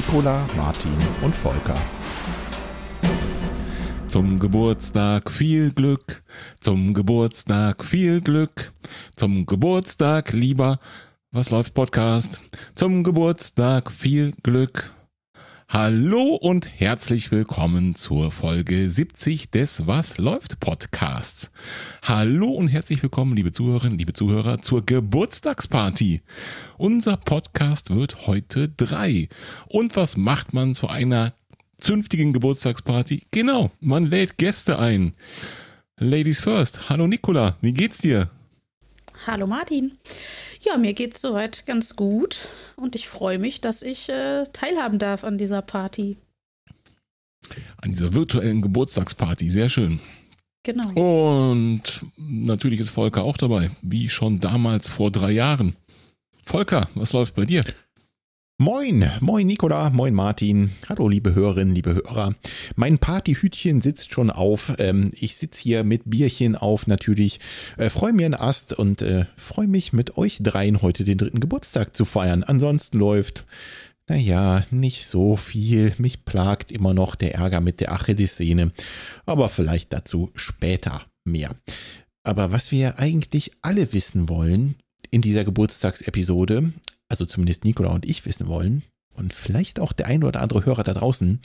Nicola, Martin und Volker. Zum Geburtstag viel Glück, zum Geburtstag viel Glück, zum Geburtstag lieber Was läuft Podcast, zum Geburtstag viel Glück. Hallo und herzlich willkommen zur Folge 70 des Was läuft Podcasts. Hallo und herzlich willkommen, liebe Zuhörerinnen, liebe Zuhörer, zur Geburtstagsparty. Unser Podcast wird heute drei. Und was macht man zu einer zünftigen Geburtstagsparty? Genau, man lädt Gäste ein. Ladies first. Hallo Nicola, wie geht's dir? Hallo Martin. Ja, mir geht's soweit ganz gut und ich freue mich, dass ich äh, teilhaben darf an dieser Party. An dieser virtuellen Geburtstagsparty, sehr schön. Genau. Und natürlich ist Volker auch dabei, wie schon damals vor drei Jahren. Volker, was läuft bei dir? Moin, moin Nicola, moin Martin. Hallo liebe Hörerinnen, liebe Hörer. Mein Partyhütchen sitzt schon auf. Ähm, ich sitze hier mit Bierchen auf natürlich. Äh, freue mir einen Ast und äh, freue mich mit euch dreien heute den dritten Geburtstag zu feiern. Ansonsten läuft, naja, nicht so viel. Mich plagt immer noch der Ärger mit der Achillessehne. Aber vielleicht dazu später mehr. Aber was wir eigentlich alle wissen wollen in dieser Geburtstagsepisode, also zumindest Nicola und ich wissen wollen, und vielleicht auch der ein oder andere Hörer da draußen,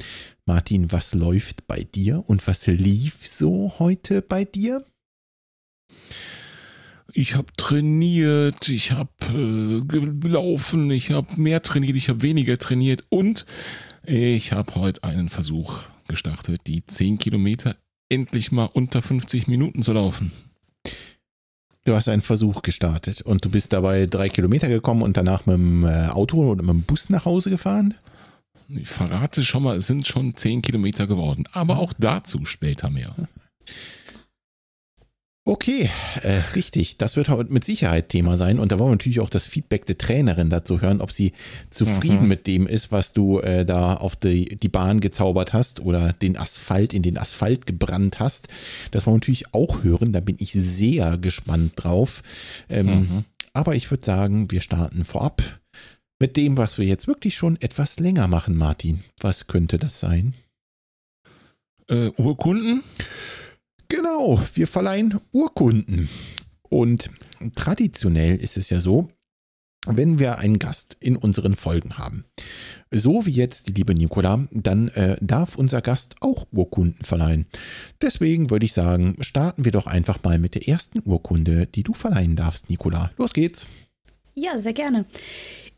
Martin, was läuft bei dir und was lief so heute bei dir? Ich habe trainiert, ich habe äh, gelaufen, ich habe mehr trainiert, ich habe weniger trainiert und ich habe heute einen Versuch gestartet, die 10 Kilometer endlich mal unter 50 Minuten zu laufen. Du hast einen Versuch gestartet und du bist dabei drei Kilometer gekommen und danach mit dem äh, Auto oder mit dem Bus nach Hause gefahren? Ich verrate schon mal, es sind schon zehn Kilometer geworden, aber auch dazu später mehr. Okay, äh, richtig. Das wird heute mit Sicherheit Thema sein. Und da wollen wir natürlich auch das Feedback der Trainerin dazu hören, ob sie zufrieden mhm. mit dem ist, was du äh, da auf die, die Bahn gezaubert hast oder den Asphalt in den Asphalt gebrannt hast. Das wollen wir natürlich auch hören. Da bin ich sehr gespannt drauf. Ähm, mhm. Aber ich würde sagen, wir starten vorab mit dem, was wir jetzt wirklich schon etwas länger machen, Martin. Was könnte das sein? Äh, Urkunden? Genau, wir verleihen Urkunden. Und traditionell ist es ja so, wenn wir einen Gast in unseren Folgen haben, so wie jetzt die liebe Nicola, dann äh, darf unser Gast auch Urkunden verleihen. Deswegen würde ich sagen, starten wir doch einfach mal mit der ersten Urkunde, die du verleihen darfst, Nicola. Los geht's. Ja, sehr gerne.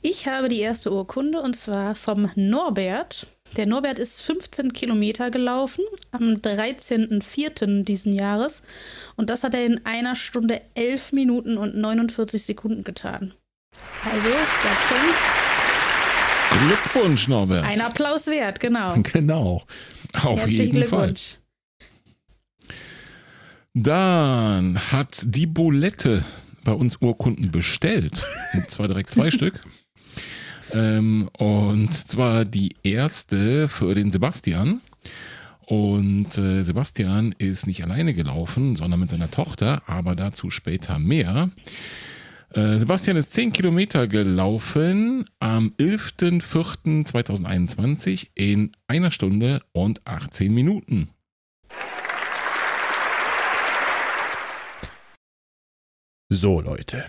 Ich habe die erste Urkunde und zwar vom Norbert. Der Norbert ist 15 Kilometer gelaufen am 13.04. diesen Jahres und das hat er in einer Stunde 11 Minuten und 49 Sekunden getan. Also, schon. Glückwunsch, Norbert. Ein Applaus wert, genau. Genau. Auf Herzlichen jeden Glückwunsch. Fall. Dann hat die Bulette bei uns Urkunden bestellt. Und zwar direkt zwei Stück. Ähm, und zwar die erste für den Sebastian. Und äh, Sebastian ist nicht alleine gelaufen, sondern mit seiner Tochter, aber dazu später mehr. Äh, Sebastian ist 10 Kilometer gelaufen am 11.04.2021 in einer Stunde und 18 Minuten. So, Leute.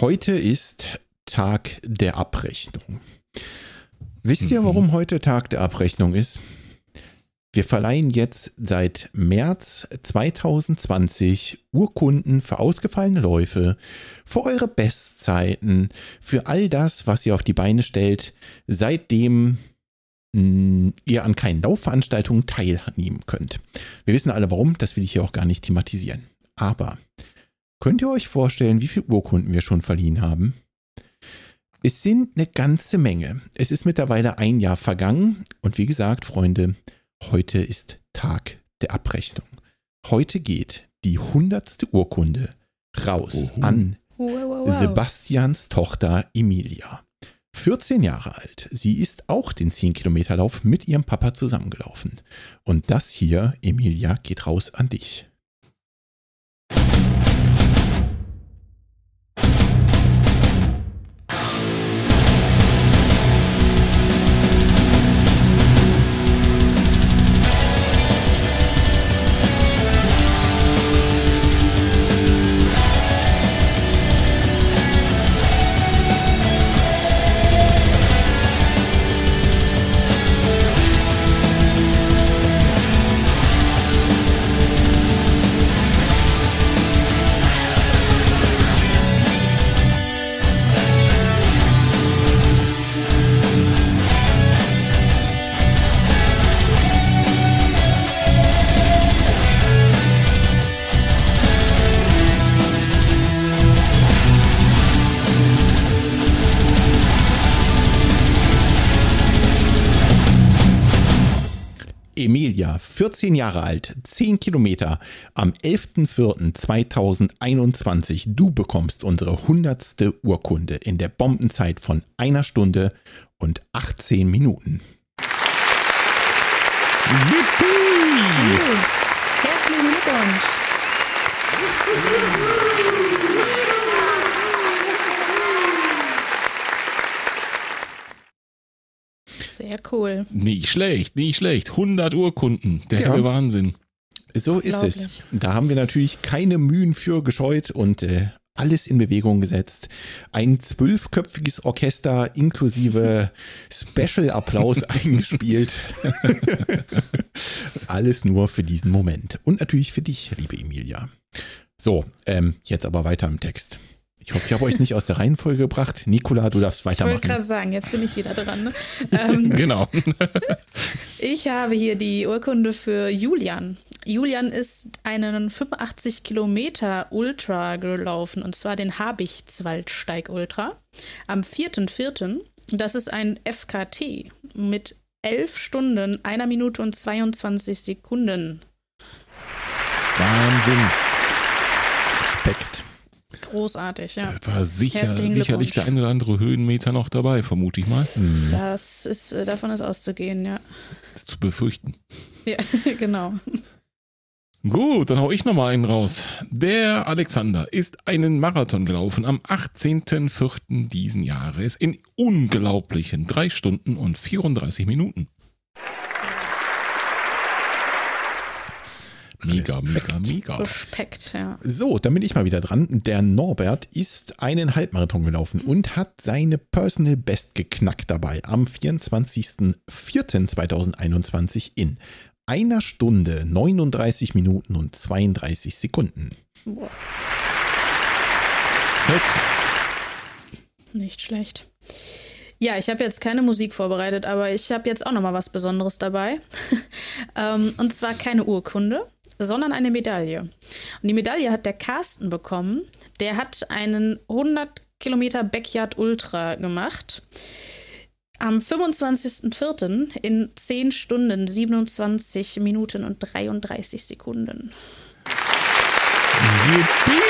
Heute ist Tag der Abrechnung. Wisst ihr, warum mhm. heute Tag der Abrechnung ist? Wir verleihen jetzt seit März 2020 Urkunden für ausgefallene Läufe, für eure Bestzeiten, für all das, was ihr auf die Beine stellt, seitdem mh, hm, ihr an keinen Laufveranstaltungen teilnehmen könnt. Wir wissen alle warum, das will ich hier auch gar nicht thematisieren. Aber könnt ihr euch vorstellen, wie viele Urkunden wir schon verliehen haben? Es sind eine ganze Menge. Es ist mittlerweile ein Jahr vergangen und wie gesagt, Freunde, heute ist Tag der Abrechnung. Heute geht die hundertste Urkunde raus Oho. an wow, wow, wow. Sebastians Tochter Emilia. 14 Jahre alt. Sie ist auch den 10-Kilometer-Lauf mit ihrem Papa zusammengelaufen. Und das hier, Emilia, geht raus an dich. 14 Jahre alt, 10 Kilometer, am 11.04.2021. Du bekommst unsere 100. Urkunde in der Bombenzeit von einer Stunde und 18 Minuten. Cool. Herzlichen Glückwunsch. Sehr cool. Nicht schlecht, nicht schlecht. 100 Urkunden. Der Ja. helle Wahnsinn. So ist es. Da haben wir natürlich keine Mühen für gescheut und äh, alles in Bewegung gesetzt. Ein zwölfköpfiges Orchester inklusive Special-Applaus eingespielt. alles nur für diesen Moment. Und natürlich für dich, liebe Emilia. So, ähm, jetzt aber weiter im Text. Ich hoffe, ich habe euch nicht aus der Reihenfolge gebracht. Nikola, du darfst Ich wollte weitermachen. gerade sagen, jetzt bin ich wieder dran. Ne? Ähm, Genau. ich habe hier die Urkunde für Julian. Julian ist einen 85 Kilometer Ultra gelaufen und zwar den Habichtswaldsteig Ultra am 4.4. Das ist ein FKT mit 11 Stunden, einer Minute und 22 Sekunden. Wahnsinn. Großartig, ja. War sicher, sicherlich der ein oder andere Höhenmeter noch dabei, vermute ich mal. Das ist, äh, davon ist auszugehen, ja. Ist zu befürchten. Ja, genau. Gut, dann hau ich nochmal einen raus. Der Alexander ist einen Marathon gelaufen am 18.04. diesen Jahres in unglaublichen 3 Stunden und 34 Minuten. Mega, mega, mega. Respekt, ja. So, dann bin ich mal wieder dran. Der Norbert ist einen Halbmarathon gelaufen und hat seine Personal Best geknackt dabei am 24.04.2021 in einer Stunde, 39 Minuten und 32 Sekunden. Boah, nicht schlecht. Ja, ich habe jetzt keine Musik vorbereitet, aber ich habe jetzt auch noch mal was Besonderes dabei. ähm, und zwar keine Urkunde, sondern eine Medaille. Und die Medaille hat der Carsten bekommen. Der hat einen 100 Kilometer Backyard Ultra gemacht. Am 25.04. in 10 Stunden, 27 Minuten und 33 Sekunden. Yippie!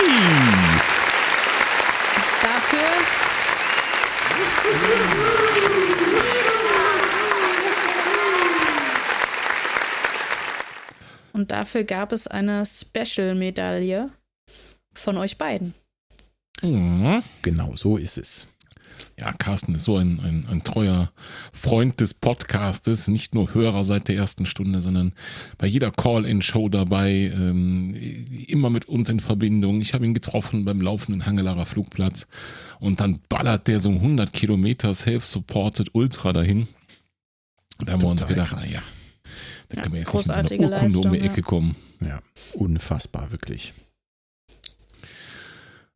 Dafür Und dafür gab es eine Special-Medaille von euch beiden. Mhm. Genau, so ist es. Ja, Carsten ist so ein, ein, ein treuer Freund des Podcastes, nicht nur Hörer seit der ersten Stunde, sondern bei jeder Call-in-Show dabei, ähm, immer mit uns in Verbindung. Ich habe ihn getroffen beim laufenden Hangelarer Flugplatz und dann ballert der so 100 Kilometer Self-Supported Ultra dahin. Da haben wir uns gedacht, naja, da Ja, können wir jetzt nicht mit so Urkunde um die Leistung, Ecke kommen. Ja, unfassbar, wirklich.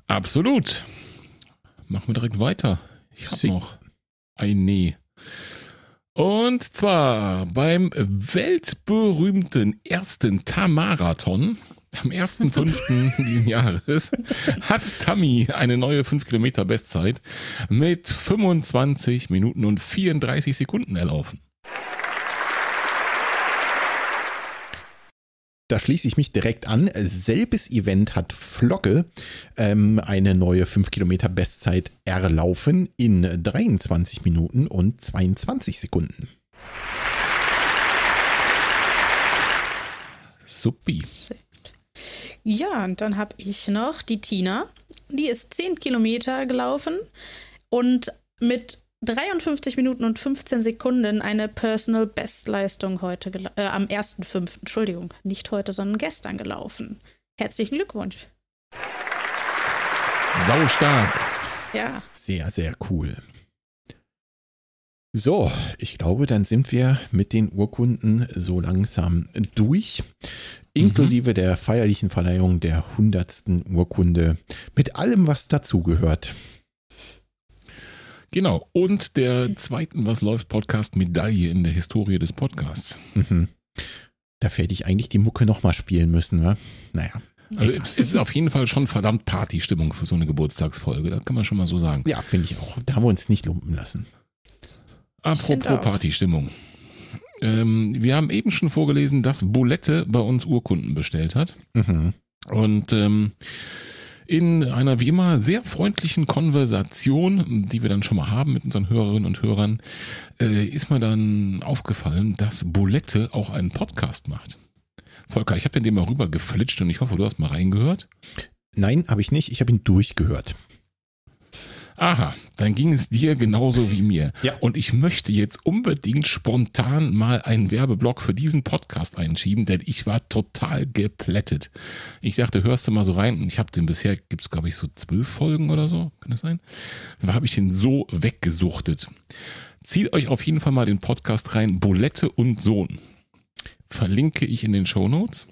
Absolut. Machen wir direkt weiter. Ich habe noch ein Nee. Und zwar beim weltberühmten ersten Tamarathon am 1.5. diesen Jahres hat Tammy eine neue 5 Kilometer Bestzeit mit 25 Minuten und 34 Sekunden erlaufen. Da schließe ich mich direkt an. Selbes Event hat Flocke ähm, eine neue 5 Kilometer Bestzeit erlaufen in 23 Minuten und 22 Sekunden. Suppi. Ja, und dann habe ich noch die Tina. Die ist 10 Kilometer gelaufen und mit 53 Minuten und 15 Sekunden eine Personal Bestleistung heute äh, am 1.5. Entschuldigung, nicht heute, sondern gestern gelaufen. Herzlichen Glückwunsch. Sau stark. Ja, Sehr, sehr cool. So, ich glaube, dann sind wir mit den Urkunden so langsam durch. Inklusive der feierlichen Verleihung der 100. Urkunde. Mit allem, was dazugehört. Genau. Und der zweiten Was läuft Podcast Medaille in der Historie des Podcasts. Mhm. Da hätte ich eigentlich die Mucke nochmal spielen müssen, wa? Naja. Also es ist auf jeden Fall schon verdammt Partystimmung für so eine Geburtstagsfolge, das kann man schon mal so sagen. Ja, finde ich auch. Da haben wir uns nicht lumpen lassen. Apropos. Partystimmung. Ähm, wir haben eben schon vorgelesen, dass Bulette bei uns Urkunden bestellt hat. Mhm. Und ähm, in einer wie immer sehr freundlichen Konversation, die wir dann schon mal haben mit unseren Hörerinnen und Hörern, äh, ist mir dann aufgefallen, dass Bulette auch einen Podcast macht. Volker, ich habe den mal rüber geflitscht und ich hoffe, du hast mal reingehört. Nein, habe ich nicht. Ich habe ihn durchgehört. Aha, dann ging es dir genauso wie mir. Ja. Und ich möchte jetzt unbedingt spontan mal einen Werbeblock für diesen Podcast einschieben, denn ich war total geplättet. Ich dachte, hörst du mal so rein und ich habe den bisher, gibt es glaube ich so zwölf Folgen oder so, kann das sein? Da habe ich den so weggesuchtet. Zieht euch auf jeden Fall mal den Podcast rein, Bulette und Sohn. Verlinke ich in den Show Notes.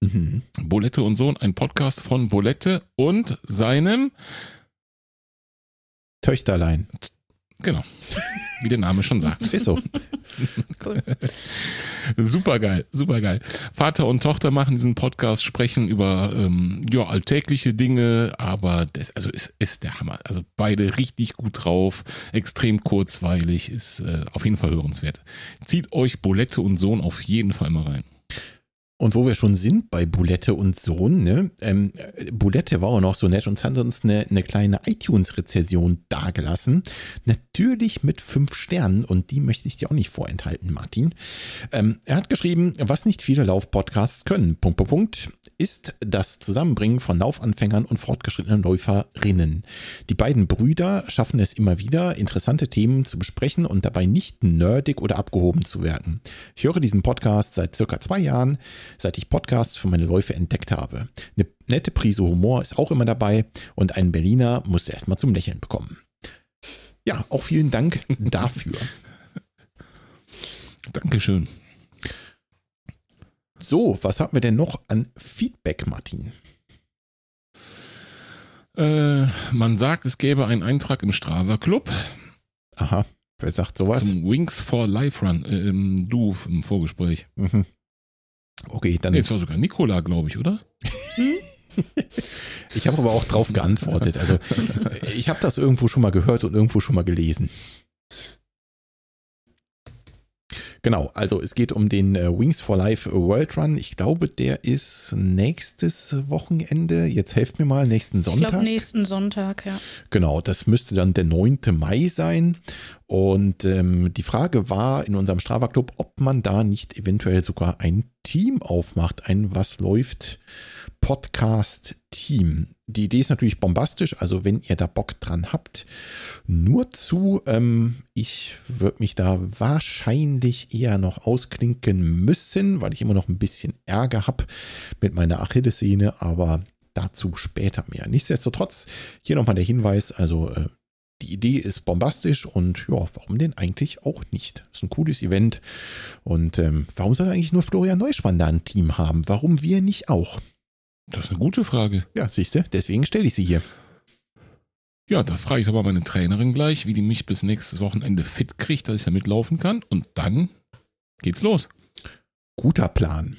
Mhm. Bolette und Sohn, ein Podcast von Bolette und seinem, Töchterlein. genau, wie der Name schon sagt. Ist so. Cool. Super geil, super geil. Vater und Tochter machen diesen Podcast, sprechen über ähm, ja, alltägliche Dinge, aber das, also es ist der Hammer. Also beide richtig gut drauf, extrem kurzweilig, ist äh, auf jeden Fall hörenswert. Zieht euch Bolette und Sohn auf jeden Fall mal rein. Und wo wir schon sind bei Bulette und Sohn, ne? Ähm, Bulette war auch noch so nett und hat uns eine, eine kleine iTunes-Rezession dagelassen. Natürlich mit fünf Sternen und die möchte ich dir auch nicht vorenthalten, Martin. Ähm, er hat geschrieben, was nicht viele Lauf-Podcasts können, Punkt, Punkt, Punkt, ist das Zusammenbringen von Laufanfängern und fortgeschrittenen Läuferinnen. Die beiden Brüder schaffen es immer wieder, interessante Themen zu besprechen und dabei nicht nerdig oder abgehoben zu werden. Ich höre diesen Podcast seit circa zwei Jahren, seit ich Podcasts für meine Läufe entdeckt habe. Eine nette Prise Humor ist auch immer dabei und ein Berliner musste erstmal zum Lächeln bekommen. Ja, auch vielen Dank dafür. Dankeschön. So, was haben wir denn noch an Feedback, Martin? Äh, man sagt, es gäbe einen Eintrag im Strava Club Aha, wer sagt sowas? zum Wings for Life Run. Äh, im- du im Vorgespräch. Mhm. Okay, dann. Nee, es war sogar Nikola, glaube ich, oder? Ich habe aber auch drauf geantwortet. Also ich habe das irgendwo schon mal gehört und irgendwo schon mal gelesen. Genau, also es geht um den äh, Wings for Life World Run. Ich glaube, der ist nächstes Wochenende. Jetzt helft mir mal, nächsten Ich Sonntag. glaube, nächsten Sonntag, ja. Genau, das müsste dann der 9. Mai sein. Und ähm, die Frage war in unserem Strava Club, ob man da nicht eventuell sogar ein Team aufmacht, ein Was läuft Podcast-Team. Die Idee ist natürlich bombastisch, also wenn ihr da Bock dran habt, nur zu, ähm, ich würde mich da wahrscheinlich eher noch ausklinken müssen, weil ich immer noch ein bisschen Ärger habe mit meiner Achillessehne, aber dazu später mehr. Nichtsdestotrotz, hier nochmal der Hinweis, also äh, die Idee ist bombastisch und ja, warum denn eigentlich auch nicht? Ist ein cooles Event und ähm, warum soll eigentlich nur Florian Neuschwann da ein Team haben? Warum wir nicht auch? Das ist eine gute Frage. Ja, siehst du, deswegen stelle ich sie hier. Ja, da frage ich aber meine Trainerin gleich, wie die mich bis nächstes Wochenende fit kriegt, dass ich da mitlaufen kann. Und dann geht's los. Guter Plan.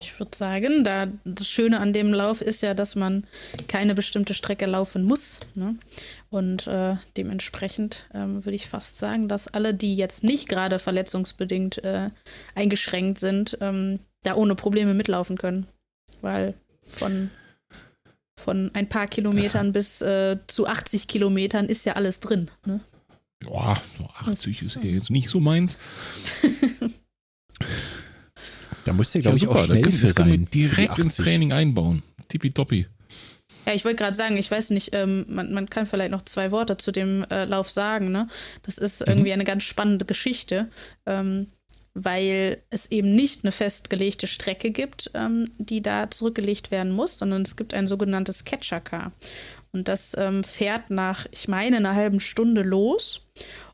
Ich würde sagen, da das Schöne an dem Lauf ist ja, dass man keine bestimmte Strecke laufen muss. Ne? Und äh, dementsprechend ähm, würde ich fast sagen, dass alle, die jetzt nicht gerade verletzungsbedingt äh, eingeschränkt sind, ähm, da ohne Probleme mitlaufen können. Weil von, von ein paar Kilometern bis äh, zu 80 Kilometern ist ja alles drin. Ne? Ja, so 80 Das ist ist ja jetzt nicht so meins. Da musst du, glaube ich, auch da schnell können- für das können wir sein. direkt ins 80. Training einbauen. Tippitoppi. Ja, ich wollte gerade sagen, ich weiß nicht, ähm, man, man kann vielleicht noch zwei Worte zu dem äh, Lauf sagen. Ne? Das ist irgendwie eine ganz spannende Geschichte, ähm, weil es eben nicht eine festgelegte Strecke gibt, ähm, die da zurückgelegt werden muss, sondern es gibt ein sogenanntes Catcher-Car. Und das ähm, fährt nach, ich meine, einer halben Stunde los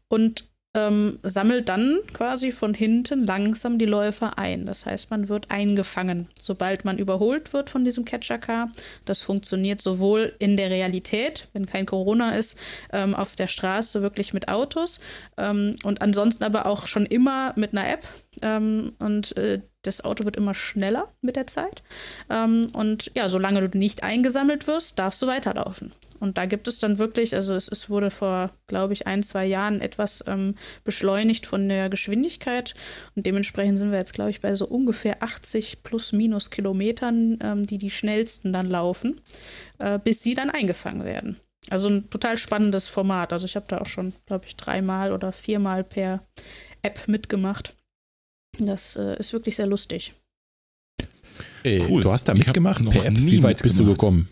und ähm, sammelt dann quasi von hinten langsam die Läufer ein. Das heißt, man wird eingefangen, sobald man überholt wird von diesem Catcher-Car. Das funktioniert sowohl in der Realität, wenn kein Corona ist, ähm, auf der Straße wirklich mit Autos ähm, und ansonsten aber auch schon immer mit einer App. Ähm, und äh, das Auto wird immer schneller mit der Zeit. Ähm, und ja, solange du nicht eingesammelt wirst, darfst du weiterlaufen. Und da gibt es dann wirklich, also es, es wurde vor, glaube ich, ein, zwei Jahren etwas ähm, beschleunigt von der Geschwindigkeit. Und dementsprechend sind wir jetzt, glaube ich, bei so ungefähr 80 plus minus Kilometern, ähm, die die schnellsten dann laufen, äh, bis sie dann eingefangen werden. Also ein total spannendes Format. Also ich habe da auch schon, glaube ich, dreimal oder viermal per App mitgemacht. Das äh, ist wirklich sehr lustig. Äh, Cool. Du hast da mitgemacht noch per App. nie Wie weit bist du gekommen?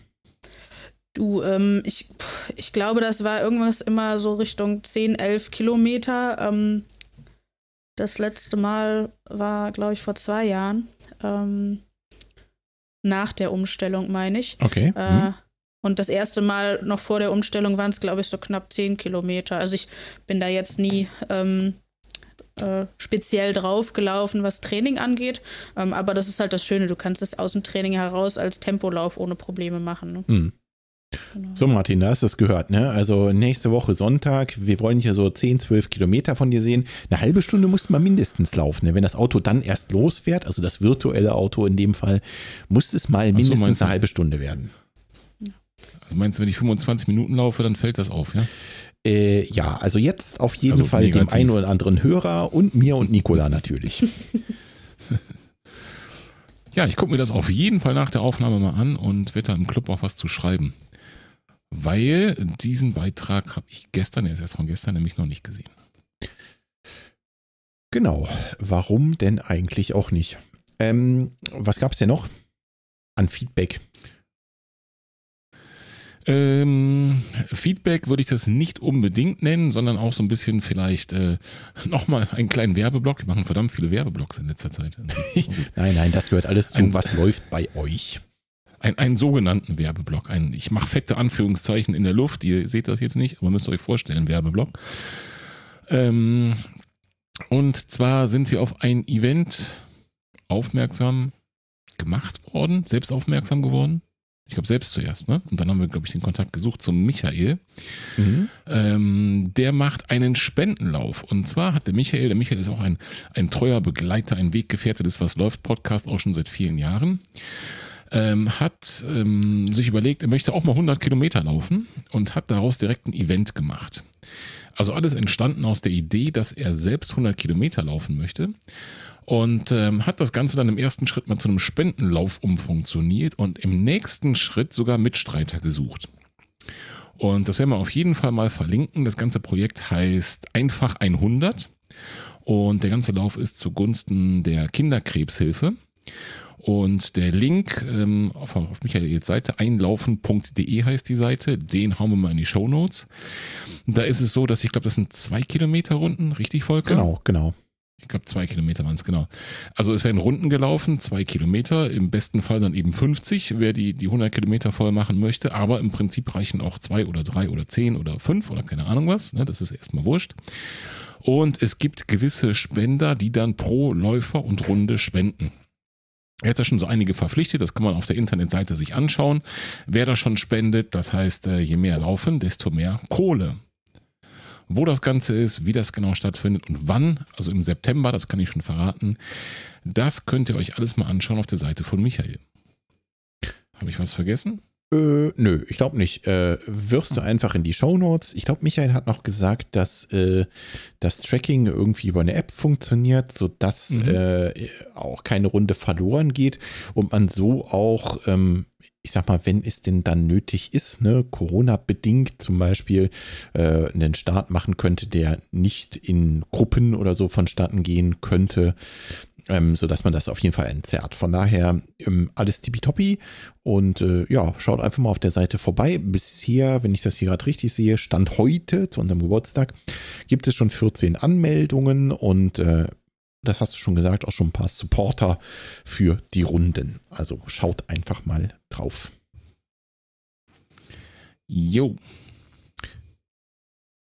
Du, ähm, ich, ich glaube, das war irgendwas immer so Richtung 10, 11 Kilometer. Ähm, das letzte Mal war, glaube ich, vor zwei Jahren. Ähm, nach der Umstellung, meine ich. Okay. Äh, hm. Und das erste Mal noch vor der Umstellung waren es, glaube ich, so knapp 10 Kilometer. Also ich bin da jetzt nie ähm, äh, speziell draufgelaufen, was Training angeht. Ähm, aber das ist halt das Schöne, du kannst es aus dem Training heraus als Tempolauf ohne Probleme machen. Ne? Hm. Genau. So, Martin, da hast du es gehört, ne? Also nächste Woche Sonntag, wir wollen hier so 10, 12 Kilometer von dir sehen. Eine halbe Stunde muss man mindestens laufen. Ne? Wenn das Auto dann erst losfährt, also das virtuelle Auto in dem Fall, muss es mal so, mindestens du? eine halbe Stunde werden. Also meinst du, wenn ich 25 Minuten laufe, dann fällt das auf, ja? Äh, ja, also jetzt auf jeden Also Fall dem negativ. einen oder anderen Hörer und mir und Nicola natürlich. Ja, ich gucke mir das auf jeden Fall nach der Aufnahme mal an und werde da im Club auch was zu schreiben. Weil diesen Beitrag habe ich gestern, er ist erst von gestern, nämlich noch nicht gesehen. genau. Warum denn eigentlich auch nicht? Ähm, was gab es denn noch an Feedback? Ähm, Feedback würde ich das nicht unbedingt nennen, sondern auch so ein bisschen vielleicht äh, nochmal einen kleinen Werbeblock. Wir machen verdammt viele Werbeblocks in letzter Zeit. Nein, nein, das gehört alles zu. Ein- was läuft bei euch? Ein, einen sogenannten Werbeblock. Ein, ich mache fette Anführungszeichen in der Luft. Ihr seht das jetzt nicht, aber müsst euch vorstellen, Werbeblock. Ähm, und zwar sind wir auf ein Event aufmerksam gemacht worden, selbst aufmerksam geworden. Ich glaube, selbst zuerst, ne? Und dann haben wir, glaube ich, den Kontakt gesucht zum Michael. Mhm. Ähm, der macht einen Spendenlauf. Und zwar hat der Michael, der Michael ist auch ein, ein treuer Begleiter, ein Weggefährte des Was läuft Podcast auch schon seit vielen Jahren. Ähm, hat ähm, sich überlegt, er möchte auch mal 100 Kilometer laufen und hat daraus direkt ein Event gemacht. Also alles entstanden aus der Idee, dass er selbst 100 Kilometer laufen möchte und ähm, hat das Ganze dann im ersten Schritt mal zu einem Spendenlauf umfunktioniert und im nächsten Schritt sogar Mitstreiter gesucht. Und das werden wir auf jeden Fall mal verlinken. Das ganze Projekt heißt Einfach 100 und der ganze Lauf ist zugunsten der Kinderkrebshilfe. Und der Link ähm, auf, auf Michaels Seite, einlaufen.de heißt die Seite, den hauen wir mal in die Show Notes. Da ist es so, dass ich glaube, das sind zwei Kilometer Runden, richtig, Volker? Genau, genau. Ich glaube, zwei Kilometer waren es, genau. Also es werden Runden gelaufen, zwei Kilometer, im besten Fall dann eben 50, wer die, die 100 Kilometer voll machen möchte. Aber im Prinzip reichen auch zwei oder drei oder zehn oder fünf oder keine Ahnung was. Ne? Das ist erstmal wurscht. Und es gibt gewisse Spender, die dann pro Läufer und Runde spenden. Er hat da schon so einige verpflichtet, das kann man auf der Internetseite sich anschauen. Wer da schon spendet, das heißt, äh, je mehr laufen, desto mehr Kohle. Wo das Ganze ist, wie das genau stattfindet und wann, also im September, das kann ich schon verraten, das könnt ihr euch alles mal anschauen auf der Seite von Michael. Habe ich was vergessen? Äh, nö, ich glaube nicht. Äh, wirfst du einfach in die Shownotes. Ich glaube, Michael hat noch gesagt, dass äh, das Tracking irgendwie über eine App funktioniert, sodass Mhm. äh, auch keine Runde verloren geht und man so auch, ähm, ich sag mal, wenn es denn dann nötig ist, ne, Corona-bedingt zum Beispiel äh, einen Start machen könnte, der nicht in Gruppen oder so vonstatten gehen könnte. Ähm, sodass man das auf jeden Fall entzerrt. Von daher ähm, alles tippitoppi und äh, ja, schaut einfach mal auf der Seite vorbei. Bisher, wenn ich das hier gerade richtig sehe, Stand heute zu unserem Geburtstag, gibt es schon 14 Anmeldungen und äh, das hast du schon gesagt, auch schon ein paar Supporter für die Runden. Also schaut einfach mal drauf. Jo.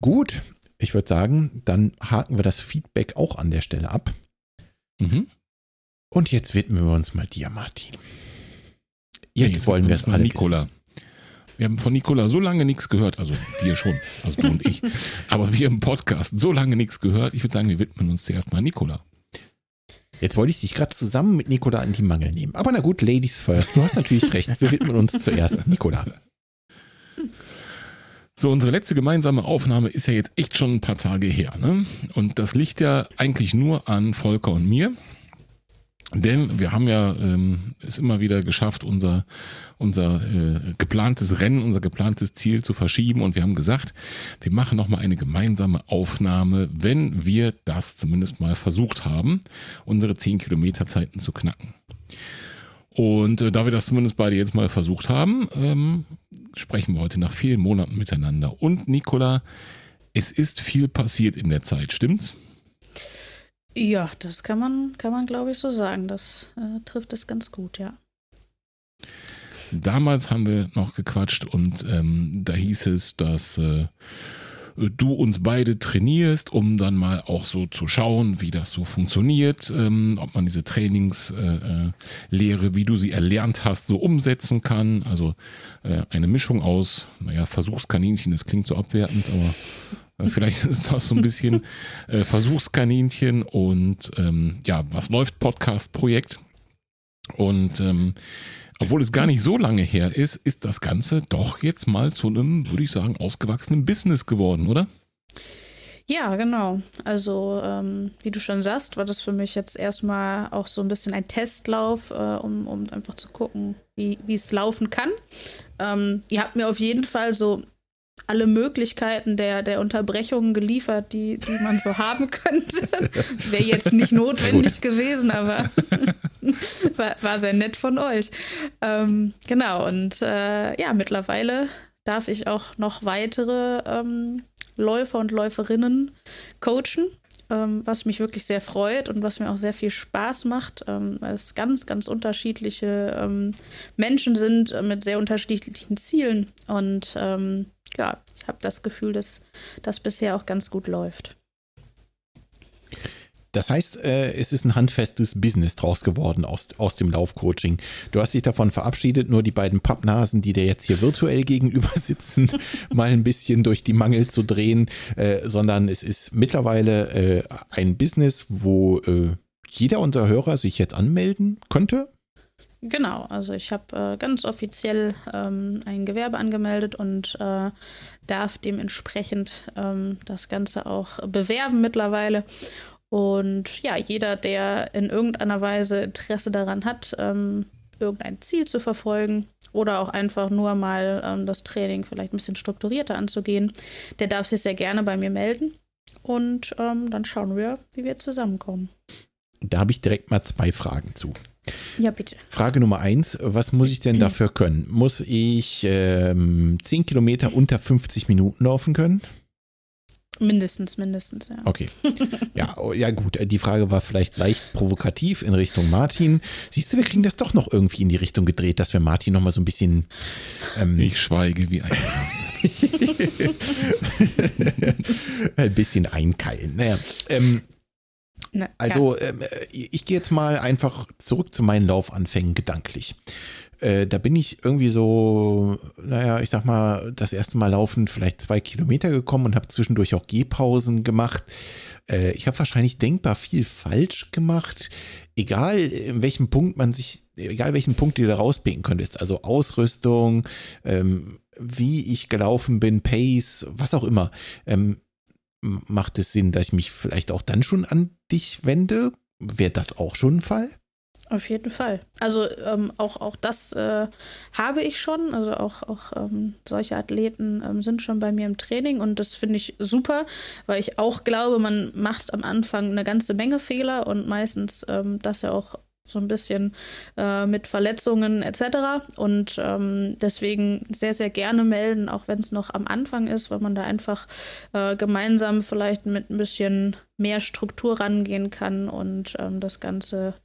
Gut, ich würde sagen, dann haken wir das Feedback auch an der Stelle ab. Mhm. Und jetzt widmen wir uns mal dir, Martin. Jetzt, Nee, wollen wir wissen es alle Nicola. Wir haben von Nicola so lange nichts gehört, also wir schon, also du und ich, aber wir im Podcast so lange nichts gehört. Ich würde sagen, wir widmen uns zuerst mal Nicola. Jetzt wollte ich dich gerade zusammen mit Nicola an die Mangel nehmen. Aber na gut, Ladies first. Du hast natürlich recht. Wir widmen uns zuerst Nicola. So, unsere letzte gemeinsame Aufnahme ist ja jetzt echt schon ein paar Tage her. Ne? Und das liegt ja eigentlich nur an Volker und mir. Denn wir haben ja ähm, es immer wieder geschafft, unser, unser äh, geplantes Rennen, unser geplantes Ziel zu verschieben. Und wir haben gesagt, wir machen nochmal eine gemeinsame Aufnahme, wenn wir das zumindest mal versucht haben, unsere 10 Kilometer Zeiten zu knacken. Und äh, da wir das zumindest beide jetzt mal versucht haben, ähm, sprechen wir heute nach vielen Monaten miteinander. Und Nicola, es ist viel passiert in der Zeit, stimmt's? Ja, das kann man, kann man glaube ich, so sagen. Das äh, trifft es ganz gut, ja. Damals haben wir noch gequatscht und ähm, da hieß es, dass äh, du uns beide trainierst, um dann mal auch so zu schauen, wie das so funktioniert, ähm, ob man diese Trainingslehre, äh, wie du sie erlernt hast, so umsetzen kann. Also äh, eine Mischung aus, naja, Versuchskaninchen, das klingt so abwertend, aber äh, vielleicht ist das so ein bisschen äh, Versuchskaninchen und ähm, ja, was läuft Podcast-Projekt? Und ähm, obwohl es gar nicht so lange her ist, ist das Ganze doch jetzt mal zu einem, würde ich sagen, ausgewachsenen Business geworden, oder? Ja, genau. Also, ähm, wie du schon sagst, war das für mich jetzt erstmal auch so ein bisschen ein Testlauf, äh, um, um einfach zu gucken, wie es laufen kann. Ähm, ihr habt mir auf jeden Fall so alle Möglichkeiten der, der Unterbrechungen geliefert, die, die man so haben könnte. Wäre jetzt nicht notwendig gewesen, aber war, war, sehr nett von euch. Ähm, genau, und äh, ja, mittlerweile darf ich auch noch weitere ähm, Läufer und Läuferinnen coachen, ähm, was mich wirklich sehr freut und was mir auch sehr viel Spaß macht, ähm, weil es ganz, ganz unterschiedliche ähm, Menschen sind mit sehr unterschiedlichen Zielen und ähm, ja, ich habe das Gefühl, dass das bisher auch ganz gut läuft. Das heißt, äh, es ist ein handfestes Business draus geworden aus, aus dem Laufcoaching. Du hast dich davon verabschiedet, nur die beiden Pappnasen, die dir jetzt hier virtuell gegenüber sitzen, mal ein bisschen durch die Mangel zu drehen, äh, sondern es ist mittlerweile äh, ein Business, wo äh, jeder unserer Hörer sich jetzt anmelden könnte. Genau, also ich habe äh, ganz offiziell ähm, ein Gewerbe angemeldet und äh, darf dementsprechend ähm, das Ganze auch bewerben mittlerweile. Und ja, jeder, der in irgendeiner Weise Interesse daran hat, ähm, irgendein Ziel zu verfolgen oder auch einfach nur mal ähm, das Training vielleicht ein bisschen strukturierter anzugehen, der darf sich sehr gerne bei mir melden. Und ähm, dann schauen wir, wie wir zusammenkommen. Da habe ich direkt mal zwei Fragen zu. Ja, bitte. Frage Nummer eins: Was muss ich denn dafür können? Muss ich ähm, 10 Kilometer unter 50 Minuten laufen können? Mindestens, mindestens, ja. Okay. Ja, oh, ja, gut. Die Frage war vielleicht leicht provokativ in Richtung Martin. Siehst du, wir kriegen das doch noch irgendwie in die Richtung gedreht, dass wir Martin noch mal so ein bisschen. Ähm, ich schweige wie ein. ein bisschen einkeilen. Naja. Ähm, na, also, ja. ähm, ich gehe jetzt mal einfach zurück zu meinen Laufanfängen gedanklich. Äh, da bin ich irgendwie so, naja, ich sag mal, das erste Mal laufen vielleicht zwei Kilometer gekommen und habe zwischendurch auch Gehpausen gemacht. Äh, ich habe wahrscheinlich denkbar viel falsch gemacht. Egal, in welchem Punkt man sich, egal welchen Punkt ihr da rauspicken könntest, also Ausrüstung, ähm, wie ich gelaufen bin, Pace, was auch immer. Ähm, macht es Sinn, dass ich mich vielleicht auch dann schon an dich wende? Wäre das auch schon ein Fall? Auf jeden Fall. Also ähm, auch, auch das äh, habe ich schon. Also auch, auch ähm, solche Athleten ähm, sind schon bei mir im Training und das finde ich super, weil ich auch glaube, man macht am Anfang eine ganze Menge Fehler und meistens ähm, das ja auch so ein bisschen äh, mit Verletzungen etc. Und ähm, deswegen sehr, sehr gerne melden, auch wenn es noch am Anfang ist, weil man da einfach äh, gemeinsam vielleicht mit ein bisschen mehr Struktur rangehen kann und ähm, das Ganze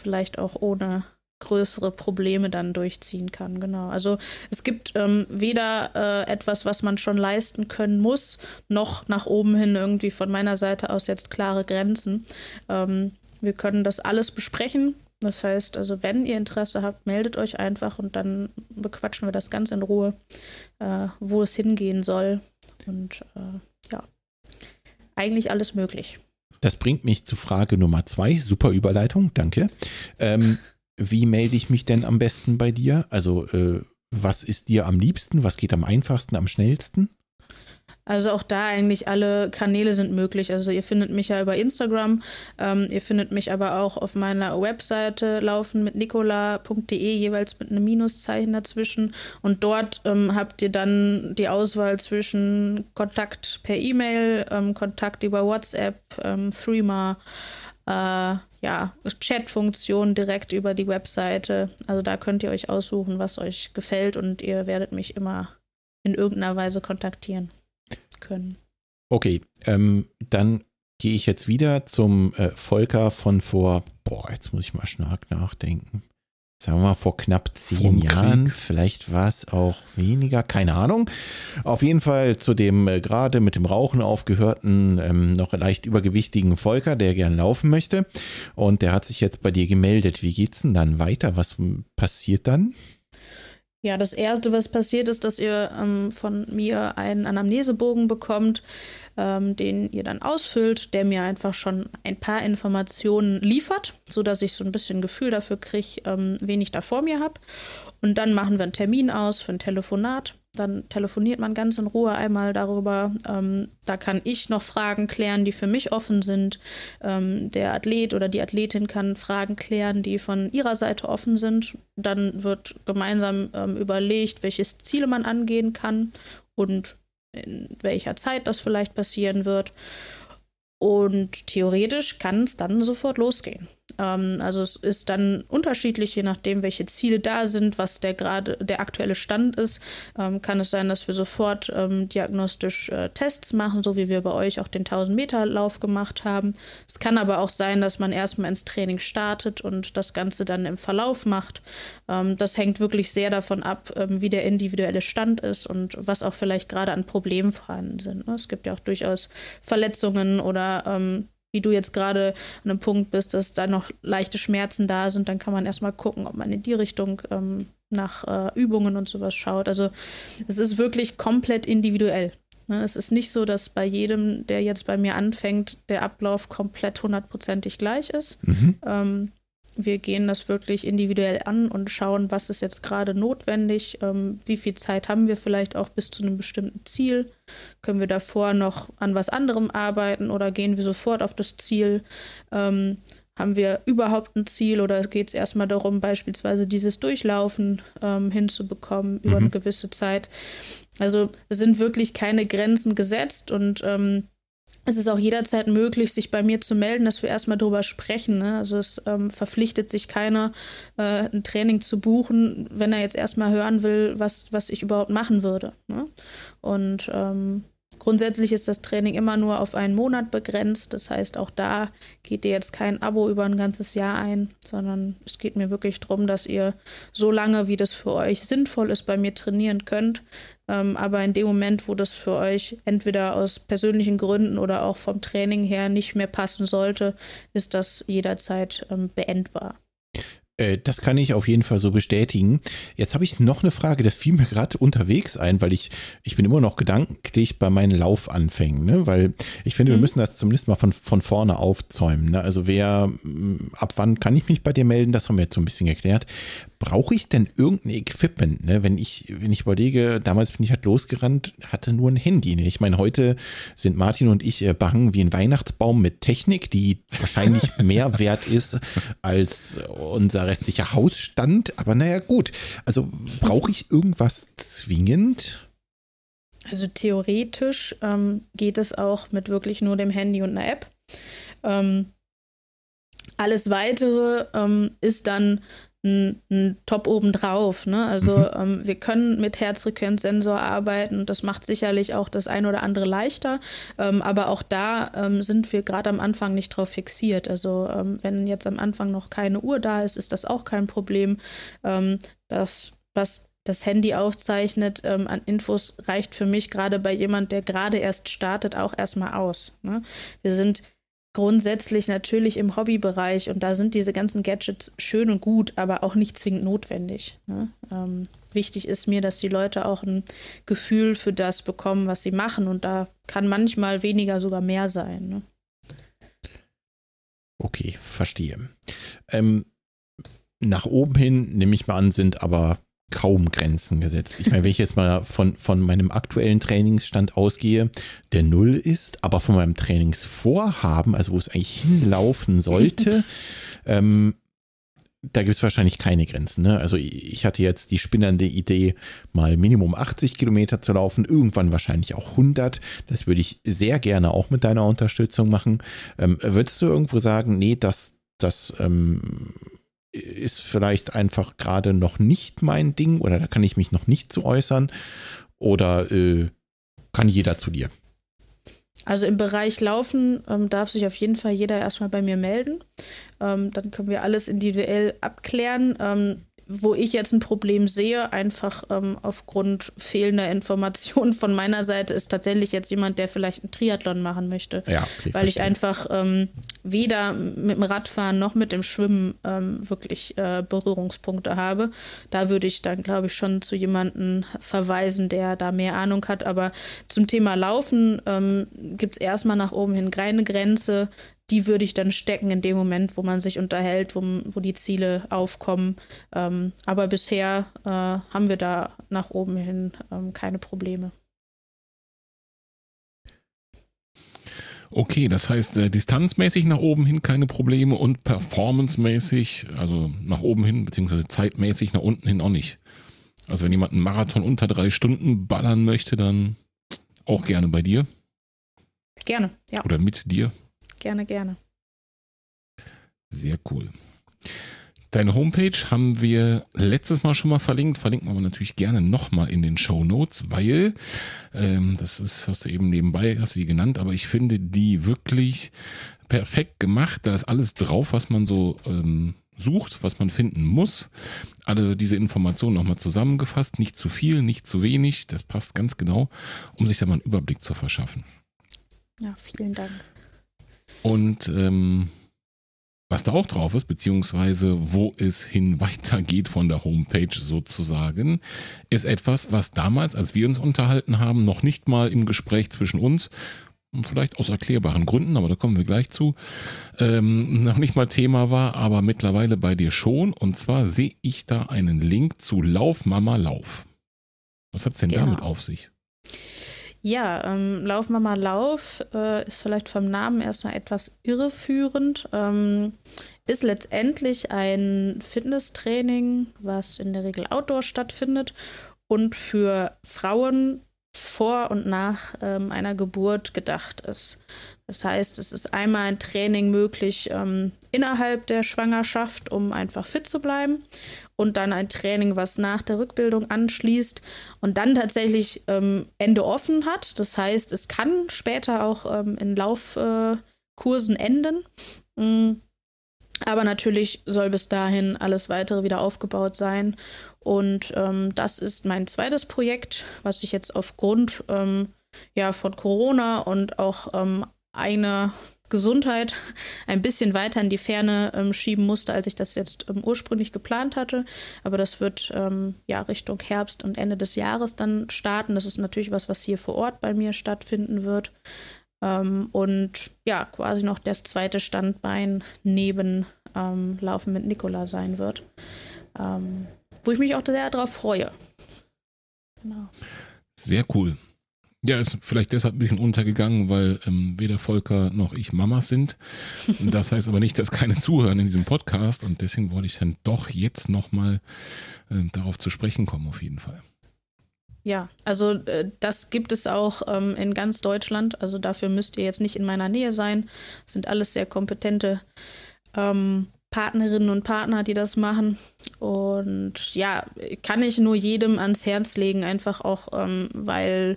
vielleicht auch ohne größere Probleme dann durchziehen kann. Genau. Also es gibt ähm, weder äh, etwas, was man schon leisten können muss, noch nach oben hin irgendwie von meiner Seite aus jetzt klare Grenzen. Ähm, wir können das alles besprechen. Das heißt, also wenn ihr Interesse habt, meldet euch einfach und dann bequatschen wir das ganz in Ruhe, äh, wo es hingehen soll. Und äh, ja, eigentlich alles möglich. Das bringt mich zu Frage Nummer zwei. Super Überleitung, danke. Ähm, wie melde ich mich denn am besten bei dir? Also, äh, was ist dir am liebsten? Was geht am einfachsten, am schnellsten? Also auch da eigentlich alle Kanäle sind möglich. Also ihr findet mich ja über Instagram, ähm, ihr findet mich aber auch auf meiner Webseite laufen mit nicola.de, jeweils mit einem Minuszeichen dazwischen. Und dort ähm, habt ihr dann die Auswahl zwischen Kontakt per E-Mail, ähm, Kontakt über WhatsApp, ähm, Threema, äh, ja, Chat-Funktion direkt über die Webseite. Also da könnt ihr euch aussuchen, was euch gefällt und ihr werdet mich immer in irgendeiner Weise kontaktieren können. Okay, ähm, dann gehe ich jetzt wieder zum äh, Volker von vor, boah, jetzt muss ich mal stark nachdenken. Sagen wir mal vor knapp zehn Vom Jahren, Krieg. vielleicht war es auch weniger, keine Ahnung. Auf jeden Fall zu dem äh, gerade mit dem Rauchen aufgehörten, ähm, noch leicht übergewichtigen Volker, der gern laufen möchte. Und der hat sich jetzt bei dir gemeldet. Wie geht's denn dann weiter? Was passiert dann? Ja, das Erste, was passiert ist, dass ihr ähm, von mir einen Anamnesebogen bekommt, ähm, den ihr dann ausfüllt, der mir einfach schon ein paar Informationen liefert, sodass ich so ein bisschen Gefühl dafür kriege, ähm, wen ich da vor mir habe. Und dann machen wir einen Termin aus für ein Telefonat. Dann telefoniert man ganz in Ruhe einmal darüber. Ähm, da kann ich noch Fragen klären, die für mich offen sind. Ähm, der Athlet oder die Athletin kann Fragen klären, die von ihrer Seite offen sind. Dann wird gemeinsam ähm, überlegt, welche Ziele man angehen kann und in welcher Zeit das vielleicht passieren wird. Und theoretisch kann es dann sofort losgehen. Ähm, also es ist dann unterschiedlich, je nachdem, welche Ziele da sind, was der gerade der aktuelle Stand ist. Ähm, kann es sein, dass wir sofort ähm, diagnostisch äh, Tests machen, so wie wir bei euch auch den 1000 Meter Lauf gemacht haben. Es kann aber auch sein, dass man erstmal ins Training startet und das Ganze dann im Verlauf macht. Ähm, das hängt wirklich sehr davon ab, ähm, wie der individuelle Stand ist und was auch vielleicht gerade an Problemen vorhanden sind. Ne? Es gibt ja auch durchaus Verletzungen oder ähm, wie du jetzt gerade an einem Punkt bist, dass da noch leichte Schmerzen da sind, dann kann man erstmal gucken, ob man in die Richtung ähm, nach äh, Übungen und sowas schaut. Also es ist wirklich komplett individuell. Ne? Es ist nicht so, dass bei jedem, der jetzt bei mir anfängt, der Ablauf komplett hundertprozentig gleich ist. Mhm. Ähm, wir gehen das wirklich individuell an und schauen, was ist jetzt gerade notwendig, ähm, wie viel Zeit haben wir vielleicht auch bis zu einem bestimmten Ziel. Können wir davor noch an was anderem arbeiten oder gehen wir sofort auf das Ziel? Ähm, haben wir überhaupt ein Ziel oder geht es erstmal darum, beispielsweise dieses Durchlaufen ähm, hinzubekommen über mhm. eine gewisse Zeit? Also es sind wirklich keine Grenzen gesetzt und ähm, es ist auch jederzeit möglich, sich bei mir zu melden, dass wir erstmal drüber sprechen. Ne? Also es ähm, verpflichtet sich keiner, äh, ein Training zu buchen, wenn er jetzt erstmal hören will, was, was ich überhaupt machen würde. Ne? Und ähm, grundsätzlich ist das Training immer nur auf einen Monat begrenzt. Das heißt, auch da geht ihr jetzt kein Abo über ein ganzes Jahr ein, sondern es geht mir wirklich darum, dass ihr so lange, wie das für euch sinnvoll ist, bei mir trainieren könnt. Ähm, aber in dem Moment, wo das für euch entweder aus persönlichen Gründen oder auch vom Training her nicht mehr passen sollte, ist das jederzeit ähm, beendbar. Äh, das kann ich auf jeden Fall so bestätigen. Jetzt habe ich noch eine Frage, das fiel mir gerade unterwegs ein, weil ich, ich bin immer noch gedanklich bei meinen Laufanfängen, ne? weil ich finde, mhm. wir müssen das zumindest mal von, von vorne aufzäumen. Ne? Also wer, ab wann kann ich mich bei dir melden, das haben wir jetzt so ein bisschen erklärt brauche ich denn irgendein Equipment? Ne? Wenn ich, wenn ich überlege, damals bin ich halt losgerannt, hatte nur ein Handy. Ne? Ich meine, heute sind Martin und ich äh, behangen wie ein Weihnachtsbaum mit Technik, die wahrscheinlich mehr wert ist als unser restlicher Hausstand. Aber naja, gut. Also brauche ich irgendwas zwingend? Also theoretisch ähm, geht es auch mit wirklich nur dem Handy und einer App. Ähm, alles weitere ähm, ist dann ein, ein Top obendrauf. Ne? Also mhm. ähm, wir können mit Herzfrequenzsensor arbeiten und das macht sicherlich auch das ein oder andere leichter. Ähm, aber auch da ähm, sind wir gerade am Anfang nicht drauf fixiert. Also ähm, wenn jetzt am Anfang noch keine Uhr da ist, ist das auch kein Problem. Ähm, das, was das Handy aufzeichnet ähm, an Infos, reicht für mich gerade bei jemand, der gerade erst startet, auch erstmal aus. Ne? Wir sind grundsätzlich natürlich im Hobbybereich und da sind diese ganzen Gadgets schön und gut, aber auch nicht zwingend notwendig. Ne? Ähm, wichtig ist mir, dass die Leute auch ein Gefühl für das bekommen, was sie machen und da kann manchmal weniger sogar mehr sein. Ne? Okay, verstehe. Ähm, nach oben hin, nehme ich mal an, sind aber kaum Grenzen gesetzt. Ich meine, wenn ich jetzt mal von, von meinem aktuellen Trainingsstand ausgehe, der Null ist, aber von meinem Trainingsvorhaben, also wo es eigentlich hinlaufen sollte, ähm, da gibt es wahrscheinlich keine Grenzen. Ne? Also ich hatte jetzt die spinnende Idee, mal Minimum 80 Kilometer zu laufen, irgendwann wahrscheinlich auch 100. Das würde ich sehr gerne auch mit deiner Unterstützung machen. Ähm, würdest du irgendwo sagen, nee, das, das ähm, ist vielleicht einfach gerade noch nicht mein Ding oder da kann ich mich noch nicht zu äußern? Oder äh, kann jeder zu dir? Also im Bereich Laufen ähm, darf sich auf jeden Fall jeder erstmal bei mir melden. Ähm, dann können wir alles individuell abklären. Ähm, wo ich jetzt ein Problem sehe, einfach ähm, aufgrund fehlender Informationen von meiner Seite, ist tatsächlich jetzt jemand, der vielleicht einen Triathlon machen möchte. Ja, okay, weil verstehe. ich einfach ähm, weder mit dem Radfahren noch mit dem Schwimmen ähm, wirklich äh, Berührungspunkte habe. Da würde ich dann, glaube ich, schon zu jemandem verweisen, der da mehr Ahnung hat. Aber zum Thema Laufen ähm, gibt es erstmal nach oben hin keine Grenze die würde ich dann stecken in dem Moment, wo man sich unterhält, wo, wo die Ziele aufkommen. Ähm, aber bisher äh, haben wir da nach oben hin ähm, keine Probleme. Okay, das heißt äh, distanzmäßig nach oben hin keine Probleme und performancemäßig, also nach oben hin, beziehungsweise zeitmäßig nach unten hin auch nicht. Also wenn jemand einen Marathon unter drei Stunden ballern möchte, dann auch gerne bei dir. Gerne, ja. Oder mit dir. Gerne, gerne. Sehr cool. Deine Homepage haben wir letztes Mal schon mal verlinkt, verlinken wir aber natürlich gerne nochmal in den Show Notes, weil ähm, das ist, hast du eben nebenbei, hast du die genannt, aber ich finde die wirklich perfekt gemacht. Da ist alles drauf, was man so ähm, sucht, was man finden muss. Alle diese Informationen nochmal zusammengefasst, nicht zu viel, nicht zu wenig, das passt ganz genau, um sich da mal einen Überblick zu verschaffen. Ja, vielen Dank. Und ähm, was da auch drauf ist, beziehungsweise wo es hin weitergeht von der Homepage sozusagen, ist etwas, was damals, als wir uns unterhalten haben, noch nicht mal im Gespräch zwischen uns, vielleicht aus erklärbaren Gründen, aber da kommen wir gleich zu, ähm, noch nicht mal Thema war, aber mittlerweile bei dir schon. Und zwar sehe ich da einen Link zu Lauf Mama Lauf. Was hat es denn genau. damit auf sich? Ja, ähm, Lauf Mama Lauf äh, ist vielleicht vom Namen erstmal etwas irreführend. Ähm, ist letztendlich ein Fitnesstraining, was in der Regel outdoor stattfindet und für Frauen vor und nach ähm, einer Geburt gedacht ist. Das heißt, es ist einmal ein Training möglich ähm, innerhalb der Schwangerschaft, um einfach fit zu bleiben. Und dann ein Training, was nach der Rückbildung anschließt und dann tatsächlich ähm, Ende offen hat. Das heißt, es kann später auch ähm, in Laufkursen äh, enden. Mhm. Aber natürlich soll bis dahin alles weitere wieder aufgebaut sein. Und ähm, das ist mein zweites Projekt, was ich jetzt aufgrund ähm, ja, von Corona und auch ähm, eine Gesundheit ein bisschen weiter in die Ferne ähm, schieben musste, als ich das jetzt ähm, ursprünglich geplant hatte. Aber das wird ähm, ja Richtung Herbst und Ende des Jahres dann starten. Das ist natürlich was, was hier vor Ort bei mir stattfinden wird. Und ja, quasi noch das zweite Standbein neben Laufen mit Nikola sein wird. Wo ich mich auch sehr darauf freue. Genau. Sehr cool. Ja, ist vielleicht deshalb ein bisschen untergegangen, weil ähm, weder Volker noch ich Mamas sind. Das heißt aber nicht, dass keine zuhören in diesem Podcast und deswegen wollte ich dann doch jetzt nochmal äh, darauf zu sprechen kommen, auf jeden Fall. Ja, also äh, das gibt es auch ähm, in ganz Deutschland. Also dafür müsst ihr jetzt nicht in meiner Nähe sein. Das sind alles sehr kompetente ähm, Partnerinnen und Partner, die das machen. Und ja, kann ich nur jedem ans Herz legen, einfach auch, ähm, weil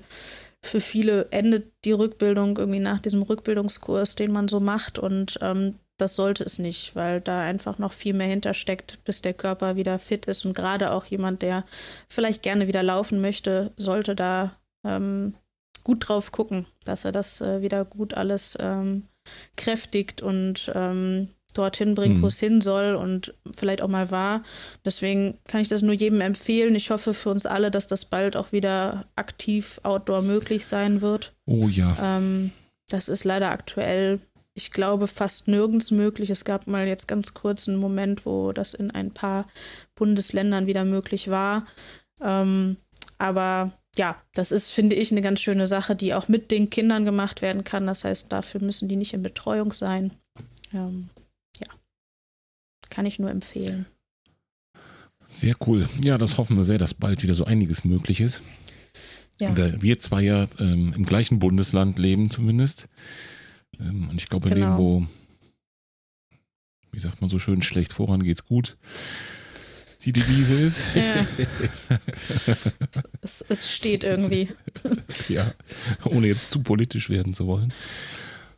für viele endet die Rückbildung irgendwie nach diesem Rückbildungskurs, den man so macht. Und ähm, das sollte es nicht, weil da einfach noch viel mehr hintersteckt, bis der Körper wieder fit ist. Und gerade auch jemand, der vielleicht gerne wieder laufen möchte, sollte da ähm, gut drauf gucken, dass er das äh, wieder gut alles ähm, kräftigt und ähm, dorthin bringt, mhm. wo es hin soll und vielleicht auch mal war. Deswegen kann ich das nur jedem empfehlen. Ich hoffe für uns alle, dass das bald auch wieder aktiv outdoor möglich sein wird. Oh ja. Ähm, das ist leider aktuell ich glaube, fast nirgends möglich. Es gab mal jetzt ganz kurz einen Moment, wo das in ein paar Bundesländern wieder möglich war. Ähm, aber ja, das ist, finde ich, eine ganz schöne Sache, die auch mit den Kindern gemacht werden kann. Das heißt, dafür müssen die nicht in Betreuung sein. Ähm, ja, kann ich nur empfehlen. Sehr cool. Ja, das hoffen wir sehr, dass bald wieder so einiges möglich ist. Ja. Da wir zwei ja ähm, im gleichen Bundesland leben zumindest. Ähm, und ich glaube, genau. in dem, wo, wie sagt man so schön, schlecht voran geht's gut, die Devise ist. Ja. es, es steht irgendwie. ja, ohne jetzt zu politisch werden zu wollen.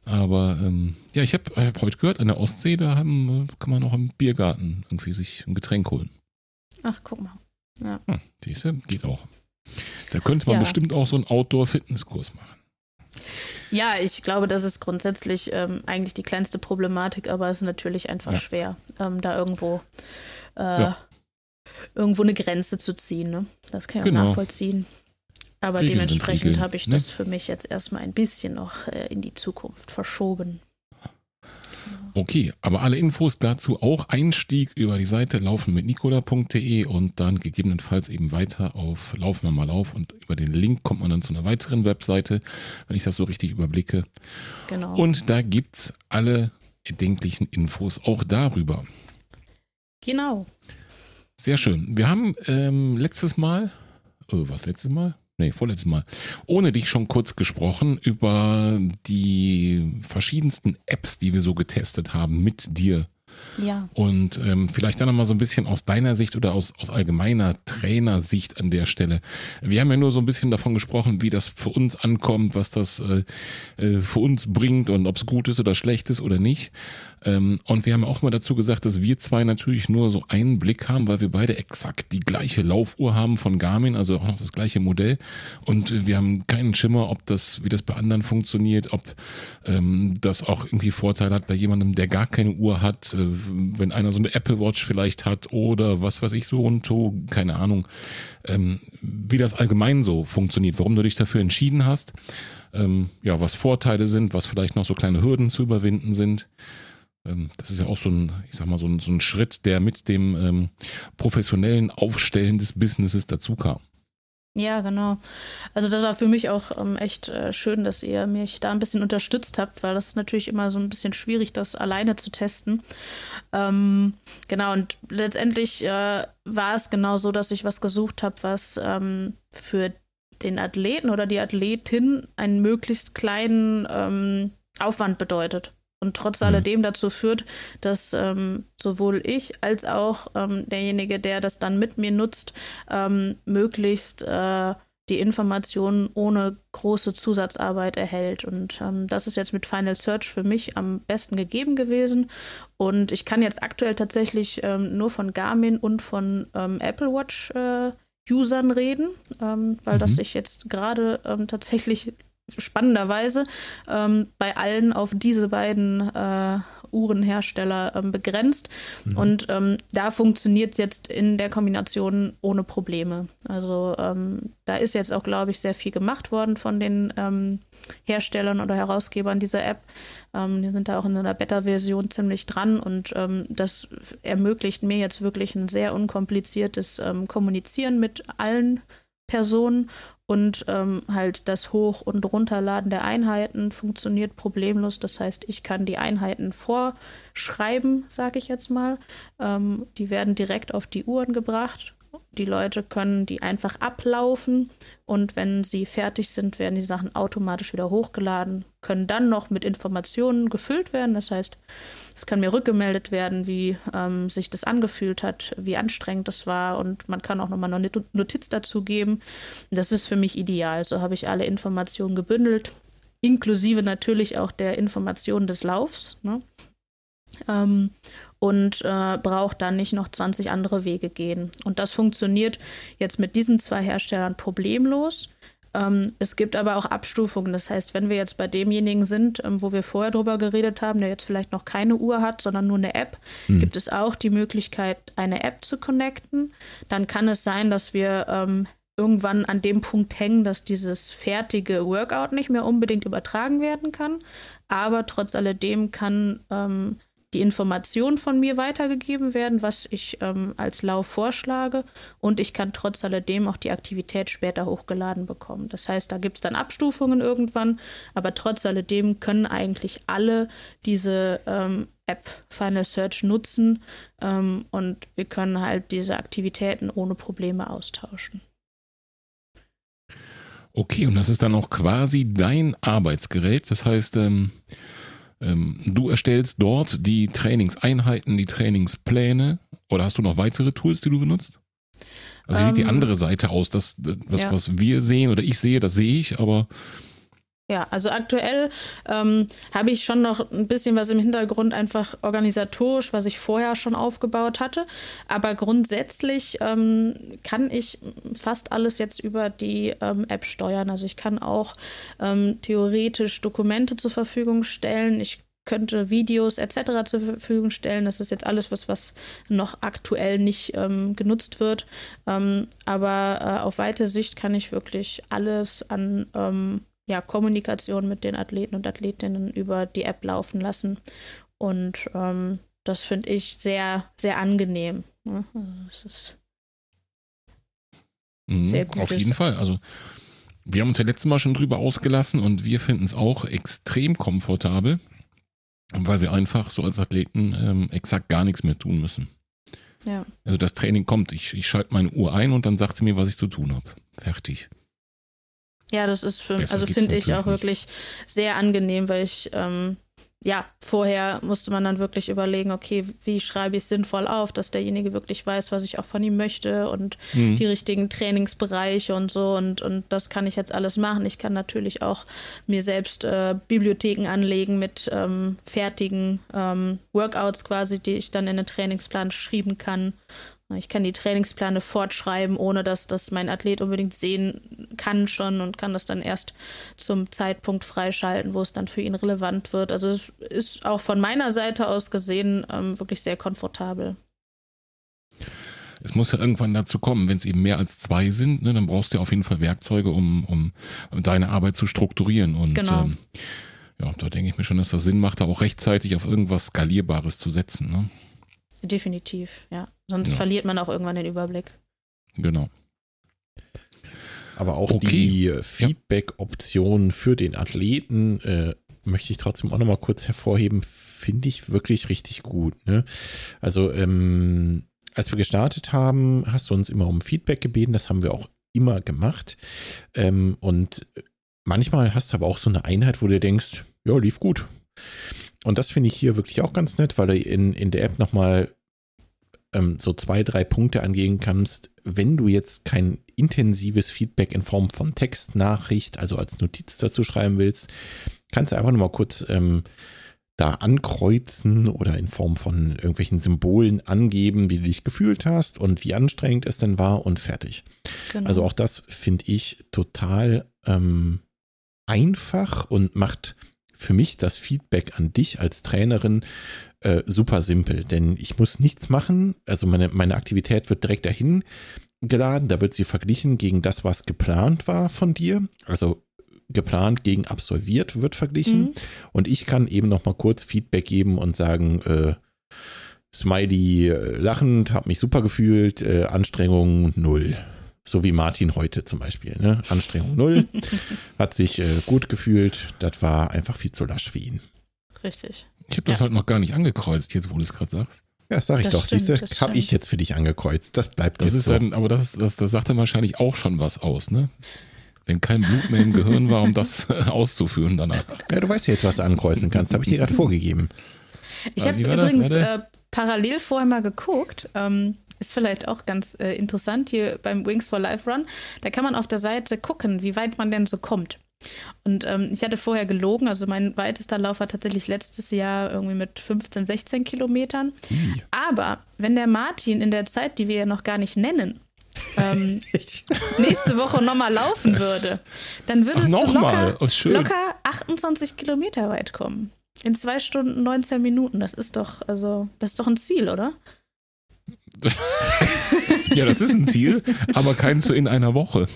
Aber ähm, ja, ich habe hab heute gehört, an der Ostsee, da haben, kann man auch im Biergarten irgendwie sich ein Getränk holen. Ach, guck mal. Ja. Hm, diese geht auch. Da könnte man ja. bestimmt auch so einen Outdoor-Fitnesskurs machen. Ja, ich glaube, das ist grundsätzlich ähm, eigentlich die kleinste Problematik, aber es ist natürlich einfach ja. schwer, ähm, da irgendwo, äh, ja. irgendwo eine Grenze zu ziehen. Ne? Das kann ich genau. auch nachvollziehen. Aber Regeln dementsprechend habe ich ne? das für mich jetzt erstmal ein bisschen noch äh, in die Zukunft verschoben. Okay, aber alle Infos dazu auch Einstieg über die Seite laufenmitnicola.de und dann gegebenenfalls eben weiter auf Laufen wir mal auf und über den Link kommt man dann zu einer weiteren Webseite, wenn ich das so richtig überblicke. Genau. Und da gibt es alle erdenklichen Infos auch darüber. Genau. Sehr schön. Wir haben ähm, letztes Mal, oh, was letztes Mal? Nee, vorletztes Mal, ohne dich schon kurz gesprochen über die verschiedensten Apps, die wir so getestet haben mit dir. Ja. Und ähm, vielleicht dann nochmal so ein bisschen aus deiner Sicht oder aus, aus allgemeiner Trainersicht an der Stelle. Wir haben ja nur so ein bisschen davon gesprochen, wie das für uns ankommt, was das äh, äh für uns bringt und ob es gut ist oder schlecht ist oder nicht. Ähm, und wir haben auch mal dazu gesagt, dass wir zwei natürlich nur so einen Blick haben, weil wir beide exakt die gleiche Laufuhr haben von Garmin, also auch noch das gleiche Modell. Und wir haben keinen Schimmer, ob das, wie das bei anderen funktioniert, ob ähm, das auch irgendwie Vorteil hat bei jemandem, der gar keine Uhr hat, äh, wenn einer so eine Apple Watch vielleicht hat oder was weiß ich so und so, keine Ahnung, ähm, wie das allgemein so funktioniert, warum du dich dafür entschieden hast, ähm, ja, was Vorteile sind, was vielleicht noch so kleine Hürden zu überwinden sind. Ähm, das ist ja auch so ein, ich sag mal, so ein, so ein Schritt, der mit dem ähm, professionellen Aufstellen des Businesses dazu kam. Ja, genau. Also das war für mich auch ähm, echt äh, schön, dass ihr mich da ein bisschen unterstützt habt, weil das ist natürlich immer so ein bisschen schwierig, das alleine zu testen. Ähm, genau, und letztendlich äh, war es genau so, dass ich was gesucht habe, was ähm, für den Athleten oder die Athletin einen möglichst kleinen ähm, Aufwand bedeutet und trotz mhm. alledem dazu führt, dass ähm, sowohl ich als auch ähm, derjenige, der das dann mit mir nutzt, ähm, möglichst äh, die Informationen ohne große Zusatzarbeit erhält. Und ähm, das ist jetzt mit Final Search für mich am besten gegeben gewesen. Und ich kann jetzt aktuell tatsächlich ähm, nur von Garmin und von ähm, Apple Watch äh, Usern reden, ähm, weil mhm. das sich jetzt gerade ähm, tatsächlich spannenderweise ähm, bei allen auf diese beiden äh, Uhrenhersteller ähm, begrenzt. Mhm. Und ähm, da funktioniert es jetzt in der Kombination ohne Probleme. Also ähm, da ist jetzt auch, glaube ich, sehr viel gemacht worden von den ähm, Herstellern oder Herausgebern dieser App. Ähm, die sind da auch in einer Beta-Version ziemlich dran und das ermöglicht mir jetzt wirklich ein sehr unkompliziertes Kommunizieren mit allen Personen und ähm, halt das Hoch- und Runterladen der Einheiten funktioniert problemlos. Das heißt, ich kann die Einheiten vorschreiben, sage ich jetzt mal. Ähm, die werden direkt auf die Uhren gebracht die Leute können die einfach ablaufen und wenn sie fertig sind, werden die Sachen automatisch wieder hochgeladen, können dann noch mit Informationen gefüllt werden. Das heißt, es kann mir rückgemeldet werden, wie ähm, sich das angefühlt hat, wie anstrengend das war und man kann auch nochmal eine Notiz dazu geben. Das ist für mich ideal. So habe ich alle Informationen gebündelt, inklusive natürlich auch der Informationen des Laufs. Ne? Ähm, und äh, braucht dann nicht noch 20 andere Wege gehen. Und das funktioniert jetzt mit diesen zwei Herstellern problemlos. Ähm, es gibt aber auch Abstufungen. Das heißt, wenn wir jetzt bei demjenigen sind, ähm, wo wir vorher drüber geredet haben, der jetzt vielleicht noch keine Uhr hat, sondern nur eine App, mhm. gibt es auch die Möglichkeit, eine App zu connecten. Dann kann es sein, dass wir ähm, irgendwann an dem Punkt hängen, dass dieses fertige Workout nicht mehr unbedingt übertragen werden kann. Aber trotz alledem kann ähm, die Information von mir weitergegeben werden, was ich ähm, als Lauf vorschlage. Und ich kann trotz alledem auch die Aktivität später hochgeladen bekommen. Das heißt, da gibt es dann Abstufungen irgendwann, aber trotz alledem können eigentlich alle diese ähm, App Final Search nutzen ähm, und wir können halt diese Aktivitäten ohne Probleme austauschen. Okay, und das ist dann auch quasi dein Arbeitsgerät. Das heißt, ähm, du erstellst dort die Trainingseinheiten, die Trainingspläne. Oder hast du noch weitere Tools, die du benutzt? Also wie sieht die Ähm, andere Seite aus? Das, das ja. was wir sehen oder ich sehe, das sehe ich, aber Ja, also aktuell ähm, habe ich schon noch ein bisschen was im Hintergrund, einfach organisatorisch, was ich vorher schon aufgebaut hatte. Aber grundsätzlich ähm, kann ich fast alles jetzt über die ähm, App steuern. Also ich kann auch ähm, theoretisch Dokumente zur Verfügung stellen. Ich könnte Videos etc. zur Verfügung stellen. Das ist jetzt alles, was, was noch aktuell nicht ähm, genutzt wird. Ähm, aber äh, auf weite Sicht kann ich wirklich alles an ähm, ja, Kommunikation mit den Athleten und Athletinnen über die App laufen lassen. Und ähm, das finde ich sehr, sehr angenehm. ne? Also ist Mhm, Sehr gut Auf jeden Fall. Also wir haben uns ja letztes Mal schon drüber ausgelassen und wir finden es auch extrem komfortabel, weil wir einfach so als Athleten ähm, exakt gar nichts mehr tun müssen. ja. Also das Training kommt, ich, ich schalte meine Uhr ein und dann sagt sie mir, was ich zu tun habe. Fertig. Ja, das ist für, Besser also finde ich auch wirklich sehr angenehm, weil ich, ähm, ja, vorher musste man dann wirklich überlegen, okay, wie schreibe ich sinnvoll auf, dass derjenige wirklich weiß, was ich auch von ihm möchte und Mhm. die richtigen Trainingsbereiche und so. Und, und das kann ich jetzt alles machen. Ich kann natürlich auch mir selbst äh, Bibliotheken anlegen mit ähm, fertigen ähm, Workouts quasi, die ich dann in den Trainingsplan schreiben kann. Ich kann die Trainingspläne fortschreiben, ohne dass das mein Athlet unbedingt sehen kann schon und kann das dann erst zum Zeitpunkt freischalten, wo es dann für ihn relevant wird. Also es ist auch von meiner Seite aus gesehen ähm, wirklich sehr komfortabel. Es muss ja irgendwann dazu kommen, wenn es eben mehr als zwei sind, ne, dann brauchst du ja auf jeden Fall Werkzeuge, um, um deine Arbeit zu strukturieren. Und Genau. ähm, ja, da denke ich mir schon, dass das Sinn macht, da auch rechtzeitig auf irgendwas Skalierbares zu setzen. Ne? Definitiv, ja. Sonst Ja. verliert man auch irgendwann den Überblick. Genau. Aber auch Okay. die äh, Feedback-Option für den Athleten äh, möchte ich trotzdem auch nochmal kurz hervorheben, finde ich wirklich richtig gut. Ne? Also, ähm, als wir gestartet haben, hast du uns immer um Feedback gebeten, das haben wir auch immer gemacht. Ähm, und manchmal hast du aber auch so eine Einheit, wo du denkst, ja, lief gut. Und das finde ich hier wirklich auch ganz nett, weil du in, in der App nochmal ähm, so zwei, drei Punkte angehen kannst, wenn du jetzt kein intensives Feedback in Form von Textnachricht, also als Notiz dazu schreiben willst, kannst du einfach nochmal kurz ähm, da ankreuzen oder in Form von irgendwelchen Symbolen angeben, wie du dich gefühlt hast und wie anstrengend es denn war und fertig. Genau. Also auch das finde ich total ähm, einfach und macht für mich das Feedback an dich als Trainerin äh, super simpel, denn ich muss nichts machen. Also meine, meine Aktivität wird direkt dahin geladen, da wird sie verglichen gegen das, was geplant war von dir. Also geplant gegen absolviert wird verglichen. Mhm. Und ich kann eben noch mal kurz Feedback geben und sagen, äh, Smiley äh, lachend, habe mich super gefühlt, äh, Anstrengung null. So wie Martin heute zum Beispiel. Ne? Anstrengung null, hat sich äh, gut gefühlt. Das war einfach viel zu lasch für ihn. Richtig. Ich habe das Ja. halt noch gar nicht angekreuzt, jetzt wo du es gerade sagst. Ja, das sag ich Das doch. stimmt, Siehst du, das habe ich jetzt für dich angekreuzt. Das bleibt Das jetzt ist so. dann, aber das, ist- das, das sagt dann wahrscheinlich auch schon was aus, ne? Wenn kein Blut mehr im Gehirn war, um das auszuführen danach. ja, du weißt ja jetzt, was du ankreuzen kannst. Habe ich dir gerade vorgegeben. Ich Ah, habe übrigens äh, parallel vorher mal geguckt. Ähm, ist vielleicht auch ganz äh, interessant hier beim Wings for Life Run. Da kann man auf der Seite gucken, wie weit man denn so kommt. Und ähm, ich hatte vorher gelogen, also mein weitester Lauf war tatsächlich letztes Jahr irgendwie mit 15, 16 Kilometern. Ih. Aber wenn der Martin in der Zeit, die wir ja noch gar nicht nennen, ähm, nächste Woche nochmal laufen würde, dann würdest Ach, du locker, Oh, locker 28 Kilometer weit kommen. In zwei Stunden 19 Minuten. Das ist doch, also, das ist doch ein Ziel, oder? Ja, das ist ein Ziel, aber keins für in einer Woche.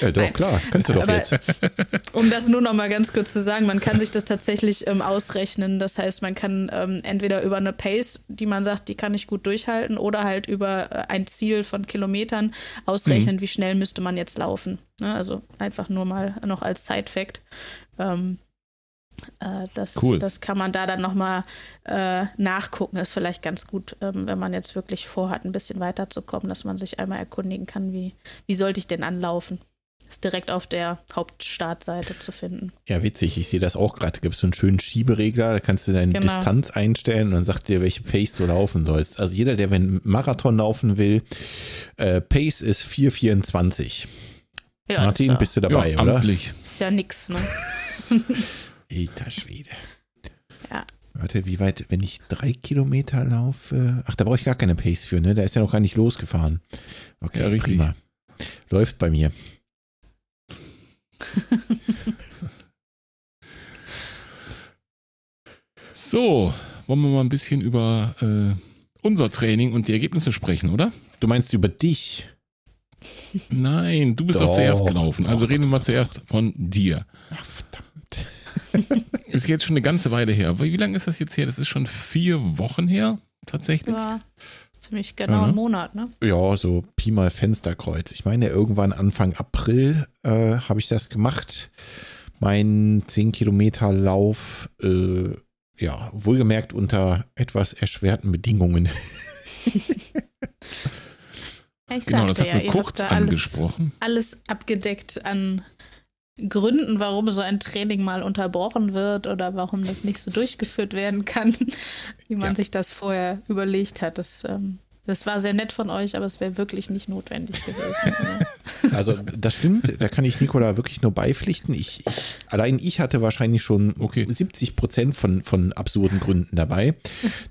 Ja, doch, klar, kannst du doch Aber- jetzt. Um das nur noch mal ganz kurz zu sagen, man kann sich das tatsächlich ähm, ausrechnen. Das heißt, man kann ähm, entweder über eine Pace, die man sagt, die kann ich gut durchhalten, oder halt über äh, ein Ziel von Kilometern ausrechnen, wie schnell müsste man jetzt laufen. Ne? Also einfach nur mal noch als Side-Fact. Ähm, äh, das, Cool. das kann man da dann noch mal äh, nachgucken. Ist vielleicht ganz gut, ähm, wenn man jetzt wirklich vorhat, ein bisschen weiterzukommen, dass man sich einmal erkundigen kann, wie, wie sollte ich denn anlaufen. Ist direkt auf der Hauptstartseite zu finden. Ja, witzig, ich sehe das auch gerade. Da gibt es so einen schönen Schieberegler, da kannst du deine Genau. Distanz einstellen und dann sagt dir, welche Pace du laufen sollst. Also jeder, der wenn Marathon laufen will, äh, Pace ist 4,24. Ja, Martin, das ist, bist du Ja, dabei, oder? amtlich. ja, ist ja nix, ne? Alter Schwede. Ja. Warte, wie weit, wenn ich drei Kilometer laufe? Ach, da brauche ich gar keine Pace für, ne? Da ist ja noch gar nicht losgefahren. Okay, Ja, richtig. prima. Läuft bei mir. So, wollen wir mal ein bisschen über äh, unser Training und die Ergebnisse sprechen, oder? Du meinst über dich? Nein, du bist doch, Doch, zuerst gelaufen. Also doch, reden wir mal doch, zuerst von dir. Ach, verdammt. Ist jetzt schon eine ganze Weile her. Wie wie lange ist das jetzt her? Das ist schon vier Wochen her, tatsächlich. Ja, ziemlich genau Ja, ne? ein Monat, ne? Ja, so Pi mal Fensterkreuz. Ich meine, irgendwann Anfang April äh, habe ich das gemacht. Mein 10 Kilometer Lauf, äh, ja, wohlgemerkt unter etwas erschwerten Bedingungen. Ich Genau, das sagte hat ja, ihr kurz alles, angesprochen. alles abgedeckt an Gründen, warum so ein Training mal unterbrochen wird oder warum das nicht so durchgeführt werden kann, wie man Ja. sich das vorher überlegt hat. Das, ähm, das war sehr nett von euch, aber es wäre wirklich nicht notwendig gewesen. ne? Also das stimmt, da kann ich Nikola wirklich nur beipflichten. Ich, ich, allein ich hatte wahrscheinlich schon Okay. 70 Prozent von, von absurden Gründen dabei.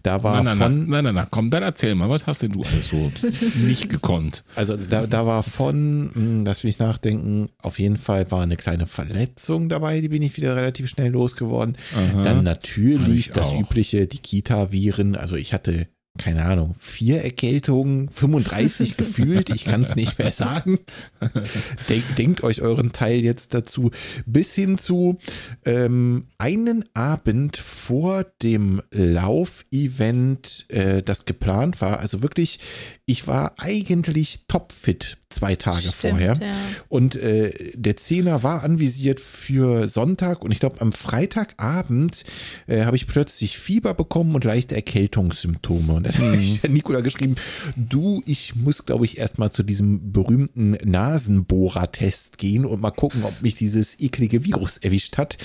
Da war Nein, nein, nein, von, nein, nein, nein, komm, dann erzähl mal, was hast denn du alles so nicht gekonnt? also da, da war von, hm, lass mich nachdenken, auf jeden Fall war eine kleine Verletzung dabei, die bin ich wieder relativ schnell losgeworden. Aha. Dann natürlich ich das auch. übliche, die Kita-Viren. Also ich hatte, keine Ahnung, vier Erkältungen, 35 gefühlt, ich kann es nicht mehr sagen. Denk, denkt euch euren Teil jetzt dazu. Bis hin zu ähm, einen Abend vor dem Laufevent, äh, das geplant war. Also wirklich, ich war eigentlich topfit zwei Tage Stimmt, vorher. ja. Und äh, der Zehner war anvisiert für Sonntag und ich glaube am Freitagabend äh, habe ich plötzlich Fieber bekommen und leichte Erkältungssymptome. Und dann habe ich der Nikola geschrieben, du, ich muss glaube ich erstmal zu diesem berühmten Nasenbohrer-Test gehen und mal gucken, ob mich dieses eklige Virus erwischt hat.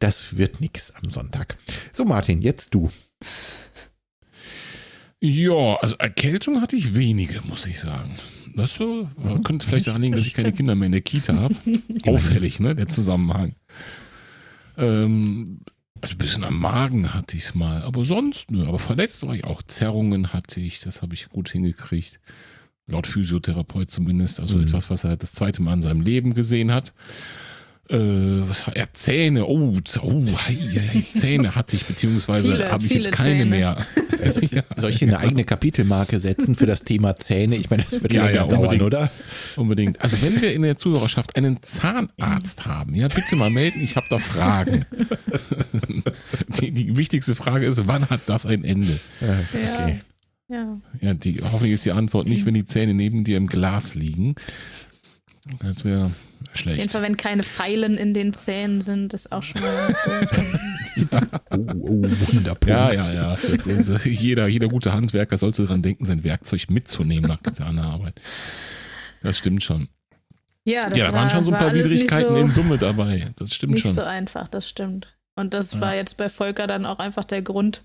Das wird nix am Sonntag. So Martin, jetzt du. Ja, also Erkältung hatte ich wenige, muss ich sagen. Das äh, könnte vielleicht daran liegen, dass ich keine Kinder mehr in der Kita habe. Auffällig, ne, der Zusammenhang. Ähm, also ein bisschen am Magen hatte ich es mal, aber sonst, nö. Aber verletzt war ich auch. Zerrungen hatte ich, das habe ich gut hingekriegt. Laut Physiotherapeut zumindest. Also Mhm. etwas, was er das zweite Mal in seinem Leben gesehen hat. Äh, was hat er? Zähne. Oh, oh hei, hei, hei, Zähne hatte ich, beziehungsweise habe ich jetzt keine Zähne. mehr. Soll ich, soll ich hier eine eigene Kapitelmarke setzen für das Thema Zähne? Ich meine, das wird Ja, ja, dauern, unbedingt. oder? Unbedingt. Also wenn wir in der Zuhörerschaft einen Zahnarzt haben, ja, bitte mal melden, ich habe da Fragen. Die, die wichtigste Frage ist, wann hat das ein Ende? Ja. Okay. Ja. Ja, die, hoffentlich ist die Antwort nicht, wenn die Zähne neben dir im Glas liegen. Das wäre Auf jeden schlecht. Fall, wenn keine Pfeilen in den Zähnen sind, ist auch schon mal. Oh, oh, Wunderpunkt. Ja, ja, ja. Äh, jeder, jeder gute Handwerker sollte daran denken, sein Werkzeug mitzunehmen nach seiner Arbeit. Das stimmt schon. Ja, das ja, da war, waren schon so ein paar nicht Widrigkeiten so, in Summe dabei. Das stimmt Nicht schon. so einfach, das stimmt. Und das Ja. war jetzt bei Volker dann auch einfach der Grund,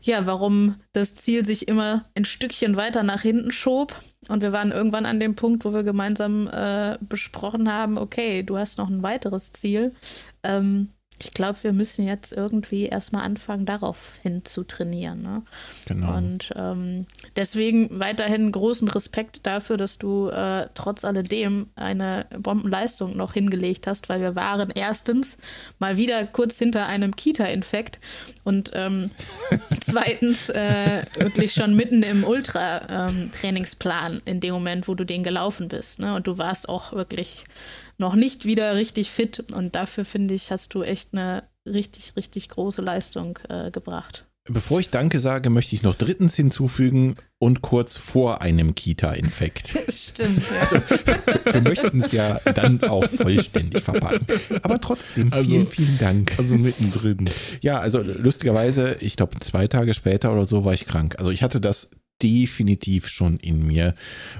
ja, warum das Ziel sich immer ein Stückchen weiter nach hinten schob. Und wir waren irgendwann an dem Punkt, wo wir gemeinsam äh, besprochen haben, okay, du hast noch ein weiteres Ziel. Ähm, ich glaube, wir müssen jetzt irgendwie erstmal anfangen, darauf hin zu trainieren. Ne? Genau. Und ähm, deswegen weiterhin großen Respekt dafür, dass du äh, trotz alledem eine Bombenleistung noch hingelegt hast, weil wir waren erstens mal wieder kurz hinter einem Kita-Infekt und ähm, zweitens äh, wirklich schon mitten im Ultra-Trainingsplan ähm, in dem Moment, wo du den gelaufen bist. Ne? Und du warst auch wirklich noch nicht wieder richtig fit. Und dafür, finde ich, hast du echt eine richtig, richtig große Leistung äh, gebracht. Bevor ich Danke sage, möchte ich noch drittens hinzufügen und kurz vor einem Kita-Infekt. Stimmt, ja. Also, wir möchten es ja dann auch vollständig verpacken. Aber trotzdem, vielen, Also- vielen Dank. Also mittendrin. Ja, also lustigerweise, ich glaube, zwei Tage später oder so war ich krank. Also ich hatte das definitiv schon in mir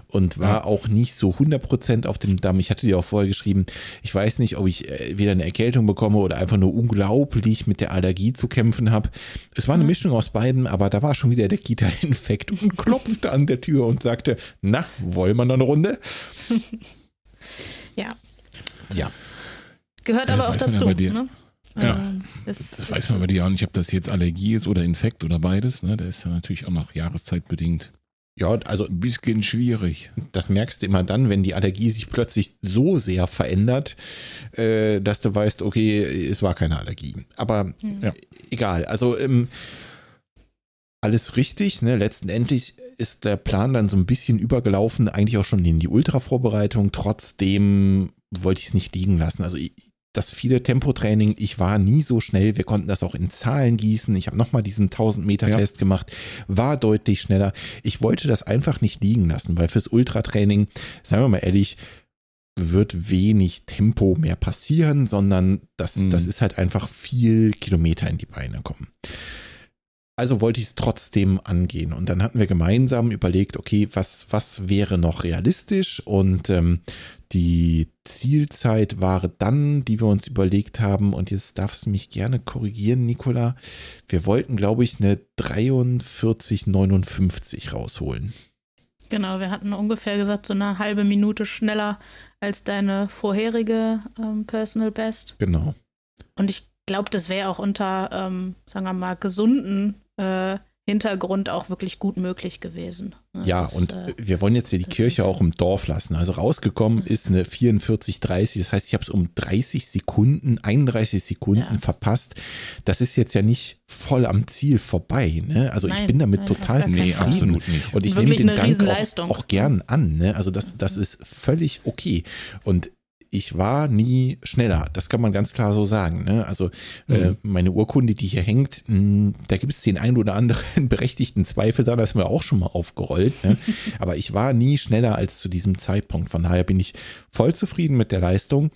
und war auch nicht so 100% auf dem Damm. Ich hatte dir auch vorher geschrieben, ich weiß nicht, ob ich äh, wieder eine Erkältung bekomme oder einfach nur unglaublich mit der Allergie zu kämpfen habe. Es war eine Mischung aus beiden, aber da war schon wieder der Kita-Infekt und klopfte an der Tür und sagte, na, wollen wir noch eine Runde? ja. Ja. Gehört Ja, aber auch man ja dazu. Ne? Ja. Ähm, ist, Das ist weiß man bei dir auch nicht, ob das jetzt Allergie ist oder Infekt oder beides. Ne? Der ist ja natürlich auch noch jahreszeitbedingt Ja, also ein bisschen schwierig. das merkst du immer dann, wenn die Allergie sich plötzlich so sehr verändert, äh, dass du weißt, okay, es war keine Allergie. Aber Ja. egal. Also ähm, alles richtig. Ne? Letztendlich ist der Plan dann so ein bisschen übergelaufen, eigentlich auch schon in die Ultra-Vorbereitung. Trotzdem wollte ich es nicht liegen lassen. Also ich, das viele Tempotraining, ich war nie so schnell. Wir konnten das auch in Zahlen gießen. Ich habe nochmal diesen 1000-Meter-Test gemacht, war deutlich schneller. Ich wollte das einfach nicht liegen lassen, weil fürs Ultratraining, sagen wir mal ehrlich, wird wenig Tempo mehr passieren, sondern das, Mhm. das ist halt einfach viel Kilometer in die Beine kommen. Also wollte ich es trotzdem angehen. Und dann hatten wir gemeinsam überlegt, okay, was, was wäre noch realistisch? Und ähm, die Zielzeit war dann, die wir uns überlegt haben, und jetzt darfst du mich gerne korrigieren, Nicola. Wir wollten, glaube ich, eine 43,59 rausholen. Genau, wir hatten ungefähr gesagt, so eine halbe Minute schneller als deine vorherige ähm, Personal Best. Genau. Und ich glaube, das wäre auch unter, ähm, sagen wir mal, gesunden äh, Hintergrund auch wirklich gut möglich gewesen. Ne, Ja, das, und äh, wir wollen jetzt hier die Kirche auch im Dorf lassen. Also rausgekommen ist eine 44,30. Das heißt, ich habe es um 30 Sekunden, 31 Sekunden Ja. verpasst. Das ist jetzt ja nicht voll am Ziel vorbei. Ne? Also ich Nein, bin damit nein, total Nee, absolut nicht. Und ich nehme den Dank auch, auch gern an. Ne? Also das, das ist völlig okay. Und ich war nie schneller. Das kann man ganz klar so sagen. Ne? Also äh, Mhm. meine Urkunde, die hier hängt, mh, da gibt es den einen oder anderen berechtigten Zweifel da. Das haben wir auch schon mal aufgerollt. Ne? Aber ich war nie schneller als zu diesem Zeitpunkt. Von daher bin ich voll zufrieden mit der Leistung.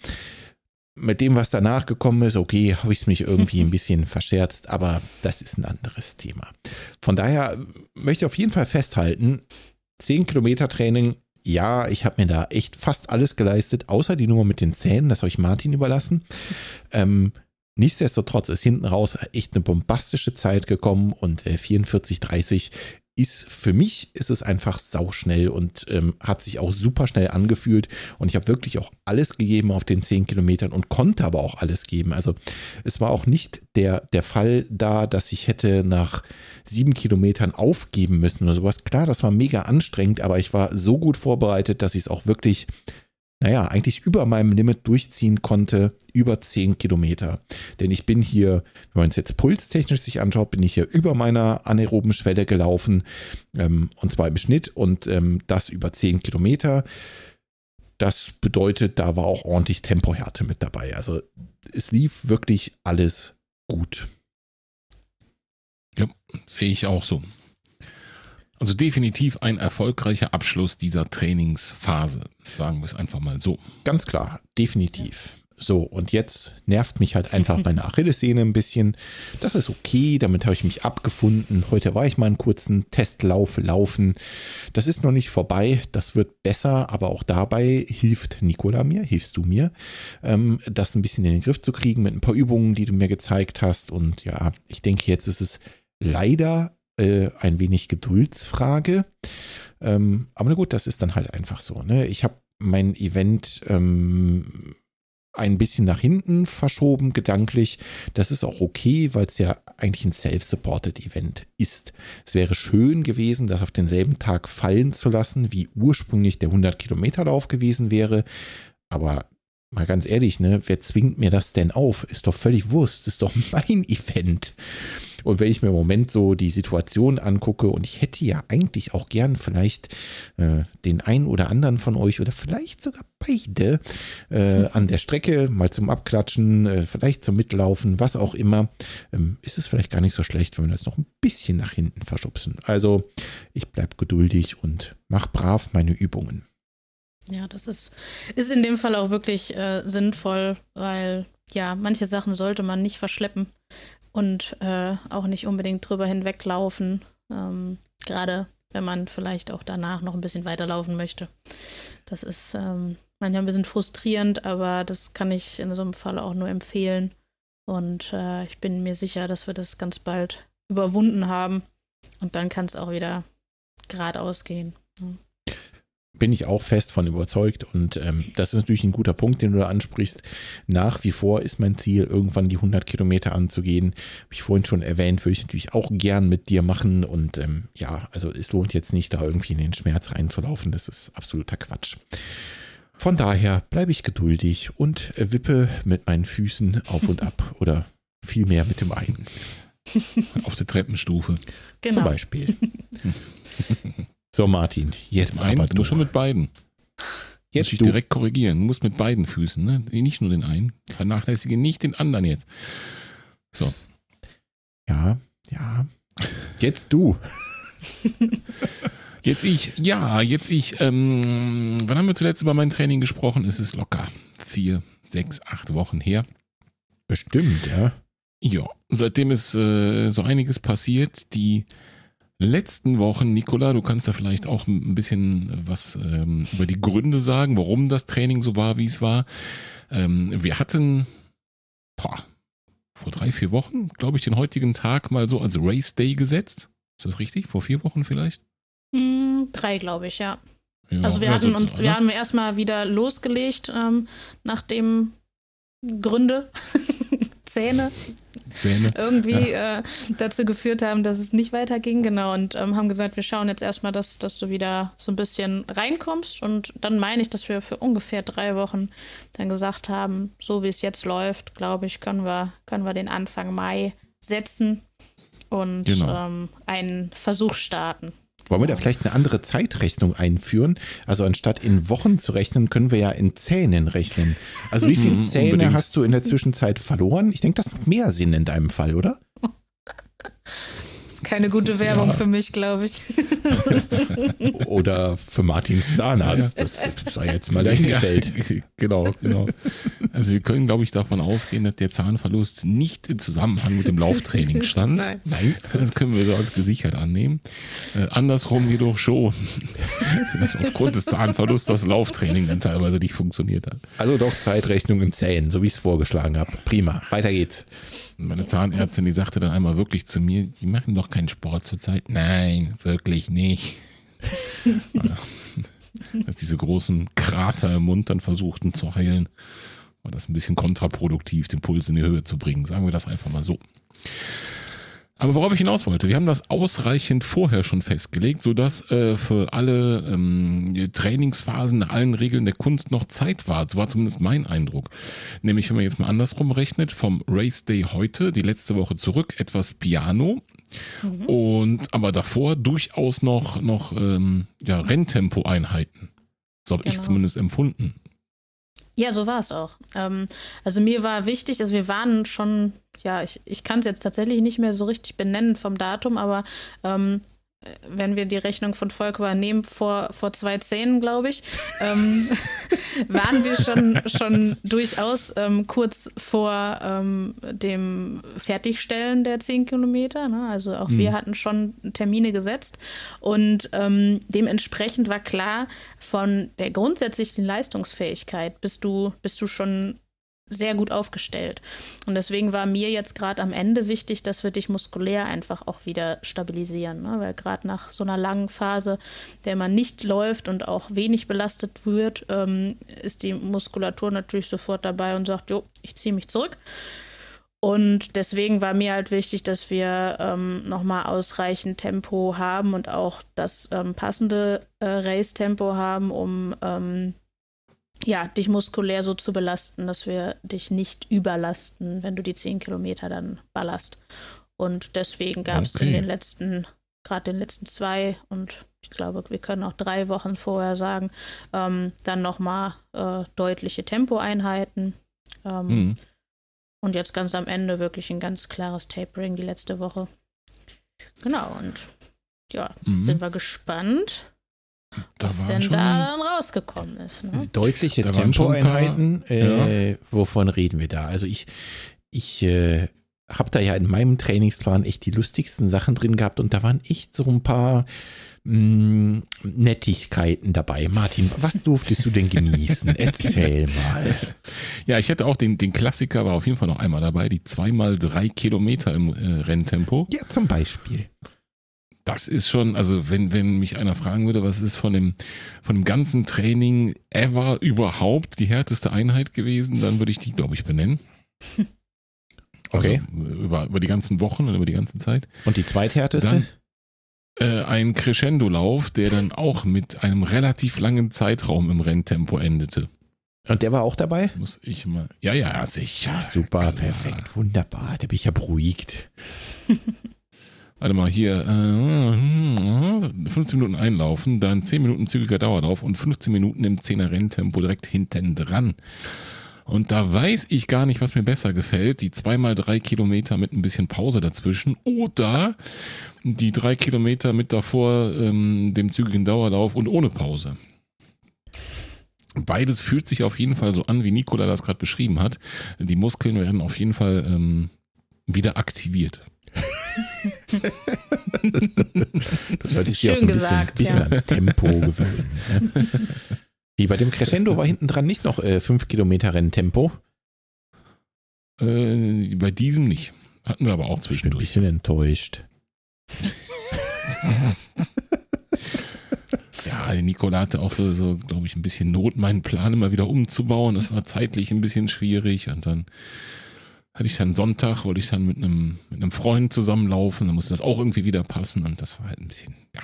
Mit dem, was danach gekommen ist, okay, habe ich es mich irgendwie ein bisschen verscherzt, aber das ist ein anderes Thema. Von daher möchte ich auf jeden Fall festhalten, 10 Kilometer Training, ja, ich habe mir da echt fast alles geleistet, außer die Nummer mit den Zähnen, das habe ich Martin überlassen. Ähm, nichtsdestotrotz ist hinten raus echt eine bombastische Zeit gekommen und äh, 44,30 ist für mich ist es einfach sauschnell und ähm, hat sich auch super schnell angefühlt und ich habe wirklich auch alles gegeben auf den 10 Kilometern und konnte aber auch alles geben. Also es war auch nicht der, der Fall da, dass ich hätte nach sieben Kilometern aufgeben müssen oder sowas. Klar, das war mega anstrengend, aber ich war so gut vorbereitet, dass ich es auch wirklich, naja, eigentlich über meinem Limit durchziehen konnte, über zehn Kilometer. Denn ich bin hier, wenn man es jetzt pulstechnisch sich anschaut, bin ich hier über meiner anaeroben Schwelle gelaufen, ähm, und zwar im Schnitt und ähm, das über zehn Kilometer. Das bedeutet, da war auch ordentlich Tempohärte mit dabei. Also es lief wirklich alles gut. Ja, sehe ich auch so. Also definitiv ein erfolgreicher Abschluss dieser Trainingsphase, sagen wir es einfach mal so. Ganz klar, definitiv. So, und jetzt nervt mich halt einfach meine Achillessehne ein bisschen. Das ist okay, damit habe ich mich abgefunden. Heute war ich mal einen kurzen Testlauf laufen. Das ist noch nicht vorbei, das wird besser, aber auch dabei hilft Nicola mir, hilfst du mir, ähm, das ein bisschen in den Griff zu kriegen mit ein paar Übungen, die du mir gezeigt hast. Und ja, ich denke, jetzt ist es leider äh, ein wenig Geduldsfrage. Ähm, aber na gut, das ist dann halt einfach so. Ne? Ich habe mein Event ähm, ein bisschen nach hinten verschoben, gedanklich. Das ist auch okay, weil es ja eigentlich ein self-supported Event ist. Es wäre schön gewesen, das auf denselben Tag fallen zu lassen, wie ursprünglich der 100-Kilometer-Lauf gewesen wäre. Aber mal ganz ehrlich, ne, wer zwingt mir das denn auf? Ist doch völlig Wurst, ist doch mein Event. Und wenn ich mir im Moment so die Situation angucke und ich hätte ja eigentlich auch gern vielleicht äh, den einen oder anderen von euch oder vielleicht sogar beide äh, an der Strecke mal zum Abklatschen, äh, vielleicht zum Mitlaufen, was auch immer, ähm, ist es vielleicht gar nicht so schlecht, wenn wir das noch ein bisschen nach hinten verschubsen. Also ich bleibe geduldig und mach brav meine Übungen. Ja, das ist, ist in dem Fall auch wirklich äh, sinnvoll, weil ja, manche Sachen sollte man nicht verschleppen und äh, auch nicht unbedingt drüber hinweglaufen. Ähm, Gerade wenn man vielleicht auch danach noch ein bisschen weiterlaufen möchte. Das ist ähm, manchmal ein bisschen frustrierend, aber das kann ich in so einem Fall auch nur empfehlen. Und äh, ich bin mir sicher, dass wir das ganz bald überwunden haben. Und dann kann es auch wieder geradeaus gehen. Ja bin ich auch fest von überzeugt. Und ähm, das ist natürlich ein guter Punkt, den du da ansprichst. Nach wie vor ist mein Ziel, irgendwann die 100 Kilometer anzugehen. Habe ich vorhin schon erwähnt, würde ich natürlich auch gern mit dir machen. Und ähm, ja, also es lohnt jetzt nicht, da irgendwie in den Schmerz reinzulaufen. Das ist absoluter Quatsch. Von daher bleibe ich geduldig und wippe mit meinen Füßen auf und ab oder vielmehr mit dem einen. Auf der Treppenstufe. Genau. Zum Beispiel. So, Martin, jetzt aber einen, du. du schon mit beiden. Jetzt Muss ich du. direkt korrigieren. Du musst mit beiden Füßen, ne? Nicht nur den einen. Vernachlässige nicht den anderen jetzt. So. Ja, ja. Jetzt du. Jetzt ich. Ja, jetzt ich. Ähm, wann haben wir zuletzt über mein Training gesprochen? Es ist locker vier, sechs, acht Wochen her. Bestimmt, ja. Ja, seitdem ist äh, so einiges passiert. Die letzten Wochen, Nicola, du kannst da vielleicht auch ein bisschen was ähm, über die Gründe sagen, warum das Training so war, wie es war. Ähm, wir hatten boah, vor drei, vier Wochen, glaube ich, den heutigen Tag mal so als Race Day gesetzt. Ist das richtig? Vor vier Wochen vielleicht? Mm, drei, glaube ich, ja. ja. also wir hatten uns, wir haben erstmal wieder losgelegt, ähm, nachdem Gründe, Zähne, Zähne. irgendwie ja. äh, dazu geführt haben, dass es nicht weiterging. Genau, und ähm, haben gesagt, wir schauen jetzt erstmal, dass, dass du wieder so ein bisschen reinkommst. Und dann meine ich, dass wir für ungefähr drei Wochen dann gesagt haben, so wie es jetzt läuft, glaube ich, können wir, können wir den Anfang Mai setzen und genau. ähm, einen Versuch starten. Wollen wir da vielleicht eine andere Zeitrechnung einführen? Also anstatt in Wochen zu rechnen, können wir ja in Zähnen rechnen. Also wie viele Zähne Unbedingt. hast du in der Zwischenzeit verloren? Ich denke, das macht mehr Sinn in deinem Fall, oder? keine gute Werbung ja. für mich, glaube ich. Oder für Martins Zahnarzt. Das sei jetzt mal dahingestellt. Ja, genau, genau. Also wir können, glaube ich, davon ausgehen, dass der Zahnverlust nicht im Zusammenhang mit dem Lauftraining stand. Nein. Nein. Das können wir so als gesichert annehmen. Äh, andersrum jedoch schon, dass aufgrund des Zahnverlusts das Lauftraining dann teilweise nicht funktioniert hat. Also doch Zeitrechnung in Zähnen, so wie ich es vorgeschlagen habe. Prima. Weiter geht's. Meine Zahnärztin, die sagte dann einmal wirklich zu mir, Sie machen doch keinen Sport zurzeit. Nein, wirklich nicht. Als diese großen Krater im Mund dann versuchten zu heilen, war das ein bisschen kontraproduktiv, den Puls in die Höhe zu bringen. Sagen wir das einfach mal so. Aber worauf ich hinaus wollte, wir haben das ausreichend vorher schon festgelegt, sodass äh, für alle ähm, Trainingsphasen nach allen Regeln der Kunst noch Zeit war. So war zumindest mein Eindruck. Nämlich, wenn man jetzt mal andersrum rechnet, vom Race Day heute, die letzte Woche zurück, etwas Piano. Mhm. Und aber davor durchaus noch, noch ähm, ja, Renntempo-Einheiten. So habe genau. ich zumindest empfunden. Ja, so war es auch. Ähm, also mir war wichtig, also wir waren schon, ja, ich, ich kann es jetzt tatsächlich nicht mehr so richtig benennen vom Datum, aber ähm, wenn wir die Rechnung von Volker nehmen, vor, vor zwei Zähnen, glaube ich, ähm, waren wir schon, schon durchaus ähm, kurz vor ähm, dem Fertigstellen der zehn Kilometer. Ne? Also auch mhm. wir hatten schon Termine gesetzt und ähm, dementsprechend war klar, von der grundsätzlichen Leistungsfähigkeit bist du, bist du schon sehr gut aufgestellt. Und deswegen war mir jetzt gerade am Ende wichtig, dass wir dich muskulär einfach auch wieder stabilisieren. Ne? Weil gerade nach so einer langen Phase, der man nicht läuft und auch wenig belastet wird, ähm, ist die Muskulatur natürlich sofort dabei und sagt, jo, ich ziehe mich zurück. Und deswegen war mir halt wichtig, dass wir ähm, nochmal ausreichend Tempo haben und auch das ähm, passende äh, Race-Tempo haben, um ähm, ja, dich muskulär so zu belasten, dass wir dich nicht überlasten, wenn du die 10 Kilometer dann ballerst. Und deswegen gab es okay. in den letzten, gerade den letzten zwei und ich glaube, wir können auch drei Wochen vorher sagen, ähm, dann nochmal äh, deutliche Tempoeinheiten. Ähm, mhm. Und jetzt ganz am Ende wirklich ein ganz klares Tapering die letzte Woche. Genau, und ja, mhm. sind wir gespannt, was denn da dann rausgekommen ist. Ne? Deutliche Tempoeinheiten. Äh, ja. Wovon reden wir da? Also ich, ich äh, habe da ja in meinem Trainingsplan echt die lustigsten Sachen drin gehabt und da waren echt so ein paar mh, mm, Nettigkeiten dabei. Martin, was durftest du denn genießen? Erzähl mal. Ja, ich hätte auch den, den Klassiker, war auf jeden Fall noch einmal dabei, die zweimal drei Kilometer im äh, Renntempo. Ja, zum Beispiel das ist schon, also wenn, wenn mich einer fragen würde, was ist von dem, von dem ganzen Training ever überhaupt die härteste Einheit gewesen, dann würde ich die, glaube ich, benennen. Okay. Also über, über die ganzen Wochen und über die ganze Zeit. Und die zweithärteste? Dann, äh, ein Crescendo-Lauf, der dann auch mit einem relativ langen Zeitraum im Renntempo endete. Und der war auch dabei? Muss ich mal. Ja, ja, sicher. Ja, super, klar. perfekt, wunderbar. Da bin ich ja beruhigt. warte mal, hier, äh, 15 Minuten einlaufen, dann 10 Minuten zügiger Dauerlauf und 15 Minuten im 10er Renntempo direkt hinten dran. Und da weiß ich gar nicht, was mir besser gefällt. Die zweimal drei Kilometer mit ein bisschen Pause dazwischen oder die drei Kilometer mit davor ähm, dem zügigen Dauerlauf und ohne Pause. Beides fühlt sich auf jeden Fall so an, wie Nikola das gerade beschrieben hat. Die Muskeln werden auf jeden Fall ähm, wieder aktiviert das sollte ich dir auch so ein bisschen, bisschen ja. ans Tempo gewöhnen. Ne? Wie bei dem Crescendo war hinten dran nicht noch äh, 5 Kilometer Renntempo? Äh, bei diesem nicht. Hatten wir aber auch zwischendurch. Ich bin ein bisschen enttäuscht. ja, Nicola hatte auch so, so glaube ich, ein bisschen Not, meinen Plan immer wieder umzubauen. Das war zeitlich ein bisschen schwierig und dann hatte ich dann Sonntag, wollte ich dann mit einem, mit einem Freund zusammenlaufen, dann musste das auch irgendwie wieder passen und das war halt ein bisschen, ja.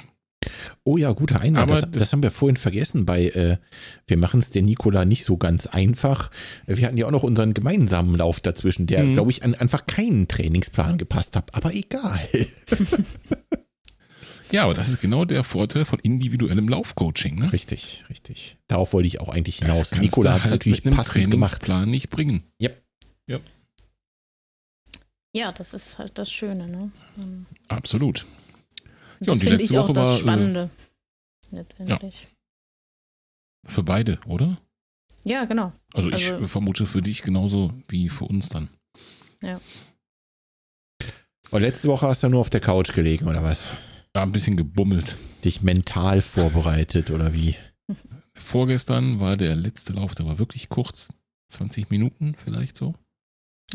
Oh ja, guter Einwand. Das, das, das, haben wir vorhin vergessen bei äh, Wir machen es der Nikola nicht so ganz einfach. Wir hatten ja auch noch unseren gemeinsamen Lauf dazwischen, der, mhm. glaube ich, an einfach keinen Trainingsplan gepasst hat, aber egal. ja, aber das ist genau der Vorteil von individuellem Laufcoaching. Ne? Richtig, richtig. Darauf wollte ich auch eigentlich hinaus. Nikola hat halt natürlich mit einem passend Trainingsplan gemacht. nicht bringen. Yep. Ja. Ja, das ist halt das Schöne. Ne? Ähm, Absolut. Ja, das finde ich auch das war, äh, Spannende. Äh, letztendlich. Ja. Für beide, oder? Ja, genau. Also ich also, vermute für dich genauso wie für uns dann. Ja. Und letzte Woche hast du nur auf der Couch gelegen, oder was? Ja, ein bisschen gebummelt. Dich mental vorbereitet, oder wie? Vorgestern war der letzte Lauf, der war wirklich kurz. 20 Minuten vielleicht so.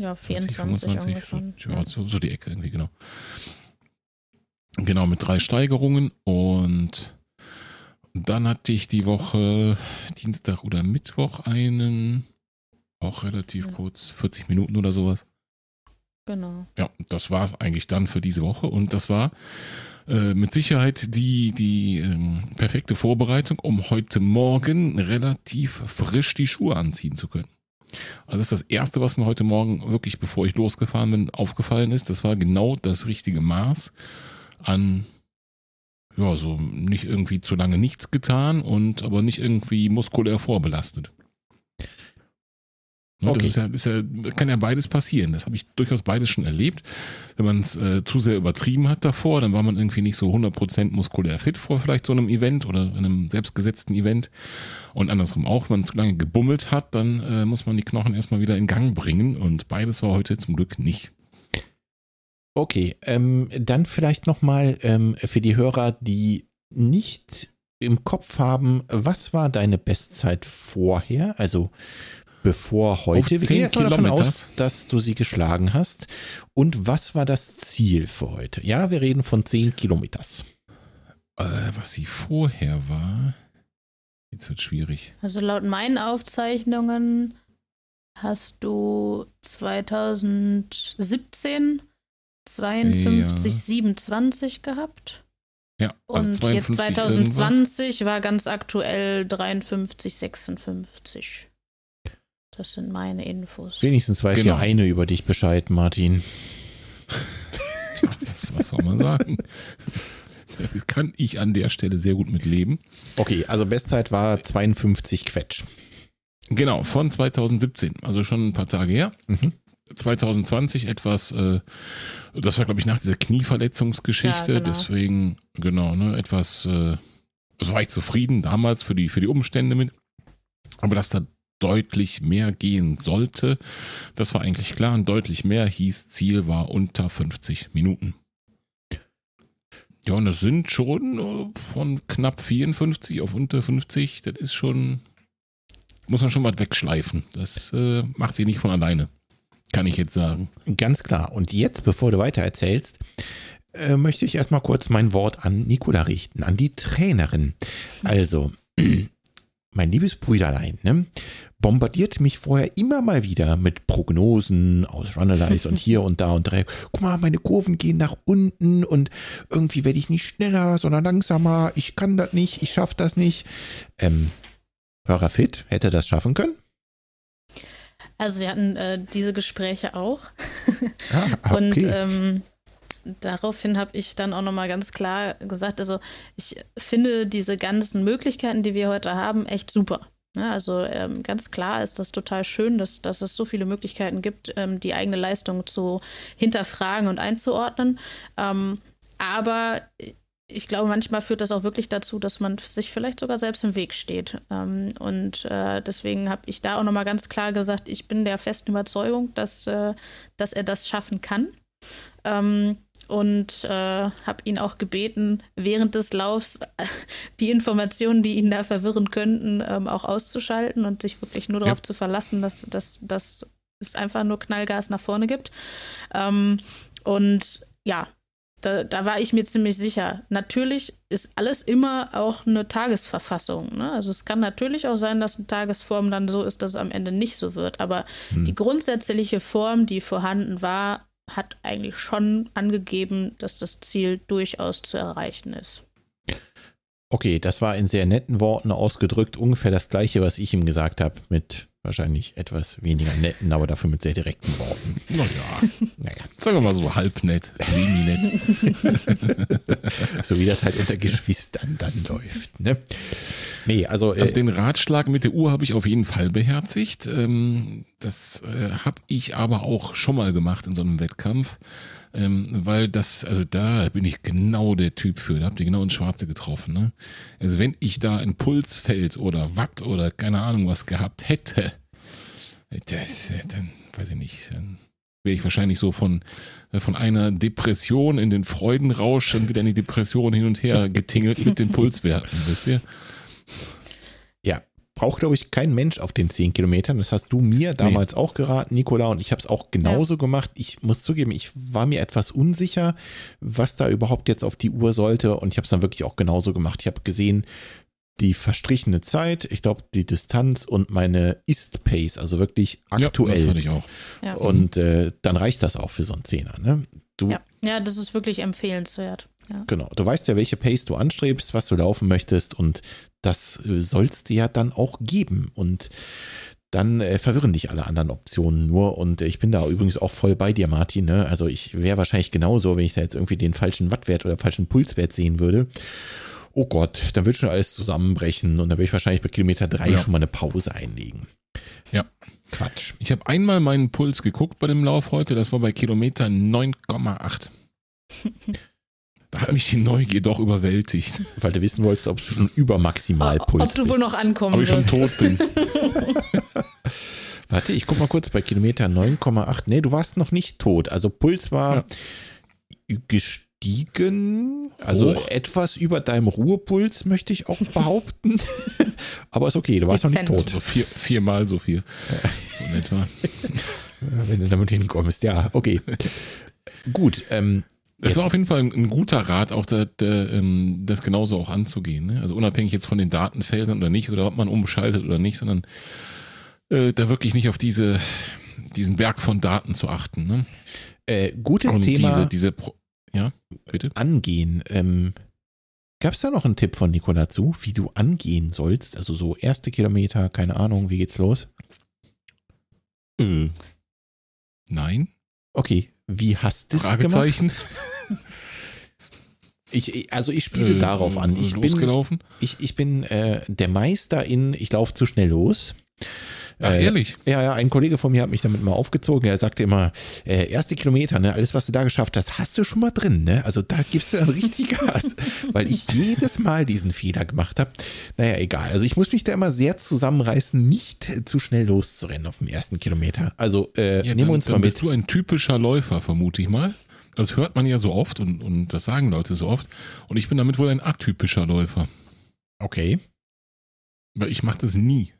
Ja, 24 20, 25, so, ja, so, so die Ecke irgendwie, genau. Genau, mit drei Steigerungen und dann hatte ich die Woche Dienstag oder Mittwoch einen, auch relativ ja. kurz, 40 Minuten oder sowas. Genau. Ja, das war es eigentlich dann für diese Woche und das war äh, mit Sicherheit die, die ähm, perfekte Vorbereitung, um heute Morgen relativ frisch die Schuhe anziehen zu können. Also das ist das Erste, was mir heute Morgen wirklich, bevor ich losgefahren bin, aufgefallen ist. Das war genau das richtige Maß an, ja, so nicht irgendwie zu lange nichts getan und aber nicht irgendwie muskulär vorbelastet. Ne, okay. Das ist ja, ist ja, kann ja beides passieren. Das habe ich durchaus beides schon erlebt. Wenn man es äh, zu sehr übertrieben hat davor, dann war man irgendwie nicht so 100% muskulär fit vor vielleicht so einem Event oder einem selbstgesetzten Event. Und andersrum auch, wenn man zu lange gebummelt hat, dann äh, muss man die Knochen erstmal wieder in Gang bringen. Und beides war heute zum Glück nicht. Okay, ähm, dann vielleicht nochmal ähm, für die Hörer, die nicht im Kopf haben, was war deine Bestzeit vorher? Also bevor heute. Auf Wir 10 gehen jetzt mal davon aus, dass du sie geschlagen hast. Und was war das Ziel für heute? Ja, wir reden von 10 Kilometers. Äh, was sie vorher war. Jetzt wird schwierig. Also laut meinen Aufzeichnungen hast du 2017 52, Ja. 27 gehabt. Ja, Und also jetzt 52 irgendwas. 2020 war ganz aktuell 53, 56. Das sind meine Infos. Wenigstens weiß Genau. ja eine über dich Bescheid, Martin. Was, was soll man sagen? Kann ich an der Stelle sehr gut mit leben. Okay, also Bestzeit war 52 Quetsch. Genau, von 2017, also schon ein paar Tage her. Mhm. 2020 etwas, äh, das war glaube ich nach dieser Knieverletzungsgeschichte, Ja, genau. deswegen genau, ne, etwas, äh, also war ich zufrieden damals für die, für die Umstände mit, aber dass da deutlich mehr gehen sollte, das war eigentlich klar und deutlich mehr hieß, Ziel war unter 50 Minuten. Ja, und das sind schon äh, von knapp 54 auf unter 50, das ist schon, muss man schon was wegschleifen. Das äh, macht sie nicht von alleine, kann ich jetzt sagen. Ganz klar. Und jetzt, bevor du weiter erzählst, äh, möchte ich erstmal kurz mein Wort an Nicola richten, an die Trainerin. Also, mein liebes Brüderlein, ne, bombardiert mich vorher immer mal wieder mit Prognosen aus Runalyze und hier und da und drei. Guck mal, meine Kurven gehen nach unten und irgendwie werde ich nicht schneller, sondern langsamer. Ich kann das nicht, ich schaffe das nicht. Ähm, Hörer Fit hätte das schaffen können? Also wir hatten äh, diese Gespräche auch. Ah, Und okay. ähm, daraufhin habe ich dann auch nochmal ganz klar gesagt, also ich finde diese ganzen Möglichkeiten, die wir heute haben, echt super. Ja, also ähm, ganz klar ist das total schön, dass, dass es so viele Möglichkeiten gibt, ähm, die eigene Leistung zu hinterfragen und einzuordnen. Ähm, aber ich glaube, manchmal führt das auch wirklich dazu, dass man sich vielleicht sogar selbst im Weg steht. Ähm, und äh, deswegen habe ich da auch nochmal ganz klar gesagt, ich bin der festen Überzeugung, dass, äh, dass er das schaffen kann. Und äh, habe ihn auch gebeten, während des Laufs äh, die Informationen, die ihn da verwirren könnten, ähm, auch auszuschalten und sich wirklich nur darauf Ja. zu verlassen, dass, dass, dass es einfach nur Knallgas nach vorne gibt. Ähm, und ja, da, da war ich mir ziemlich sicher. Natürlich ist alles immer auch eine Tagesverfassung. Ne? Also es kann natürlich auch sein, dass eine Tagesform dann so ist, dass es am Ende nicht so wird. Aber Hm. die grundsätzliche Form, die vorhanden war, hat eigentlich schon angegeben, dass das Ziel durchaus zu erreichen ist. Okay, das war in sehr netten Worten ausgedrückt, ungefähr das gleiche, was ich ihm gesagt habe, mit wahrscheinlich etwas weniger netten, aber dafür mit sehr direkten Worten. Naja, Naja, sagen wir mal so halb nett, semi-nett. so wie das halt unter Geschwistern dann läuft. Ne? Nee, also, Also äh, den Ratschlag mit der Uhr habe ich auf jeden Fall beherzigt. Ähm, das äh, habe ich aber auch schon mal gemacht in so einem Wettkampf, ähm, weil das, also da bin ich genau der Typ für. Da habt ihr genau ins Schwarze getroffen. Ne? Also wenn ich da ein Pulsfeld oder Watt oder keine Ahnung was gehabt hätte, das, dann weiß ich nicht, dann wäre ich wahrscheinlich so von, äh, von einer Depression in den Freudenrausch dann wieder in die Depression hin und her getingelt mit den Pulswerten, wisst ihr? Ja, braucht, glaube ich, kein Mensch auf den 10 Kilometern. Das hast du mir damals auch geraten, Nicola, und ich habe es auch genauso gemacht. Ich muss zugeben, ich war mir etwas unsicher, was da überhaupt jetzt auf die Uhr sollte, und ich habe es dann wirklich auch genauso gemacht. Ich habe gesehen, die verstrichene Zeit, ich glaube, die Distanz und meine Ist-Pace, also wirklich aktuell. Ja, das hatte ich auch. Ja. Und äh, dann reicht das auch für so einen Zehner. Ne? Du, ja. ja, das ist wirklich empfehlenswert. Ja. Genau, du weißt ja, welche Pace du anstrebst, was du laufen möchtest und das äh, sollst dir ja dann auch geben. Und dann äh, verwirren dich alle anderen Optionen nur. Und ich bin da übrigens auch voll bei dir, Martin. Ne? Also ich wäre wahrscheinlich genauso, wenn ich da jetzt irgendwie den falschen Wattwert oder falschen Pulswert sehen würde. Oh Gott, dann wird schon alles zusammenbrechen und dann würde ich wahrscheinlich bei Kilometer drei Ja. schon mal eine Pause einlegen. Ja. Quatsch. Ich habe einmal meinen Puls geguckt bei dem Lauf heute, das war bei Kilometer 9,8. Da hat mich die Neugier doch überwältigt. Weil du wissen wolltest, ob du schon über Maximalpuls Ob du wohl bist. noch ankommen Ob ich schon tot bin. Warte, ich guck mal kurz bei Kilometer 9,8. Nee, du warst noch nicht tot. Also Puls war gestiegen. Also Hoch. etwas über deinem Ruhepuls, möchte ich auch behaupten. Aber ist okay, du warst noch nicht Dezent. tot, So vier, viermal so viel. So in etwa. wenn du damit hinkommst. Ja, okay. Gut, ähm, Das Jetzt- war auf jeden Fall ein, ein guter Rat, auch der, der, ähm, das genauso auch anzugehen. Ne? Also unabhängig jetzt von den Datenfeldern oder nicht, oder ob man umschaltet oder nicht, sondern äh, da wirklich nicht auf diese, diesen Berg von Daten zu achten. Ne? äh, gutes Und Thema diese, diese Pro ja, bitte? angehen. Ähm, Gab es da noch einen Tipp von Nikola zu, wie du angehen sollst? Also so erste Kilometer, keine Ahnung, wie geht's los? Äh, nein? Okay, wie hast du es gemacht? Fragezeichen? Ich, also ich spiele Äh, darauf an. Ich bin, ich, ich bin äh, der Meister in, ich laufe zu schnell los. Ach, Äh, ehrlich? Ja, ja, ein Kollege von mir hat mich damit mal aufgezogen. Er sagte immer, äh, erste Kilometer, ne, alles, was du da geschafft hast, hast du schon mal drin, ne? Also da gibst du dann richtig Gas, weil ich jedes Mal diesen Fehler gemacht habe. Naja, egal. Also ich muss mich da immer sehr zusammenreißen, nicht zu schnell loszurennen auf dem ersten Kilometer. Also äh, Ja, nehmen dann, wir uns dann mal bist mit. du ein typischer Läufer, vermute ich mal. Das hört man ja so oft und, und das sagen Leute so oft. Und ich bin damit wohl ein atypischer Läufer. Okay. Weil ich mache das nie.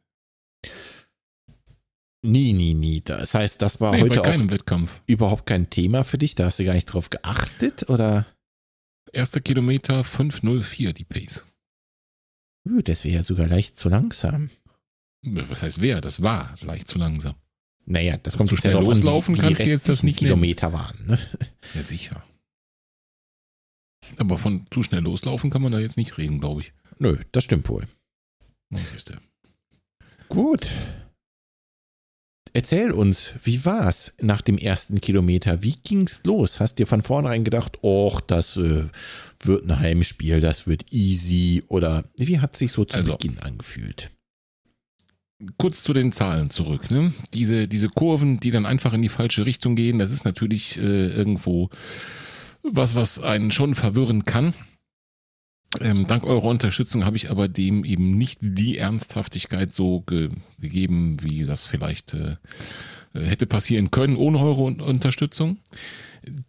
Nie, nie, nie. Das heißt, das war Nee, heute auch Wettkampf. überhaupt kein Thema für dich. Da hast du gar nicht drauf geachtet oder? Erster Kilometer 5.04 die Pace. Uh, das wäre ja sogar leicht zu langsam. Was heißt wer? Das war leicht zu langsam. Naja, das kommt Zu schnell darauf an, loslaufen wie, kannst du jetzt das nicht nehmen. Kilometer waren. Ne? Ja, sicher. Aber von zu schnell loslaufen kann man da jetzt nicht reden, glaube ich. Nö, das stimmt wohl. Oh. Gut. Erzähl uns, wie war's nach dem ersten Kilometer? Wie ging's los? Hast dir von vornherein gedacht, och, das äh, wird ein Heimspiel, das wird easy? Oder wie hat sich so zu Also. Beginn angefühlt? Kurz zu den Zahlen zurück. Ne? Diese, diese Kurven, die dann einfach in die falsche Richtung gehen, das ist natürlich äh, irgendwo was, was einen schon verwirren kann. Ähm, dank eurer Unterstützung habe ich aber dem eben nicht die Ernsthaftigkeit so ge gegeben, wie das vielleicht äh, hätte passieren können ohne eure Un Unterstützung.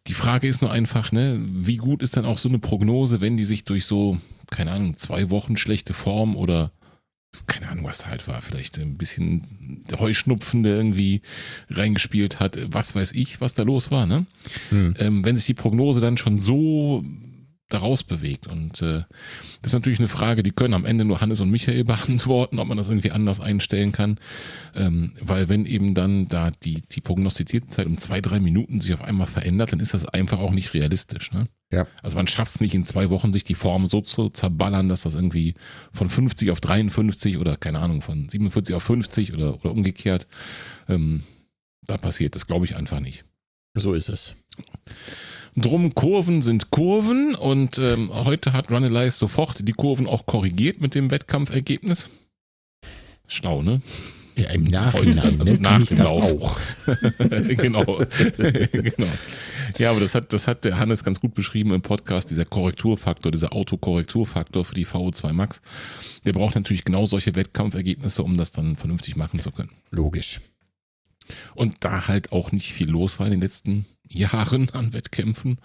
Die Frage ist nur einfach, ne, wie gut ist dann auch so eine Prognose, wenn die sich durch so, keine Ahnung, zwei Wochen schlechte Form oder keine Ahnung, was da halt war, vielleicht ein bisschen Heuschnupfen, der irgendwie reingespielt hat, was weiß ich, was da los war, ne? Hm. ähm, wenn sich die Prognose dann schon so daraus bewegt. Und äh, das ist natürlich eine Frage, die können am Ende nur Hannes und Michael beantworten, ob man das irgendwie anders einstellen kann. Ähm, weil wenn eben dann da die, die prognostizierte Zeit um zwei, drei Minuten sich auf einmal verändert, dann ist das einfach auch nicht realistisch. Ne? Ja. Also man schafft es nicht in zwei Wochen, sich die Form so zu zerballern, dass das irgendwie von 50 auf 53 oder keine Ahnung, von 47 auf 50 oder, oder umgekehrt. Ähm, da passiert das, glaube ich, einfach nicht. So ist es. Drum Kurven sind Kurven und ähm, heute hat Runalyze sofort die Kurven auch korrigiert mit dem Wettkampfergebnis. Schlau, ne? Ja, im Nachhinein, also ne, nach kann ich dem Lauf. auch. genau. genau. Ja, aber das hat, das hat der Hannes ganz gut beschrieben im Podcast, dieser Korrekturfaktor, dieser Autokorrekturfaktor für die VO2 Max. Der braucht natürlich genau solche Wettkampfergebnisse, um das dann vernünftig machen zu können. Logisch. Und da halt auch nicht viel los war in den letzten Jahren an Wettkämpfen,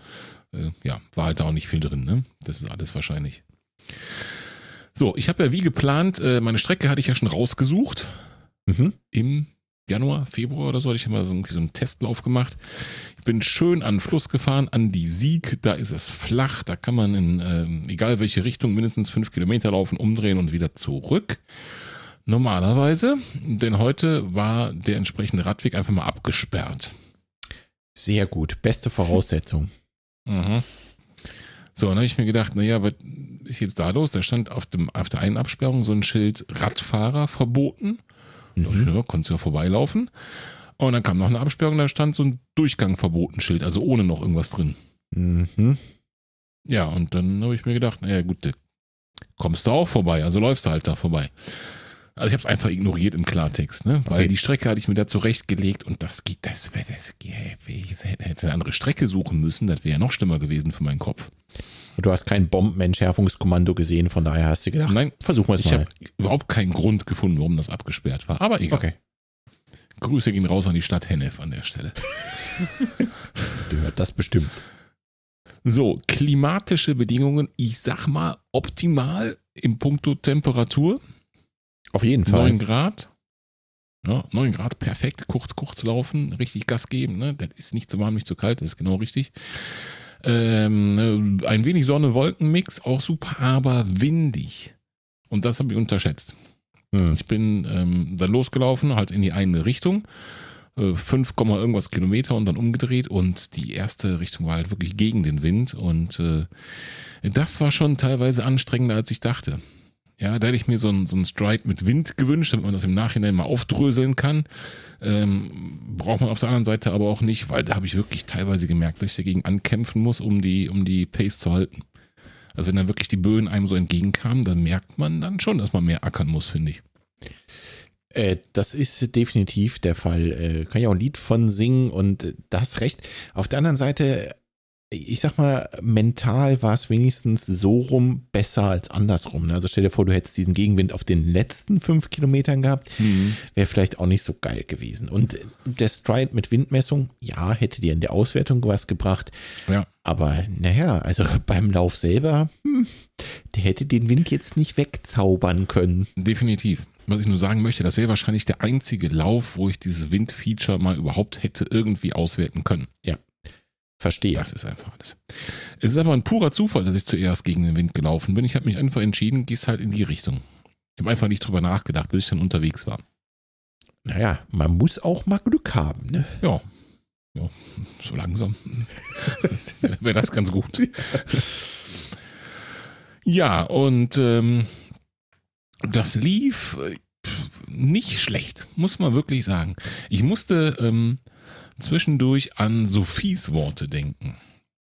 äh, ja, war halt da auch nicht viel drin, ne? Das ist alles wahrscheinlich. So, ich habe ja wie geplant, äh, meine Strecke hatte ich ja schon rausgesucht Mhm. im Januar, Februar oder so, hatte ich mal so, so einen Testlauf gemacht. Ich bin schön an den Fluss gefahren, an die Sieg, da ist es flach, da kann man in ähm, egal welche Richtung mindestens fünf Kilometer laufen, umdrehen und wieder zurück. Normalerweise, denn heute war der entsprechende Radweg einfach mal abgesperrt. Sehr gut. Beste Voraussetzung. Mhm. So, dann habe ich mir gedacht, naja, was ist jetzt da los? Da stand auf, dem, auf der einen Absperrung so ein Schild Radfahrer verboten. Mhm. Ja, konntest du ja vorbeilaufen. Und dann kam noch eine Absperrung, da stand so ein Durchgang verboten Schild, also ohne noch irgendwas drin. Mhm. Ja, und dann habe ich mir gedacht, naja, gut, kommst du auch vorbei, also läufst du halt da vorbei. Also ich habe es einfach ignoriert im Klartext, ne? Weil Okay. die Strecke hatte ich mir da zurechtgelegt und das geht, das wäre, das ich hätte eine andere Strecke suchen müssen, das wäre ja noch schlimmer gewesen für meinen Kopf. Du hast kein Bombenentschärfungskommando gesehen, von daher hast du gedacht, Nein, versuchen wir es ich mal. habe überhaupt keinen Grund gefunden, warum das abgesperrt war. Aber egal. Okay, Grüße gehen raus an die Stadt Hennef an der Stelle. du hört das bestimmt. So, klimatische Bedingungen, ich sag mal optimal im Punkto Temperatur. Auf jeden Fall. 9 Grad. Ja, 9 Grad, perfekt. Kurz, kurz laufen, richtig Gas geben. Ne? Das ist nicht zu warm, nicht zu kalt, das ist genau richtig. Ähm, ein wenig Sonne-Wolken-Mix, auch super, aber windig. Und das habe ich unterschätzt. Hm. Ich bin ähm, dann losgelaufen, halt in die eine Richtung. äh, 5, Komma irgendwas Kilometer und dann umgedreht und die erste Richtung war halt wirklich gegen den Wind und äh, das war schon teilweise anstrengender als ich dachte. Ja, da hätte ich mir so einen, so einen Stride mit Wind gewünscht, damit man das im Nachhinein mal aufdröseln kann. Ähm, braucht man auf der anderen Seite aber auch nicht, weil da habe ich wirklich teilweise gemerkt, dass ich dagegen ankämpfen muss, um die, um die Pace zu halten. Also wenn dann wirklich die Böen einem so entgegenkamen, dann merkt man dann schon, dass man mehr ackern muss, finde ich. Äh, das ist definitiv der Fall. Äh, kann ja auch ein Lied von singen und äh, da hast recht. Auf der anderen Seite, ich sag mal, mental war es wenigstens so rum besser als andersrum. ne? Also stell dir vor, du hättest diesen Gegenwind auf den letzten fünf Kilometern gehabt, wäre vielleicht auch nicht so geil gewesen. Und der Stride mit Windmessung, ja, hätte dir in der Auswertung was gebracht. Ja. Aber naja, also beim Lauf selber, hm, der hätte den Wind jetzt nicht wegzaubern können. Definitiv. Was ich nur sagen möchte, das wäre wahrscheinlich der einzige Lauf, wo ich dieses Wind-Feature mal überhaupt hätte irgendwie auswerten können. Verstehe. Das ist einfach alles. Es ist aber ein purer Zufall, dass ich zuerst gegen den Wind gelaufen bin. Ich habe mich einfach entschieden, gehst halt in die Richtung. Ich habe einfach nicht drüber nachgedacht, bis ich dann unterwegs war. Naja, man muss auch mal Glück haben, ne? Ja. Ja, so langsam. Wäre das ganz gut. Ja, und ähm, das lief äh, nicht schlecht, muss man wirklich sagen. Ich musste ähm, zwischendurch an Sophies Worte denken.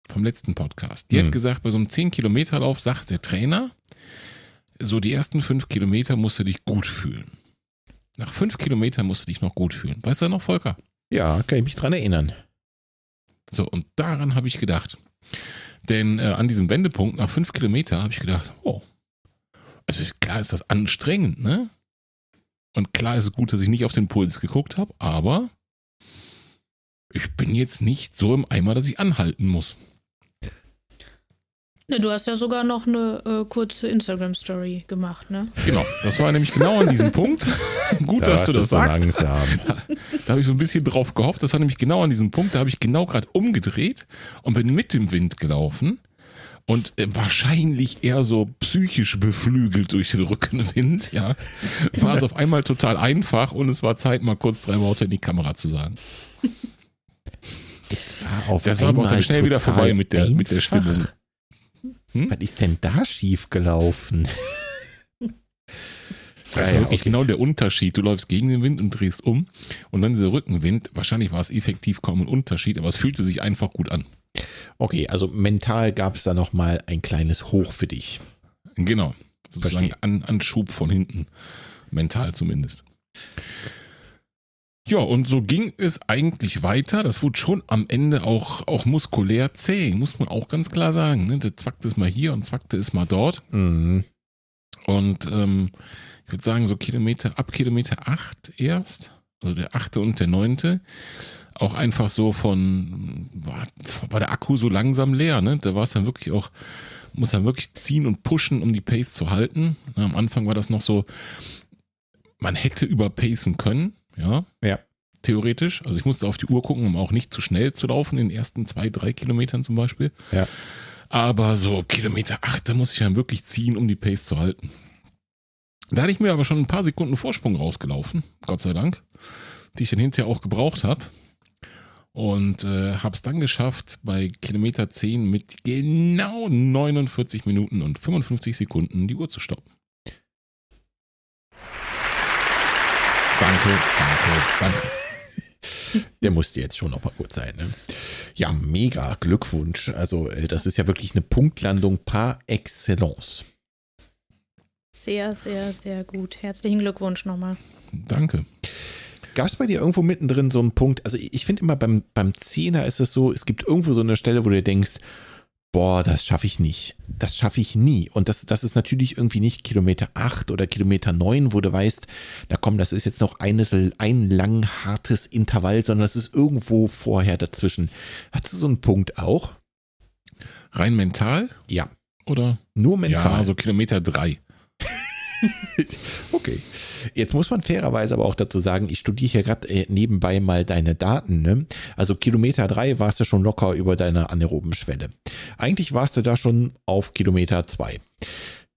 Vom letzten Podcast. Die Hm. hat gesagt, bei so einem 10-Kilometer-Lauf sagt der Trainer, so die ersten fünf Kilometer musst du dich gut fühlen. Nach fünf Kilometern musst du dich noch gut fühlen. Weißt du noch, Volker? Ja, kann ich mich dran erinnern. So, und daran habe ich gedacht. Denn äh, an diesem Wendepunkt nach fünf Kilometer habe ich gedacht, oh, also ist, klar ist das anstrengend, ne? Und klar ist es gut, dass ich nicht auf den Puls geguckt habe, aber ich bin jetzt nicht so im Eimer, dass ich anhalten muss. Ne, du hast ja sogar noch eine äh, kurze Instagram-Story gemacht, ne? Genau, das war nämlich genau an diesem Punkt. Gut, dass du das so sagst. langsam. Da habe ich so ein bisschen drauf gehofft. Das war nämlich genau an diesem Punkt. Da habe ich genau gerade umgedreht und bin mit dem Wind gelaufen. Und äh, wahrscheinlich eher so psychisch beflügelt durch den Rückenwind, ja. War es auf einmal total einfach und es war Zeit, mal kurz drei Worte in die Kamera zu sagen. Es war auf Das war aber auch dann schnell wieder vorbei mit der, mit der. Stimmung. Hm? Was ist denn da schief gelaufen? Das ist Ja, wirklich okay. genau der Unterschied. Du läufst gegen den Wind und drehst um und dann dieser Rückenwind. Wahrscheinlich war es effektiv kaum ein Unterschied, aber es fühlte sich einfach gut an. Okay, also mental gab es da noch mal ein kleines Hoch für dich. Genau. Sozusagen Verstehe. an, Anschub von hinten. Mental zumindest. Ja, und so ging es eigentlich weiter. Das wurde schon am Ende auch, auch muskulär zäh, muss man auch ganz klar sagen. Ne? Da zwackte es mal hier und zwackte es mal dort. Mhm. Und ähm, ich würde sagen, so Kilometer, ab Kilometer 8 erst, also der achte und der neunte, auch einfach so von, war, war der Akku so langsam leer, ne? Da war es dann wirklich auch, muss dann wirklich ziehen und pushen, um die Pace zu halten. Am Anfang war das noch so, man hätte überpacen können, ja. Ja. Theoretisch. Also ich musste auf die Uhr gucken, um auch nicht zu schnell zu laufen, in den ersten zwei, drei Kilometern zum Beispiel. Ja. Aber so Kilometer 8, da muss ich dann wirklich ziehen, um die Pace zu halten. Da hatte ich mir aber schon ein paar Sekunden Vorsprung rausgelaufen, Gott sei Dank, die ich dann hinterher auch gebraucht habe. Und äh, habe es dann geschafft, bei Kilometer 10 mit genau 49 Minuten und 55 Sekunden die Uhr zu stoppen. Danke, danke, danke. Der musste jetzt schon noch mal kurz sein. Ne? Ja, mega Glückwunsch. Also, äh, das ist ja wirklich eine Punktlandung par excellence. Sehr, sehr, sehr gut. Herzlichen Glückwunsch nochmal. Danke. Gab es bei dir irgendwo mittendrin so einen Punkt? Also, ich finde immer beim, beim Zehner ist es so, es gibt irgendwo so eine Stelle, wo du denkst, boah, das schaffe ich nicht. Das schaffe ich nie. Und das, das ist natürlich irgendwie nicht Kilometer 8 oder Kilometer 9, wo du weißt, na komm, das ist jetzt noch eines, ein lang hartes Intervall, sondern das ist irgendwo vorher dazwischen. Hast du so einen Punkt auch? Rein mental Ja, oder? nur mental. Ja, so Kilometer drei. Okay. Jetzt muss man fairerweise aber auch dazu sagen, ich studiere hier gerade äh, nebenbei mal deine Daten. Ne? Also Kilometer drei warst du schon locker über deiner anaeroben Schwelle. Eigentlich warst du da schon auf Kilometer zwei.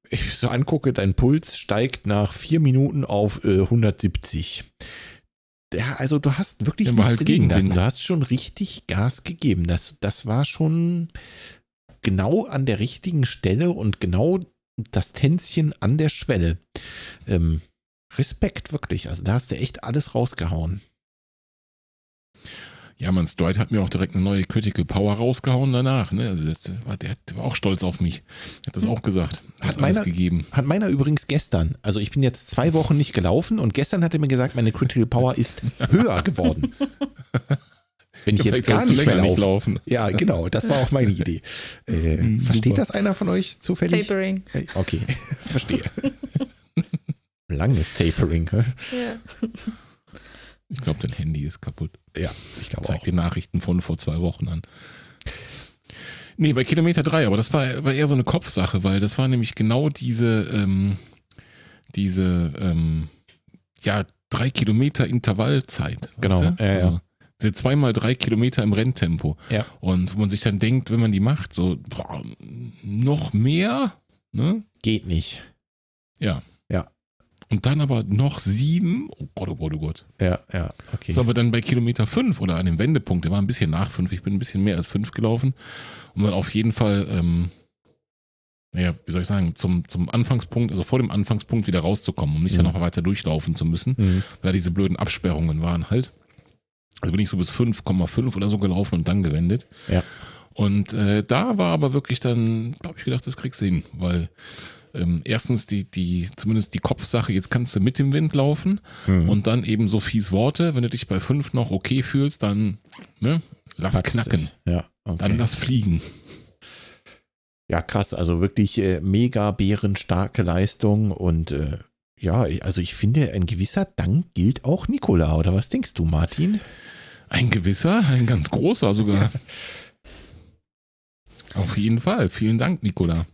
Ich so angucke, dein Puls steigt nach vier Minuten auf äh, 170. Ja, also du hast wirklich nichts halt dagegen lassen. Du hast schon richtig Gas gegeben. Das, das war schon genau an der richtigen Stelle und genau das Tänzchen an der Schwelle. Ähm, Respekt, wirklich. Also da hast du echt alles rausgehauen. Ja, man, Stride hat mir auch direkt eine neue Critical Power rausgehauen danach. Ne? Also das war, der, war auch stolz auf mich. Hat das auch gesagt. Hat meiner- gegeben. Hat meiner übrigens gestern. Also ich bin jetzt zwei Wochen nicht gelaufen und gestern hat er mir gesagt, meine Critical Power ist höher geworden. Wenn ich jetzt gar nicht mehr länger laufe. nicht laufen. Ja, genau, das war auch meine Idee. Äh, Hm, versteht super. das einer von euch zufällig? Tapering. Äh, Okay, verstehe. Langes Tapering. hä? Ja. Ich glaube, dein Handy ist kaputt. Ja, ich glaube Zeigt auch. die Nachrichten von vor zwei Wochen an. Nee, bei Kilometer drei, aber das war, war eher so eine Kopfsache, weil das war nämlich genau diese, ähm, diese, ähm, ja, drei Kilometer Intervallzeit. weißt Genau, du? ja, ja. Diese zweimal drei Kilometer im Renntempo. Ja. Und wo man sich dann denkt, wenn man die macht, so, boah, noch mehr, ne? Geht nicht. Ja. Ja. Und dann aber noch sieben, oh Gott, oh Gott, oh Gott. Ja, ja, okay. So, aber dann bei Kilometer 5 oder an dem Wendepunkt, der war ein bisschen nach 5, ich bin ein bisschen mehr als 5 gelaufen, um dann auf jeden Fall, ähm, naja, wie soll ich sagen, zum, zum Anfangspunkt, also vor dem Anfangspunkt wieder rauszukommen, um nicht Mhm. dann noch weiter durchlaufen zu müssen, Mhm. weil diese blöden Absperrungen waren halt. Also bin ich so bis 5,5 oder so gelaufen und dann gewendet. Ja. Und äh, da war aber wirklich dann, glaube ich, gedacht, das kriegst du hin, weil ähm, erstens die, die, zumindest die Kopfsache, jetzt kannst du mit dem Wind laufen Mhm. und dann eben so fies Worte, wenn du dich bei 5 noch okay fühlst, dann ne, lass Packst knacken. Ja, okay. dann lass fliegen. Ja, krass. Also wirklich äh, mega bärenstarke Leistung und äh, ja, also ich finde, ein gewisser Dank gilt auch Nikola, oder was denkst du, Martin? Ein gewisser, ein ganz großer sogar. Auf jeden Fall. Vielen Dank, Nicola.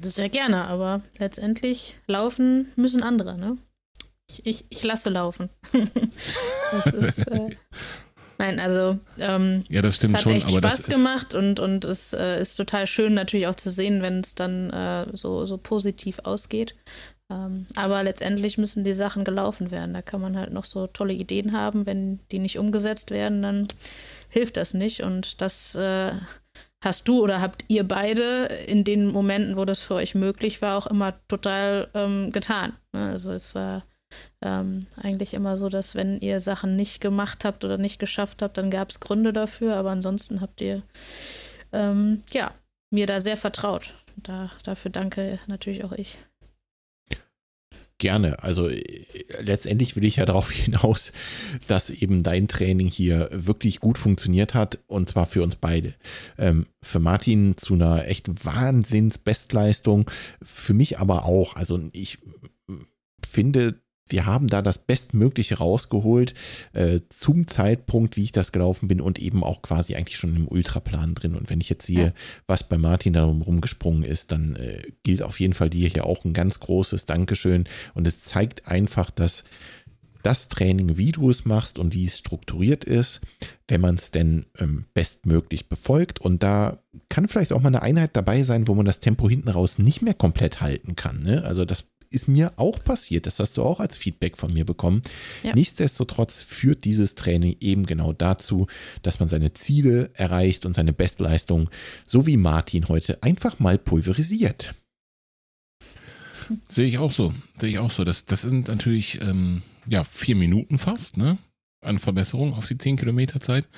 Sehr gerne, aber letztendlich laufen müssen andere, ne? Ich, ich, ich lasse laufen. das ist. Äh, nein, also. Ähm, Ja, das stimmt es hat schon, echt aber das Spaß ist, gemacht und, und es äh, ist total schön natürlich auch zu sehen, wenn es dann äh, so, so positiv ausgeht. Ähm, aber letztendlich müssen die Sachen gelaufen werden. Da kann man halt noch so tolle Ideen haben. Wenn die nicht umgesetzt werden, dann hilft das nicht. Und das äh, hast du oder habt ihr beide in den Momenten, wo das für euch möglich war, auch immer total ähm, getan. Also es war ähm, eigentlich immer so, dass wenn ihr Sachen nicht gemacht habt oder nicht geschafft habt, dann gab es Gründe dafür, aber ansonsten habt ihr ähm, ja mir da sehr vertraut. Da, dafür danke natürlich auch ich. Gerne. Also äh, letztendlich will ich ja darauf hinaus, dass eben dein Training hier wirklich gut funktioniert hat und zwar für uns beide. Ähm, für Martin zu einer echt Wahnsinns-Bestleistung, für mich aber auch. Also ich finde, wir haben da das Bestmögliche rausgeholt äh, zum Zeitpunkt, wie ich das gelaufen bin und eben auch quasi eigentlich schon im Ultraplan drin. Und wenn ich jetzt sehe, Ja. was bei Martin da rumgesprungen ist, dann äh, gilt auf jeden Fall dir hier auch ein ganz großes Dankeschön. Und es zeigt einfach, dass das Training, wie du es machst und wie es strukturiert ist, wenn man es denn ähm, bestmöglich befolgt. Und da kann vielleicht auch mal eine Einheit dabei sein, wo man das Tempo hinten raus nicht mehr komplett halten kann. Ne? Also das ist mir auch passiert. Das hast du auch als Feedback von mir bekommen. Ja. Nichtsdestotrotz führt dieses Training eben genau dazu, dass man seine Ziele erreicht und seine Bestleistung, so wie Martin heute, einfach mal pulverisiert. sehe ich auch so. Sehe ich auch so. Das, das sind natürlich ähm, ja, vier Minuten fast, ne? Eine Verbesserung auf die 10 Kilometer Zeit.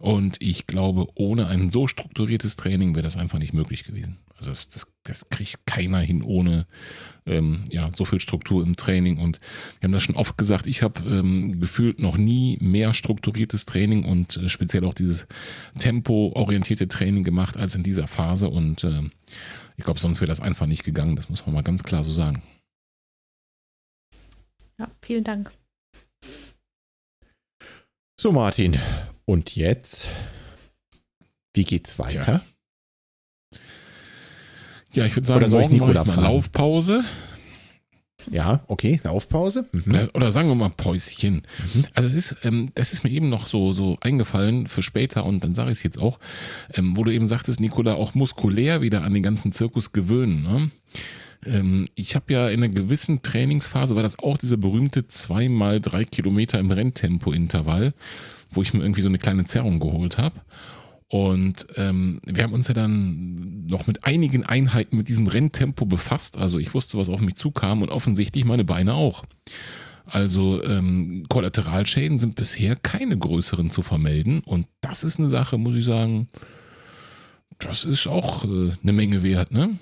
Und ich glaube, ohne ein so strukturiertes Training wäre das einfach nicht möglich gewesen. Also das, das, das kriegt keiner hin ohne ähm, ja, so viel Struktur im Training. Und wir haben das schon oft gesagt, ich habe ähm, gefühlt noch nie mehr strukturiertes Training und äh, speziell auch dieses tempoorientierte Training gemacht als in dieser Phase. Und ähm, ich glaube, sonst wäre das einfach nicht gegangen. Das muss man mal ganz klar so sagen. Ja, vielen Dank. So, Martin. Und jetzt? Wie geht's weiter? Ja, ich würde sagen, Oder soll ich morgen mache ich? Laufpause. Ja, okay, Laufpause. Mhm. Oder, oder sagen wir mal Päuschen. Also es ist, ähm, das ist mir eben noch so, so eingefallen für später und dann sage ich es jetzt auch, ähm, wo du eben sagtest, Nicola, auch muskulär wieder an den ganzen Zirkus gewöhnen. Ne? Ähm, ich habe ja in einer gewissen Trainingsphase, war das auch dieser berühmte zweimal drei Kilometer im Renntempo-Intervall, wo ich mir irgendwie so eine kleine Zerrung geholt habe. Und ähm, wir haben uns ja dann noch mit einigen Einheiten mit diesem Renntempo befasst. Also ich wusste, was auf mich zukam und offensichtlich meine Beine auch. Also ähm, Kollateralschäden sind bisher keine größeren zu vermelden. Und das ist eine Sache, muss ich sagen, das ist auch äh, eine Menge wert, ne?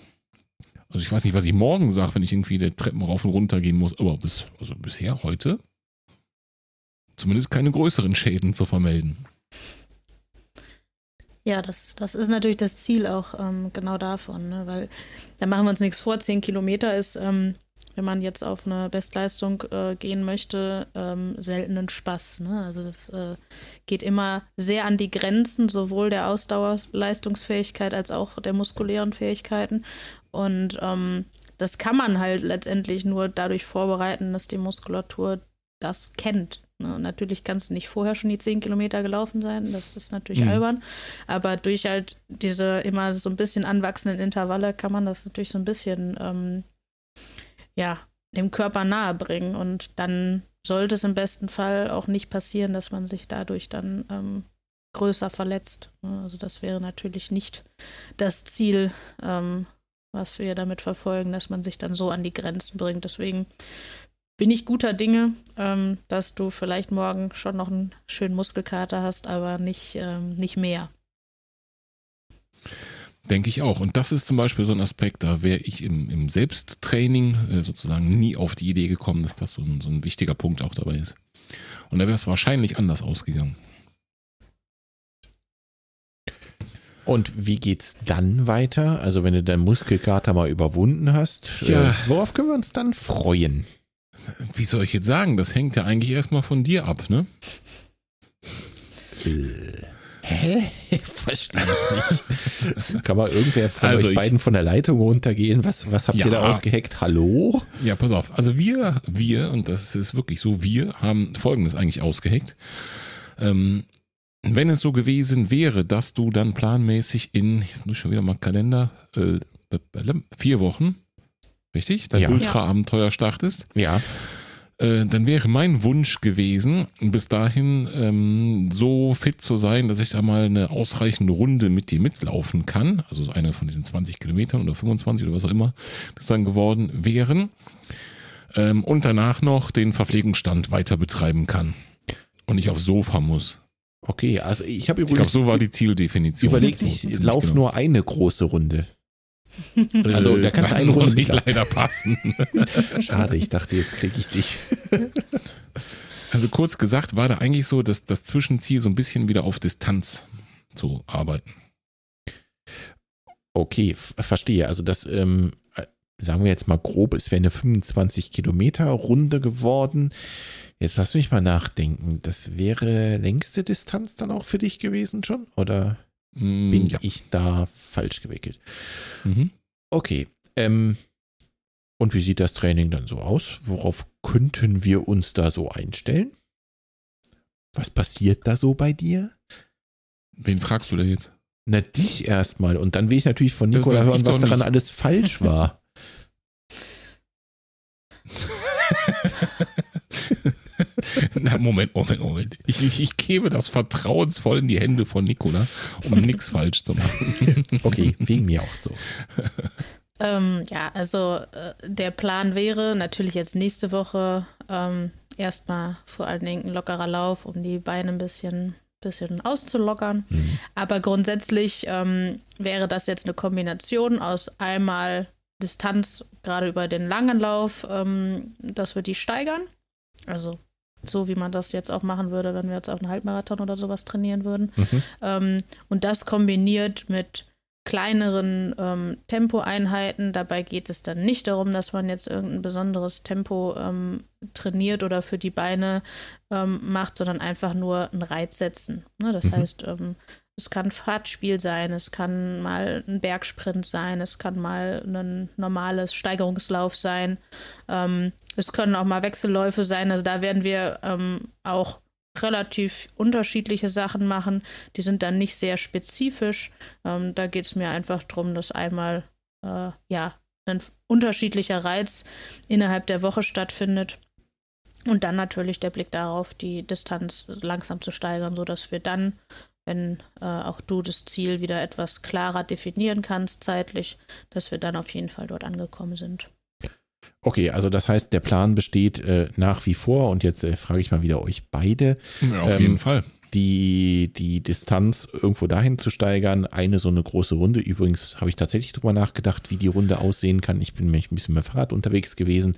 Also ich weiß nicht, was ich morgen sage, wenn ich irgendwie die Treppen rauf und runter gehen muss, aber bis, also bisher heute zumindest keine größeren Schäden zu vermelden. Ja, das, das ist natürlich das Ziel auch ähm, genau davon, ne? weil da machen wir uns nichts vor. Zehn Kilometer ist, ähm, wenn man jetzt auf eine Bestleistung äh, gehen möchte, ähm, selten ein Spaß. Ne? Also das äh, geht immer sehr an die Grenzen sowohl der Ausdauerleistungsfähigkeit als auch der muskulären Fähigkeiten. Und ähm, das kann man halt letztendlich nur dadurch vorbereiten, dass die Muskulatur das kennt. Ne? Natürlich kannst du nicht vorher schon die 10 Kilometer gelaufen sein, das ist natürlich Mhm. albern. Aber durch halt diese immer so ein bisschen anwachsenden Intervalle kann man das natürlich so ein bisschen, ähm, ja, dem Körper nahe bringen. Und dann sollte es im besten Fall auch nicht passieren, dass man sich dadurch dann ähm, größer verletzt. ne? Also das wäre natürlich nicht das Ziel, ähm, was wir damit verfolgen, dass man sich dann so an die Grenzen bringt. Deswegen bin ich guter Dinge, ähm, dass du vielleicht morgen schon noch einen schönen Muskelkater hast, aber nicht, ähm, nicht mehr. Denke ich auch. Und das ist zum Beispiel so ein Aspekt, da wäre ich im, im Selbsttraining äh, sozusagen nie auf die Idee gekommen, dass das so ein, so ein wichtiger Punkt auch dabei ist. Und da wäre es wahrscheinlich anders ausgegangen. Und wie geht's dann weiter? Also wenn du deinen Muskelkater mal überwunden hast, Ja. äh, worauf können wir uns dann freuen? Wie soll ich jetzt sagen? Das hängt ja eigentlich erstmal von dir ab, ne? Äh, Hä? Verstehe ich nicht. Kann mal irgendwer von Also euch beiden von der Leitung runtergehen? Was, was habt ihr da Ja. ausgeheckt? Hallo? Ja, pass auf. Also wir, wir, und das ist wirklich so, wir haben Folgendes eigentlich ausgeheckt. Ähm, wenn es so gewesen wäre, dass du dann planmäßig in, jetzt muss ich schon wieder mal Kalender, äh, vier Wochen, richtig, dein Ja. Ultra-Abenteuer startest, Ja. äh, dann wäre mein Wunsch gewesen, bis dahin ähm, so fit zu sein, dass ich da mal eine ausreichende Runde mit dir mitlaufen kann. Also so eine von diesen 20 Kilometern oder 25 oder was auch immer das dann geworden wären. Ähm, und danach noch den Verpflegungsstand weiter betreiben kann. Und ich aufs Sofa muss. Okay, also ich habe Ich glaube, übrigens so war die Zieldefinition. überlegt, So ich ziemlich laufe genau. nur eine große Runde. Also, da kannst du eine Runde mitlaufen. leider passen. Schade, ich dachte, jetzt kriege ich dich. Also kurz gesagt war da eigentlich so, dass das Zwischenziel so ein bisschen wieder auf Distanz zu arbeiten. Okay, verstehe. Also das, ähm, äh, sagen wir jetzt mal grob, es wäre eine 25 Kilometer Runde geworden. Jetzt lass mich mal nachdenken. Das wäre längste Distanz dann auch für dich gewesen schon? Oder bin ja. ich da falsch gewickelt? Mhm. Okay. Ähm, und wie sieht das Training dann so aus? Worauf könnten wir uns da so einstellen? Was passiert da so bei dir? Wen fragst du da jetzt? Na, dich erstmal. Und dann will ich natürlich von ich hören, was daran nicht. alles falsch war. Na, Moment, Moment, Moment. Ich, ich, gebe das vertrauensvoll in die Hände von Nicola, um nichts falsch zu machen. Okay, wegen mir auch so. Ähm, ja, also äh, der Plan wäre natürlich jetzt nächste Woche ähm, erstmal vor allen Dingen ein lockerer Lauf, um die Beine ein bisschen, bisschen auszulockern. Mhm. Aber grundsätzlich ähm, wäre das jetzt eine Kombination aus einmal Distanz, gerade über den langen Lauf, ähm, dass wir die steigern. Also so wie man das jetzt auch machen würde, wenn wir jetzt auf einen Halbmarathon oder sowas trainieren würden. Mhm. Ähm, und das kombiniert mit kleineren ähm, Tempoeinheiten. Dabei geht es dann nicht darum, dass man jetzt irgendein besonderes Tempo ähm, trainiert oder für die Beine ähm, macht, sondern einfach nur einen Reiz setzen. Ne? Das Mhm. heißt, ähm, Es kann Fahrtspiel sein, es kann mal ein Bergsprint sein, es kann mal ein normales Steigerungslauf sein. Es können auch mal Wechselläufe sein. Also da werden wir ähm, auch relativ unterschiedliche Sachen machen. Die sind dann nicht sehr spezifisch. Ähm, da geht es mir einfach darum, dass einmal äh, ja ein unterschiedlicher Reiz innerhalb der Woche stattfindet. Und dann natürlich der Blick darauf, die Distanz langsam zu steigern, sodass wir dann wenn äh, auch du das Ziel wieder etwas klarer definieren kannst zeitlich, dass wir dann auf jeden Fall dort angekommen sind. Okay, also das heißt, der Plan besteht äh, nach wie vor und jetzt äh, frage ich mal wieder euch beide. Ja, auf ähm, jeden Fall. Die, die Distanz irgendwo dahin zu steigern, eine so eine große Runde. Übrigens habe ich tatsächlich darüber nachgedacht, wie die Runde aussehen kann. Ich bin nämlich ein bisschen mit dem Fahrrad unterwegs gewesen.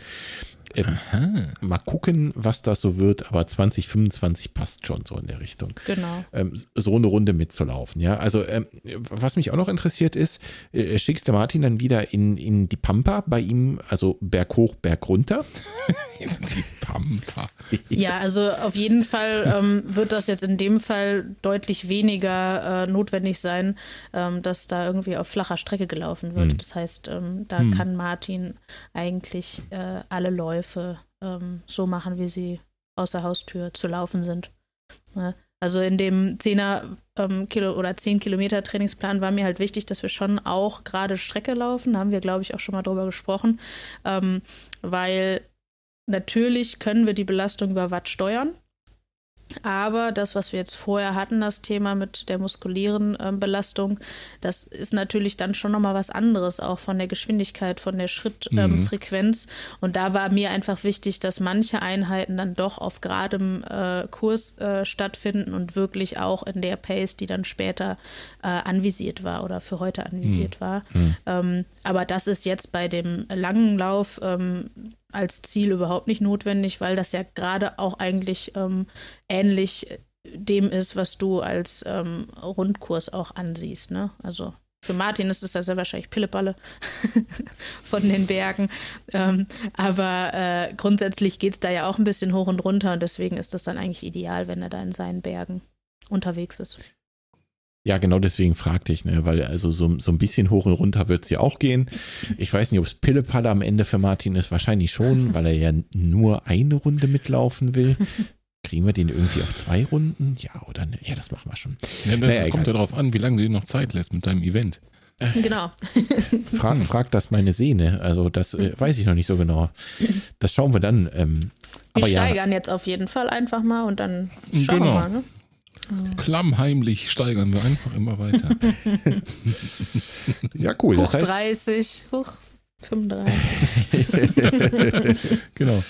Ähm, mal gucken, was das so wird, aber 2025 passt schon so in der Richtung. Genau. Ähm, so eine Runde mitzulaufen, ja. Also, ähm, was mich auch noch interessiert ist, äh, schickst du Martin dann wieder in, in die Pampa bei ihm, also Berg hoch, Berg runter? die Pampa. Ja, also auf jeden Fall ähm, wird das jetzt in dem Fall deutlich weniger äh, notwendig sein, ähm, dass da irgendwie auf flacher Strecke gelaufen wird. Hm. Das heißt, ähm, da hm. kann Martin eigentlich äh, alle Läufe Läufe ähm, so machen, wie sie aus der Haustür zu laufen sind. Ne? Also in dem 10er ähm, Kilo oder 10 Kilometer Trainingsplan war mir halt wichtig, dass wir schon auch gerade Strecke laufen. Da haben wir, glaube ich, auch schon mal drüber gesprochen. Ähm, weil natürlich können wir die Belastung über Watt steuern. Aber das, was wir jetzt vorher hatten, das Thema mit der muskulären äh, Belastung, das ist natürlich dann schon nochmal was anderes, auch von der Geschwindigkeit, von der Schrittfrequenz. Ähm, mhm. Und da war mir einfach wichtig, dass manche Einheiten dann doch auf geradem äh, Kurs äh, stattfinden und wirklich auch in der Pace, die dann später äh, anvisiert war oder für heute anvisiert mhm. war. Mhm. Ähm, aber das ist jetzt bei dem langen Lauf ähm, als Ziel überhaupt nicht notwendig, weil das ja gerade auch eigentlich ähm, ähnlich dem ist, was du als ähm, Rundkurs auch ansiehst. Ne? Also für Martin ist es ja sehr wahrscheinlich Pilleballe von den Bergen. Ähm, aber äh, grundsätzlich geht es da ja auch ein bisschen hoch und runter und deswegen ist das dann eigentlich ideal, wenn er da in seinen Bergen unterwegs ist. Ja, genau deswegen fragte ich, ne? weil also so, so ein bisschen hoch und runter wird es ja auch gehen. Ich weiß nicht, ob es Pillepalle am Ende für Martin ist, wahrscheinlich schon, weil er ja nur eine Runde mitlaufen will. Kriegen wir den irgendwie auf zwei Runden? Ja, oder ne? Ja, das machen wir schon. Ja, das naja, kommt ja darauf an, wie lange du dir noch Zeit lässt mit deinem Event. Genau. frag, frag das meine Sehne. Also, das äh, weiß ich noch nicht so genau. Das schauen wir dann. Ähm, wir steigern ja. jetzt auf jeden Fall einfach mal und dann schauen genau. wir mal. Ne? Klammheimlich steigern wir einfach immer weiter. ja, cool. Hoch das heißt, 30, hoch 35. genau.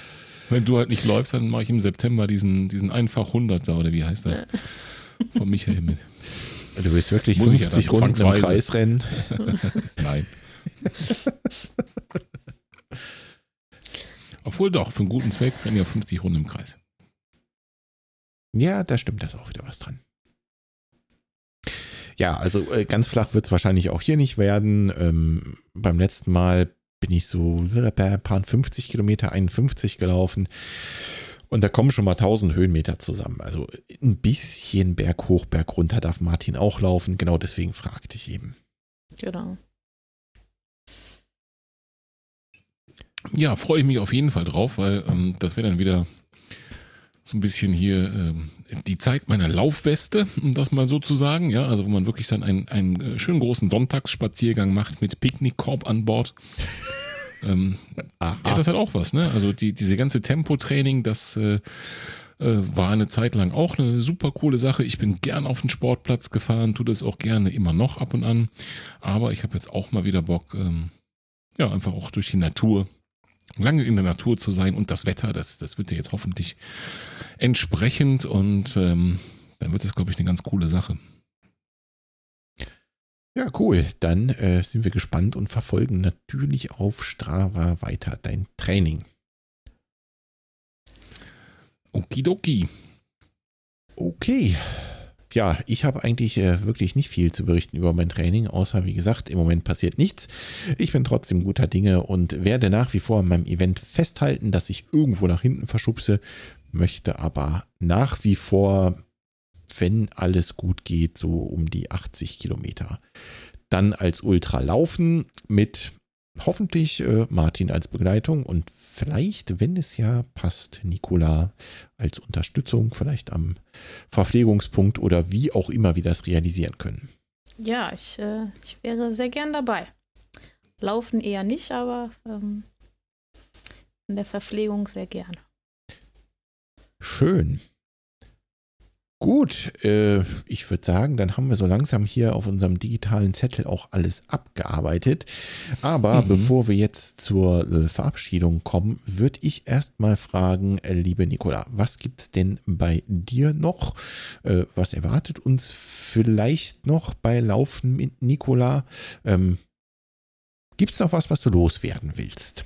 Wenn du halt nicht läufst, dann mache ich im September diesen, diesen einfach 100er oder wie heißt das? Von Michael mit. Du willst wirklich Muss 50 ja Runden im Kreis rennen? Nein. Obwohl doch, für einen guten Zweck rennen ja 50 Runden im Kreis. Ja, da stimmt das auch wieder was dran. Ja, also äh, ganz flach wird es wahrscheinlich auch hier nicht werden. Ähm, beim letzten Mal bin ich so ein paar 50 Kilometer, 51 gelaufen. Und da kommen schon mal 1000 Höhenmeter zusammen. Also ein bisschen Berg hoch, Berg runter darf Martin auch laufen. Genau deswegen fragte ich eben. Genau. Ja, freue ich mich auf jeden Fall drauf, weil ähm, das wäre dann wieder so ein bisschen hier äh, die Zeit meiner Laufweste, um das mal so zu sagen. Ja, also wo man wirklich dann einen, einen äh, schönen großen Sonntagsspaziergang macht mit Picknickkorb an Bord. ähm, ja, das hat auch was, ne? Also die, diese ganze Tempotraining, das äh, äh, war eine Zeit lang auch eine super coole Sache. Ich bin gern auf den Sportplatz gefahren, tue das auch gerne immer noch ab und an. Aber ich habe jetzt auch mal wieder Bock, ähm, ja, einfach auch durch die Natur lange in der Natur zu sein und das Wetter, das, das wird ja jetzt hoffentlich entsprechend und ähm, dann wird das, glaube ich, eine ganz coole Sache. Ja, cool. Dann äh, sind wir gespannt und verfolgen natürlich auf Strava weiter dein Training. Okidoki. Okay ja, ich habe eigentlich äh, wirklich nicht viel zu berichten über mein Training, außer wie gesagt, im Moment passiert nichts. Ich bin trotzdem guter Dinge und werde nach wie vor an meinem Event festhalten, dass ich irgendwo nach hinten verschubse, möchte aber nach wie vor wenn alles gut geht, so um die 80 Kilometer. Dann als Ultra laufen mit hoffentlich äh, Martin als Begleitung und vielleicht, wenn es ja passt, Nicola als Unterstützung, vielleicht am Verpflegungspunkt oder wie auch immer wir das realisieren können. Ja, ich, äh, ich wäre sehr gern dabei. Laufen eher nicht, aber ähm, in der Verpflegung sehr gern. Schön. Gut, äh, ich würde sagen, dann haben wir so langsam hier auf unserem digitalen Zettel auch alles abgearbeitet. Aber mhm. bevor wir jetzt zur äh, Verabschiedung kommen, würde ich erstmal fragen, äh, liebe Nicola, was gibt es denn bei dir noch? Äh, was erwartet uns vielleicht noch bei Laufen mit Nicola? Ähm, gibt es noch was, was du loswerden willst?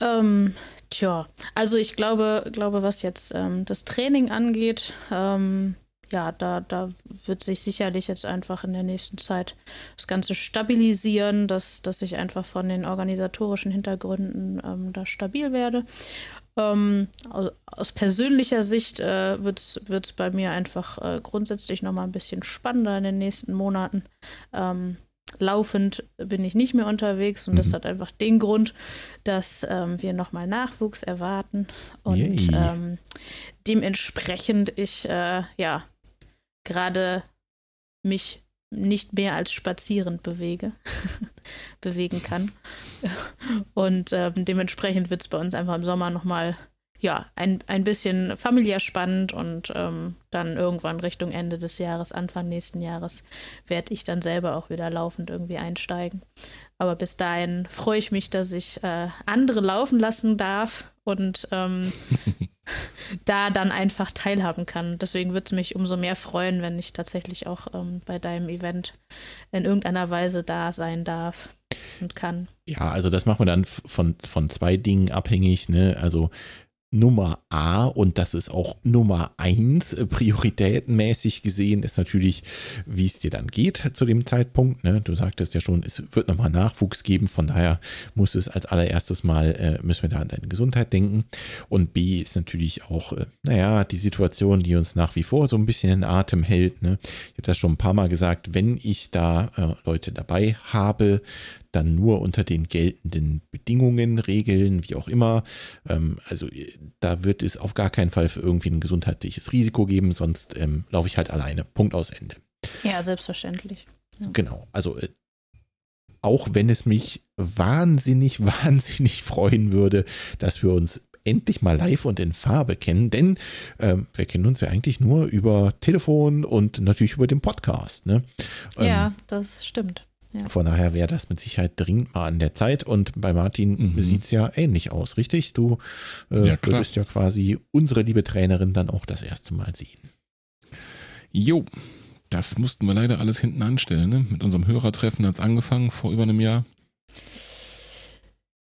Ähm, tja, also ich glaube, glaube, was jetzt ähm, das Training angeht, ähm, ja, da, da wird sich sicherlich jetzt einfach in der nächsten Zeit das Ganze stabilisieren, dass, dass ich einfach von den organisatorischen Hintergründen ähm, da stabil werde. Ähm, aus, aus, persönlicher Sicht äh, wird es bei mir einfach äh, grundsätzlich nochmal ein bisschen spannender in den nächsten Monaten. Ähm, laufend bin ich nicht mehr unterwegs und mhm. das hat einfach den Grund, dass ähm, wir nochmal Nachwuchs erwarten und ähm, dementsprechend ich äh, ja gerade mich nicht mehr als spazierend bewege, bewegen kann. Und ähm, dementsprechend wird es bei uns einfach im Sommer nochmal ja, ein, ein bisschen familiär spannend und ähm, dann irgendwann Richtung Ende des Jahres, Anfang nächsten Jahres, werde ich dann selber auch wieder laufend irgendwie einsteigen. Aber bis dahin freue ich mich, dass ich äh, andere laufen lassen darf und ähm, da dann einfach teilhaben kann. Deswegen würde es mich umso mehr freuen, wenn ich tatsächlich auch ähm, bei deinem Event in irgendeiner Weise da sein darf und kann. Ja, also das machen wir dann von, von zwei Dingen abhängig. Ne? Also Nummer A und das ist auch Nummer eins äh, prioritätenmäßig gesehen, ist natürlich, wie es dir dann geht zu dem Zeitpunkt. Ne? Du sagtest ja schon, es wird nochmal Nachwuchs geben, von daher muss es als allererstes Mal, äh, müssen wir da an deine Gesundheit denken. Und B ist natürlich auch, äh, naja, die Situation, die uns nach wie vor so ein bisschen in Atem hält. Ne? Ich habe das schon ein paar Mal gesagt, wenn ich da äh, Leute dabei habe, dann nur unter den geltenden Bedingungen, Regeln, wie auch immer. Ähm, also da wird es auf gar keinen Fall für irgendwie ein gesundheitliches Risiko geben, sonst ähm, laufe ich halt alleine. Punkt aus Ende. Ja, selbstverständlich. Ja. Genau, also äh, auch wenn es mich wahnsinnig, wahnsinnig freuen würde, dass wir uns endlich mal live und in Farbe kennen, denn äh, wir kennen uns ja eigentlich nur über Telefon und natürlich über den Podcast. Ne? Ja, ähm, das stimmt. Ja. Von daher wäre das mit Sicherheit dringend mal an der Zeit. Und bei Martin mhm. sieht es ja ähnlich aus, richtig? Du äh, ja, würdest ja quasi unsere liebe Trainerin dann auch das erste Mal sehen. Jo, das mussten wir leider alles hinten anstellen. Ne? Mit unserem Hörertreffen hat es angefangen vor über einem Jahr.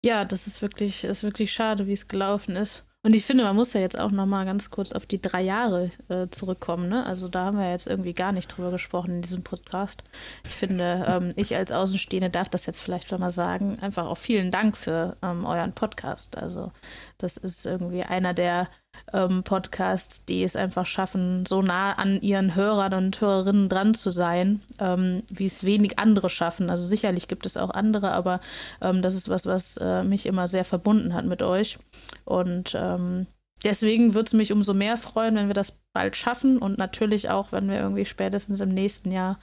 Ja, das ist wirklich, ist wirklich schade, wie es gelaufen ist. Und ich finde, man muss ja jetzt auch noch mal ganz kurz auf die drei Jahre äh, zurückkommen. Ne? Also da haben wir jetzt irgendwie gar nicht drüber gesprochen in diesem Podcast. Ich finde, ähm, ich als Außenstehende darf das jetzt vielleicht schon mal sagen. Einfach auch vielen Dank für ähm, euren Podcast. Also das ist irgendwie einer der ähm, Podcasts, die es einfach schaffen, so nah an ihren Hörern und Hörerinnen dran zu sein, ähm, wie es wenig andere schaffen. Also sicherlich gibt es auch andere, aber ähm, das ist was, was äh, mich immer sehr verbunden hat mit euch. Und ähm, deswegen würde es mich umso mehr freuen, wenn wir das bald schaffen und natürlich auch, wenn wir irgendwie spätestens im nächsten Jahr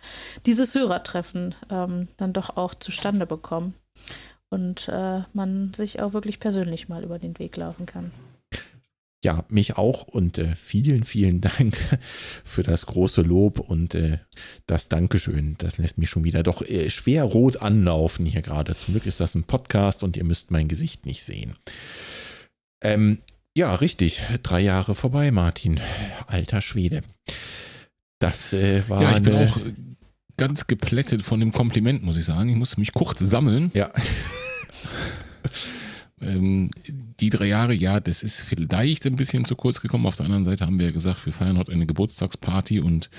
dieses Hörertreffen ähm, dann doch auch zustande bekommen und äh, man sich auch wirklich persönlich mal über den Weg laufen kann ja, mich auch und äh, vielen, vielen Dank für das große Lob und äh, das Dankeschön. Das lässt mich schon wieder doch äh, schwer rot anlaufen hier gerade. Zum Glück ist das ein Podcast und ihr müsst mein Gesicht nicht sehen. Ähm, ja, richtig. Drei Jahre vorbei, Martin. Alter Schwede. Das äh, war. Ja, ich bin auch ganz geplättet von dem Kompliment, muss ich sagen. Ich musste mich kurz sammeln. Ja. Ähm, die drei Jahre, ja, das ist vielleicht ein bisschen zu kurz gekommen. Auf der anderen Seite haben wir ja gesagt, wir feiern heute eine Geburtstagsparty und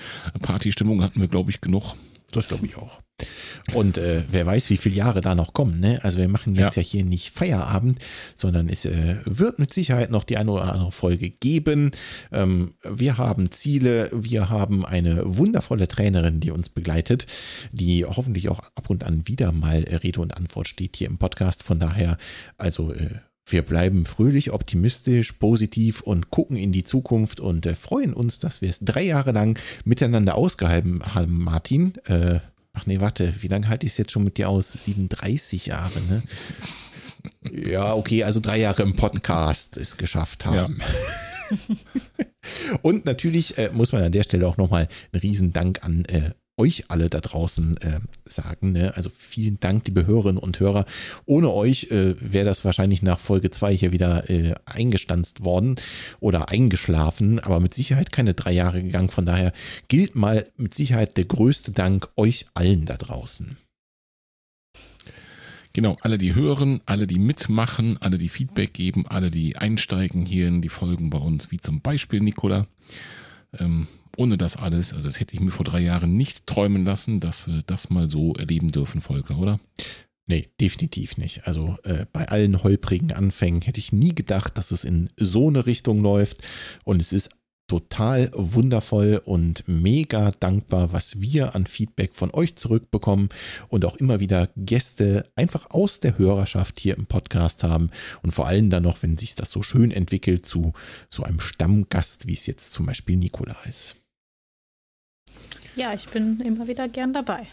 Partystimmung hatten wir, glaube ich, genug. Das glaube ich auch. Und äh, wer weiß, wie viele Jahre da noch kommen. Ne? Also wir machen jetzt ja, ja hier nicht Feierabend, sondern es äh, wird mit Sicherheit noch die eine oder andere Folge geben. Ähm, wir haben Ziele, wir haben eine wundervolle Trainerin, die uns begleitet, die hoffentlich auch ab und an wieder mal Rede und Antwort steht hier im Podcast. Von daher, also äh, wir bleiben fröhlich, optimistisch, positiv und gucken in die Zukunft und äh, freuen uns, dass wir es drei Jahre lang miteinander ausgehalten haben, Martin. Äh, ach nee, warte, wie lange halte ich es jetzt schon mit dir aus? 37 Jahre, ne? Ja, okay, also drei Jahre im Podcast es geschafft haben. Ja. und natürlich äh, muss man an der Stelle auch nochmal einen riesen Dank an äh, euch alle da draußen äh, sagen. Ne? Also vielen Dank, liebe Hörerinnen und Hörer. Ohne euch äh, wäre das wahrscheinlich nach Folge 2 hier wieder äh, eingestanzt worden oder eingeschlafen, aber mit Sicherheit keine drei Jahre gegangen. Von daher gilt mal mit Sicherheit der größte Dank euch allen da draußen. Genau, alle, die hören, alle, die mitmachen, alle, die Feedback geben, alle, die einsteigen hier in die Folgen bei uns, wie zum Beispiel Nicola. Ähm, ohne das alles, also das hätte ich mir vor drei Jahren nicht träumen lassen, dass wir das mal so erleben dürfen, Volker, oder? Nee, definitiv nicht. Also äh, bei allen holprigen Anfängen hätte ich nie gedacht, dass es in so eine Richtung läuft. Und es ist total wundervoll und mega dankbar, was wir an Feedback von euch zurückbekommen und auch immer wieder Gäste einfach aus der Hörerschaft hier im Podcast haben und vor allem dann noch, wenn sich das so schön entwickelt zu so einem Stammgast, wie es jetzt zum Beispiel Nikola ist. Ja, ich bin immer wieder gern dabei.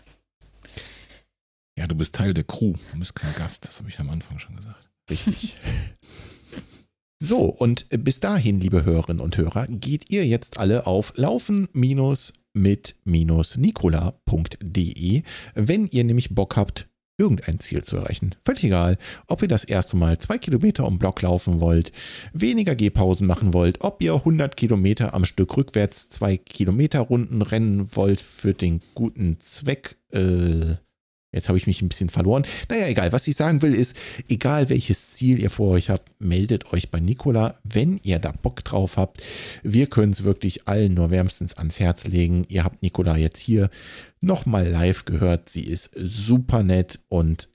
Ja, du bist Teil der Crew, du bist kein Gast, das habe ich am Anfang schon gesagt. Richtig. so, und bis dahin, liebe Hörerinnen und Hörer, geht ihr jetzt alle auf laufen- mit-nikola.de, wenn ihr nämlich Bock habt, irgendein Ziel zu erreichen. Völlig egal, ob ihr das erste Mal zwei Kilometer um Block laufen wollt, weniger Gehpausen machen wollt, ob ihr 100 Kilometer am Stück rückwärts zwei Kilometer Runden rennen wollt für den guten Zweck. Äh, Jetzt habe ich mich ein bisschen verloren. Naja, egal. Was ich sagen will, ist, egal welches Ziel ihr vor euch habt, meldet euch bei Nikola, wenn ihr da Bock drauf habt. Wir können es wirklich allen nur wärmstens ans Herz legen. Ihr habt Nikola jetzt hier nochmal live gehört. Sie ist super nett und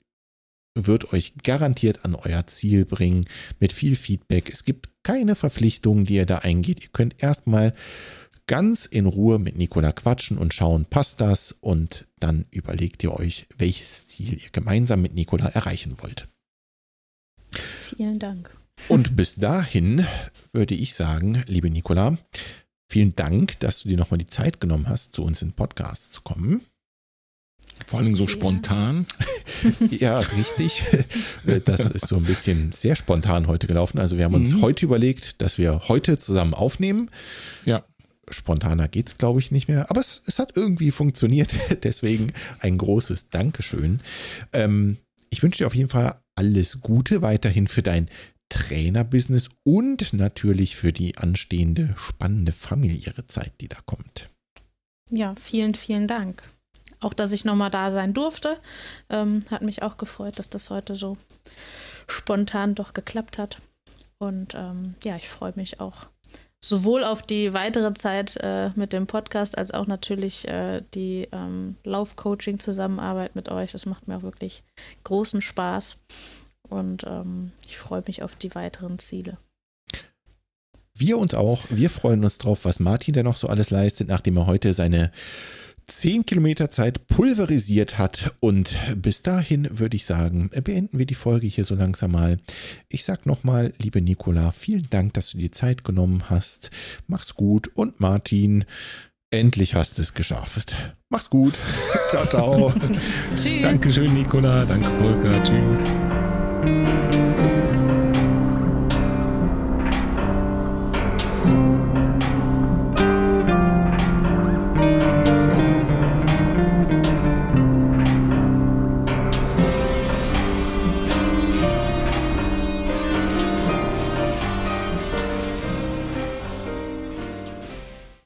wird euch garantiert an euer Ziel bringen mit viel Feedback. Es gibt keine Verpflichtungen, die ihr da eingeht. Ihr könnt erstmal ganz in Ruhe mit Nikola quatschen und schauen, passt das? Und dann überlegt ihr euch, welches Ziel ihr gemeinsam mit Nikola erreichen wollt. Vielen Dank. Und bis dahin würde ich sagen, liebe Nikola, vielen Dank, dass du dir nochmal die Zeit genommen hast, zu uns in den Podcast zu kommen. Vor allem so sehr. spontan. ja, richtig. Das ist so ein bisschen sehr spontan heute gelaufen. Also wir haben uns mhm. heute überlegt, dass wir heute zusammen aufnehmen. Ja spontaner geht es, glaube ich, nicht mehr. Aber es, es hat irgendwie funktioniert. Deswegen ein großes Dankeschön. Ähm, ich wünsche dir auf jeden Fall alles Gute weiterhin für dein Trainerbusiness und natürlich für die anstehende spannende familiäre Zeit, die da kommt. Ja, vielen, vielen Dank. Auch, dass ich nochmal da sein durfte. Ähm, hat mich auch gefreut, dass das heute so spontan doch geklappt hat. Und ähm, ja, ich freue mich auch sowohl auf die weitere Zeit äh, mit dem Podcast als auch natürlich äh, die ähm, Laufcoaching-Zusammenarbeit mit euch. Das macht mir auch wirklich großen Spaß und ähm, ich freue mich auf die weiteren Ziele. Wir uns auch. Wir freuen uns drauf, was Martin da noch so alles leistet, nachdem er heute seine 10 Kilometer Zeit pulverisiert hat. Und bis dahin würde ich sagen, beenden wir die Folge hier so langsam mal. Ich sag nochmal, liebe Nicola, vielen Dank, dass du dir Zeit genommen hast. Mach's gut. Und Martin, endlich hast du es geschafft. Mach's gut. ciao, ciao. Tschüss. Dankeschön, Nicola. Danke, Volker. Tschüss.